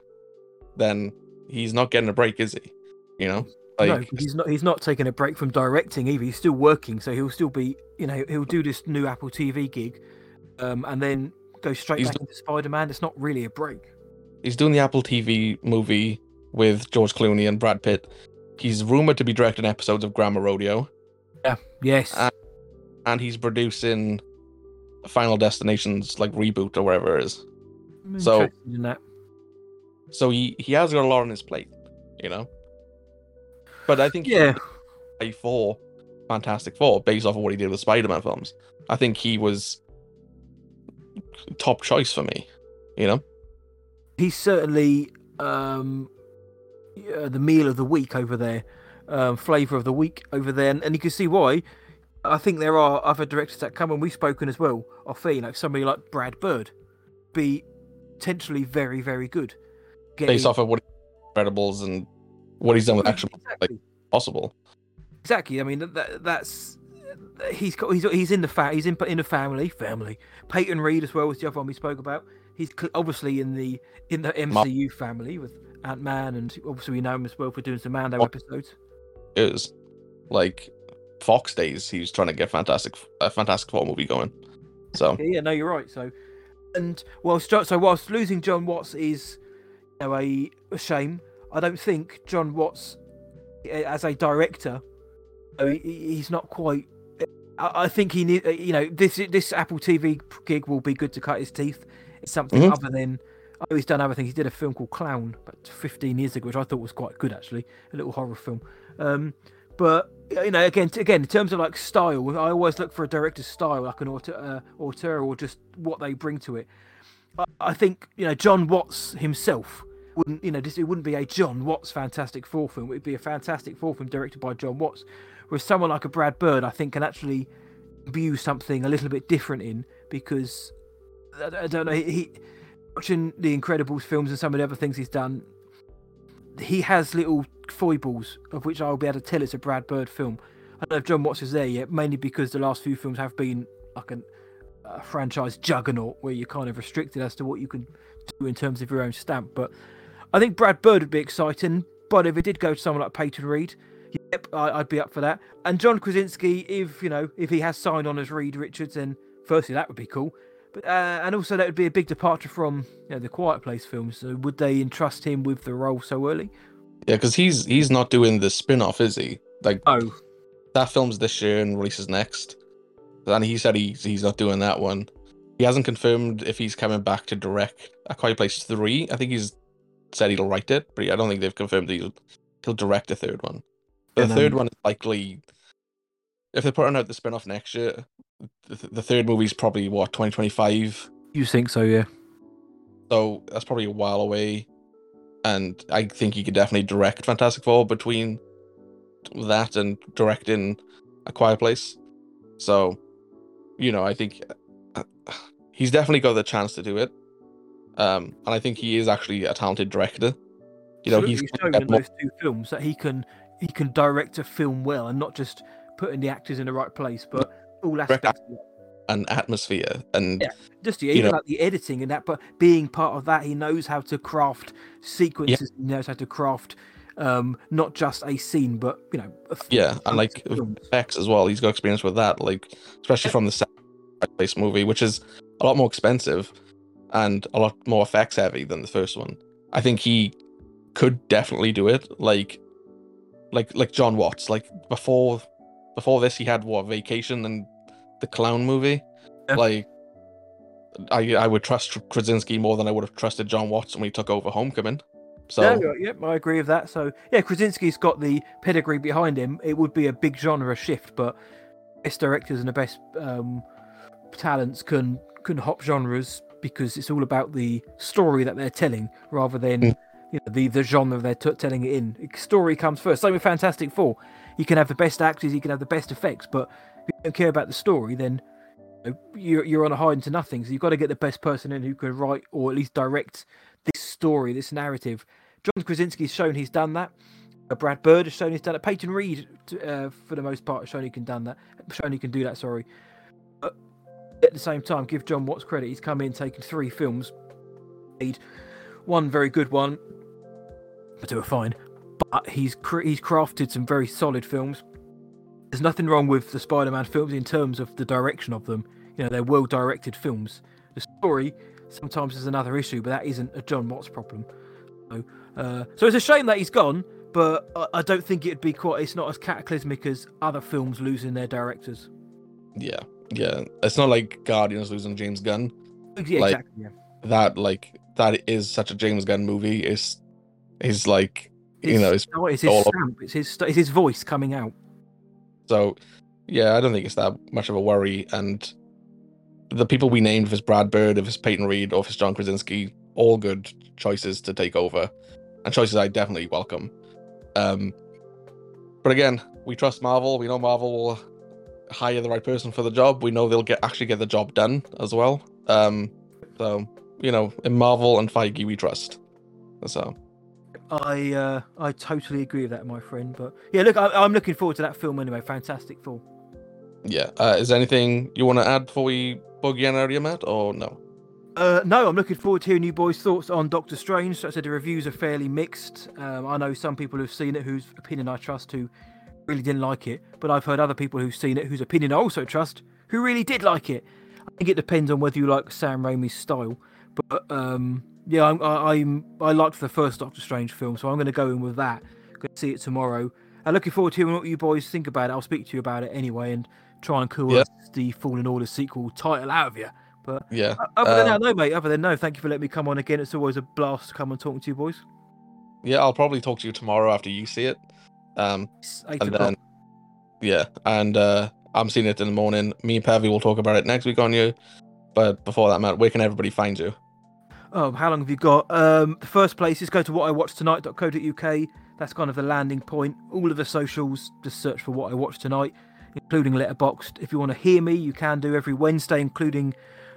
D: then he's not getting a break, is he? You know, like
C: no, he's not. He's not taking a break from directing either. He's still working, so he'll still be. You know, he'll do this new Apple TV gig, um, and then go straight
D: He's
C: back into Spider Man. It's not really a break.
D: he's doing the Apple TV movie with George Clooney and Brad Pitt. He's rumored to be directing episodes of Grammar Rodeo, Yeah.
C: Yes.
D: Uh, and he's producing Final Destinations like reboot or whatever it is.
C: I'm
D: so-. So he he has got a lot on his plate, you know. But I think
C: Yeah.
D: play for Fantastic Four based off of what he did with Spider-Man films. I think he was top choice for me, you know.
C: he's certainly um, yeah, the meal of the week over there, um, flavor of the week over there, and, and you can see why. I think there are other directors that come, and we've spoken as well. Of you know, somebody like Brad Bird, be potentially very, very good.
D: Based off of what Incredibles and what he's done with action
C: exactly.
D: possible.
C: Exactly. I mean, that, that's he's got he's he's in the fa- he's in in the family family. Peyton Reed as well was the other one we spoke about. He's obviously in the in the MCU family with Ant Man, and obviously we know him as well for doing some Mando
D: Oh.
C: episodes.
D: Is like Fox days. He was trying to get Fantastic a Fantastic Four movie going. So [LAUGHS]
C: Yeah, no, you're right. So, and whilst Jo- so whilst losing Jon Watts is you know a, a shame, I don't think Jon Watts as a director, uh, he- he- he's not quite. I I think he need you know this this Apple TV gig will be good to cut his teeth. It's something
D: Mhm.
C: other than I know he's done other things. He did a film called Clown about 15 years ago, which I thought was quite good actually, a little horror film. Um, but you know, again, again, in terms of like style, I always look for a director's style, like an auteur, uh, auteur or just what they bring to it. I, I think you know Jon Watts himself wouldn't, you know, this, it wouldn't be a Jon Watts Fantastic Four film. It would be a Fantastic Four film directed by Jon Watts. Whereas someone like a Brad Bird, I think, can actually view something a little bit different in because I, don't know. He, he watching the Incredibles films and some of the other things he's done, he has little foibles of which I'll be able to tell it's a Brad Bird film. I don't know if Jon Watts is there yet, mainly because the last few films have been like an, a franchise juggernaut where you're kind of restricted as to what you can do in terms of your own stamp. But I think Brad Bird would be exciting. But if it did go to someone like Peyton Reed, yep, I, I'd be up for that. And John Krasinski, if you know, if he has signed on as Reed Richards, then firstly that would be cool. But uh, and also that would be a big departure from you know the Quiet Place films. So would they entrust him with the role so early?
D: yeah, because he's he's not doing the spin-off, is he? Like
C: Oh,
D: that film's this year and releases next. And he said he's he's not doing that one. He hasn't confirmed if he's coming back to direct A Quiet Place three. I think he's said he'll write it, but I don't think they've confirmed he'll he'll direct a third one.
C: And
D: the
C: then-
D: third one is likely if they're putting out the spin-off next year. The, the third movie's probably what 2025,
C: you think so? Yeah.
D: so that's probably a while away. And I think he could definitely direct Fantastic Four between that and directing A Quiet Place. So, you know, I think uh, [SIGHS] he's definitely got the chance to do it. Um, and I think he is actually a talented director. You know,
C: Absolutely,
D: he's
C: shown in those two films that he can he can direct a film well and not just putting the actors in the right place, but all aspects. of it.
D: an atmosphere and
C: Yeah. Just yeah, even
D: know-
C: like the editing and that, but being part of that, he knows how to craft sequences. He knows how to craft um, not just a scene, but you know,
D: yeah, and like effects as well. He's got experience with that, like especially from the second place movie, which is a lot more expensive and a lot more effects heavy than the first one. I think he could definitely do it. Like, like like Jon Watts. Like before, before this, he had what Vacation and the Clown movie.
C: Yeah.
D: Like, I I would trust Krasinski more than I would have trusted John Watts when he took over Homecoming. So
C: No, yep, I agree with that. So yeah, Krasinski's got the pedigree behind him. It would be a big genre shift, but best directors and the best um, talents can can hop genres because it's all about the story that they're telling rather than
D: Mm.
C: You know the the genre they're t- telling it in. Story comes first. Same with Fantastic Four. You can have the best actors, you can have the best effects, but if you don't care about the story, then you know, you're you're on a hide into nothing. So you've got to get the best person in who can write or at least direct this story, this narrative. John Krasinski's shown he's done that. Uh, Brad Bird has shown he's done it. Peyton Reed, uh, for the most part, has shown he can done that. Shown he can do that. Sorry. But at the same time, give Jon Watts credit. He's come in, taken three films, made one very good one, but two are fine. But he's cr- he's crafted some very solid films. There's nothing wrong with the Spider-Man films in terms of the direction of them. You know, they're well-directed films. The story sometimes is another issue, but that isn't a Jon Watts problem. So, uh, so it's a shame that he's gone, but I, I don't think it'd be quite. It's not as cataclysmic as other films losing their directors.
D: yeah, yeah. It's not like Guardians losing James Gunn.
C: Yeah,
D: Like-
C: exactly. Yeah.
D: That like that is such a James Gunn movie. Is is like you know, it's
C: oh, it's his stamp. It's his. It's his voice coming out.
D: So, yeah, I don't think it's that much of a worry. And the people we named, if it's Brad Bird, if it's Peyton Reed, or if it's John Krasinski, all good choices to take over, and choices I definitely welcome. Um, but again, we trust Marvel. We know Marvel will hire the right person for the job. We know they'll get actually get the job done as well. Um, so you know, in Marvel and Feige, we trust. So
C: I uh, I totally agree with that, my friend. But yeah, look, I, I'm looking forward to that film anyway. Fantastic film.
D: yeah, uh, is there anything you want to add before we bug you area, Matt, or no?
C: Uh, no, I'm looking forward to hearing you boys' thoughts on Doctor Strange. So I said the reviews are fairly mixed. Um, I know some people who've seen it whose opinion I trust who really didn't like it, but I've heard other people who've seen it whose opinion I also trust who really did like it. I think it depends on whether you like Sam Raimi's style, but um, yeah, I'm, I, I'm I liked the first Doctor Strange film, so I'm going to go in with that. Going to see it tomorrow. I'm looking forward to hearing what you boys think about it. I'll speak to you about it anyway and try and coerce the Fallen Order sequel title out of you. But
D: Yeah,
C: Other than
D: Um,
C: that, no, mate. Other than no, thank you for letting me come on again. It's always a blast to come and talk to you boys.
D: yeah, I'll probably talk to you tomorrow after you see it. Um, and
C: o'clock.
D: then yeah, and uh, I'm seeing it in the morning. Me and Pevy will talk about it next week on you. But before that, Matt, where can everybody find you?
C: Oh, how long have you got? Um, the first place is go to whatIwatchtonight.co.uk. That's kind of the landing point. All of the socials, just search for what I watched tonight, including Letterboxd. If you want to hear me, you can do every Wednesday, including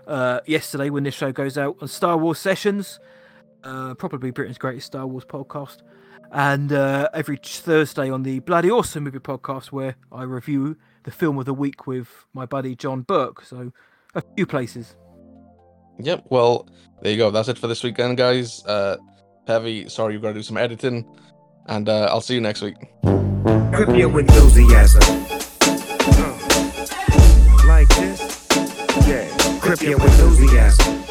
C: uh, yesterday when this show goes out on Star Wars Sessions, uh, probably Britain's greatest Star Wars podcast, and uh, every Thursday on the Bloody Awesome Movie podcast, where I review the film of the week with my buddy John Burke. So a few places.
D: Yep. Well, there you go. That's it for this weekend, guys. Uh, Pevy, sorry you've got to do some editing, and uh, I'll see you next week.
A: Grip your enthusiasm. Uh, like this? Yeah. Grip your enthusiasm.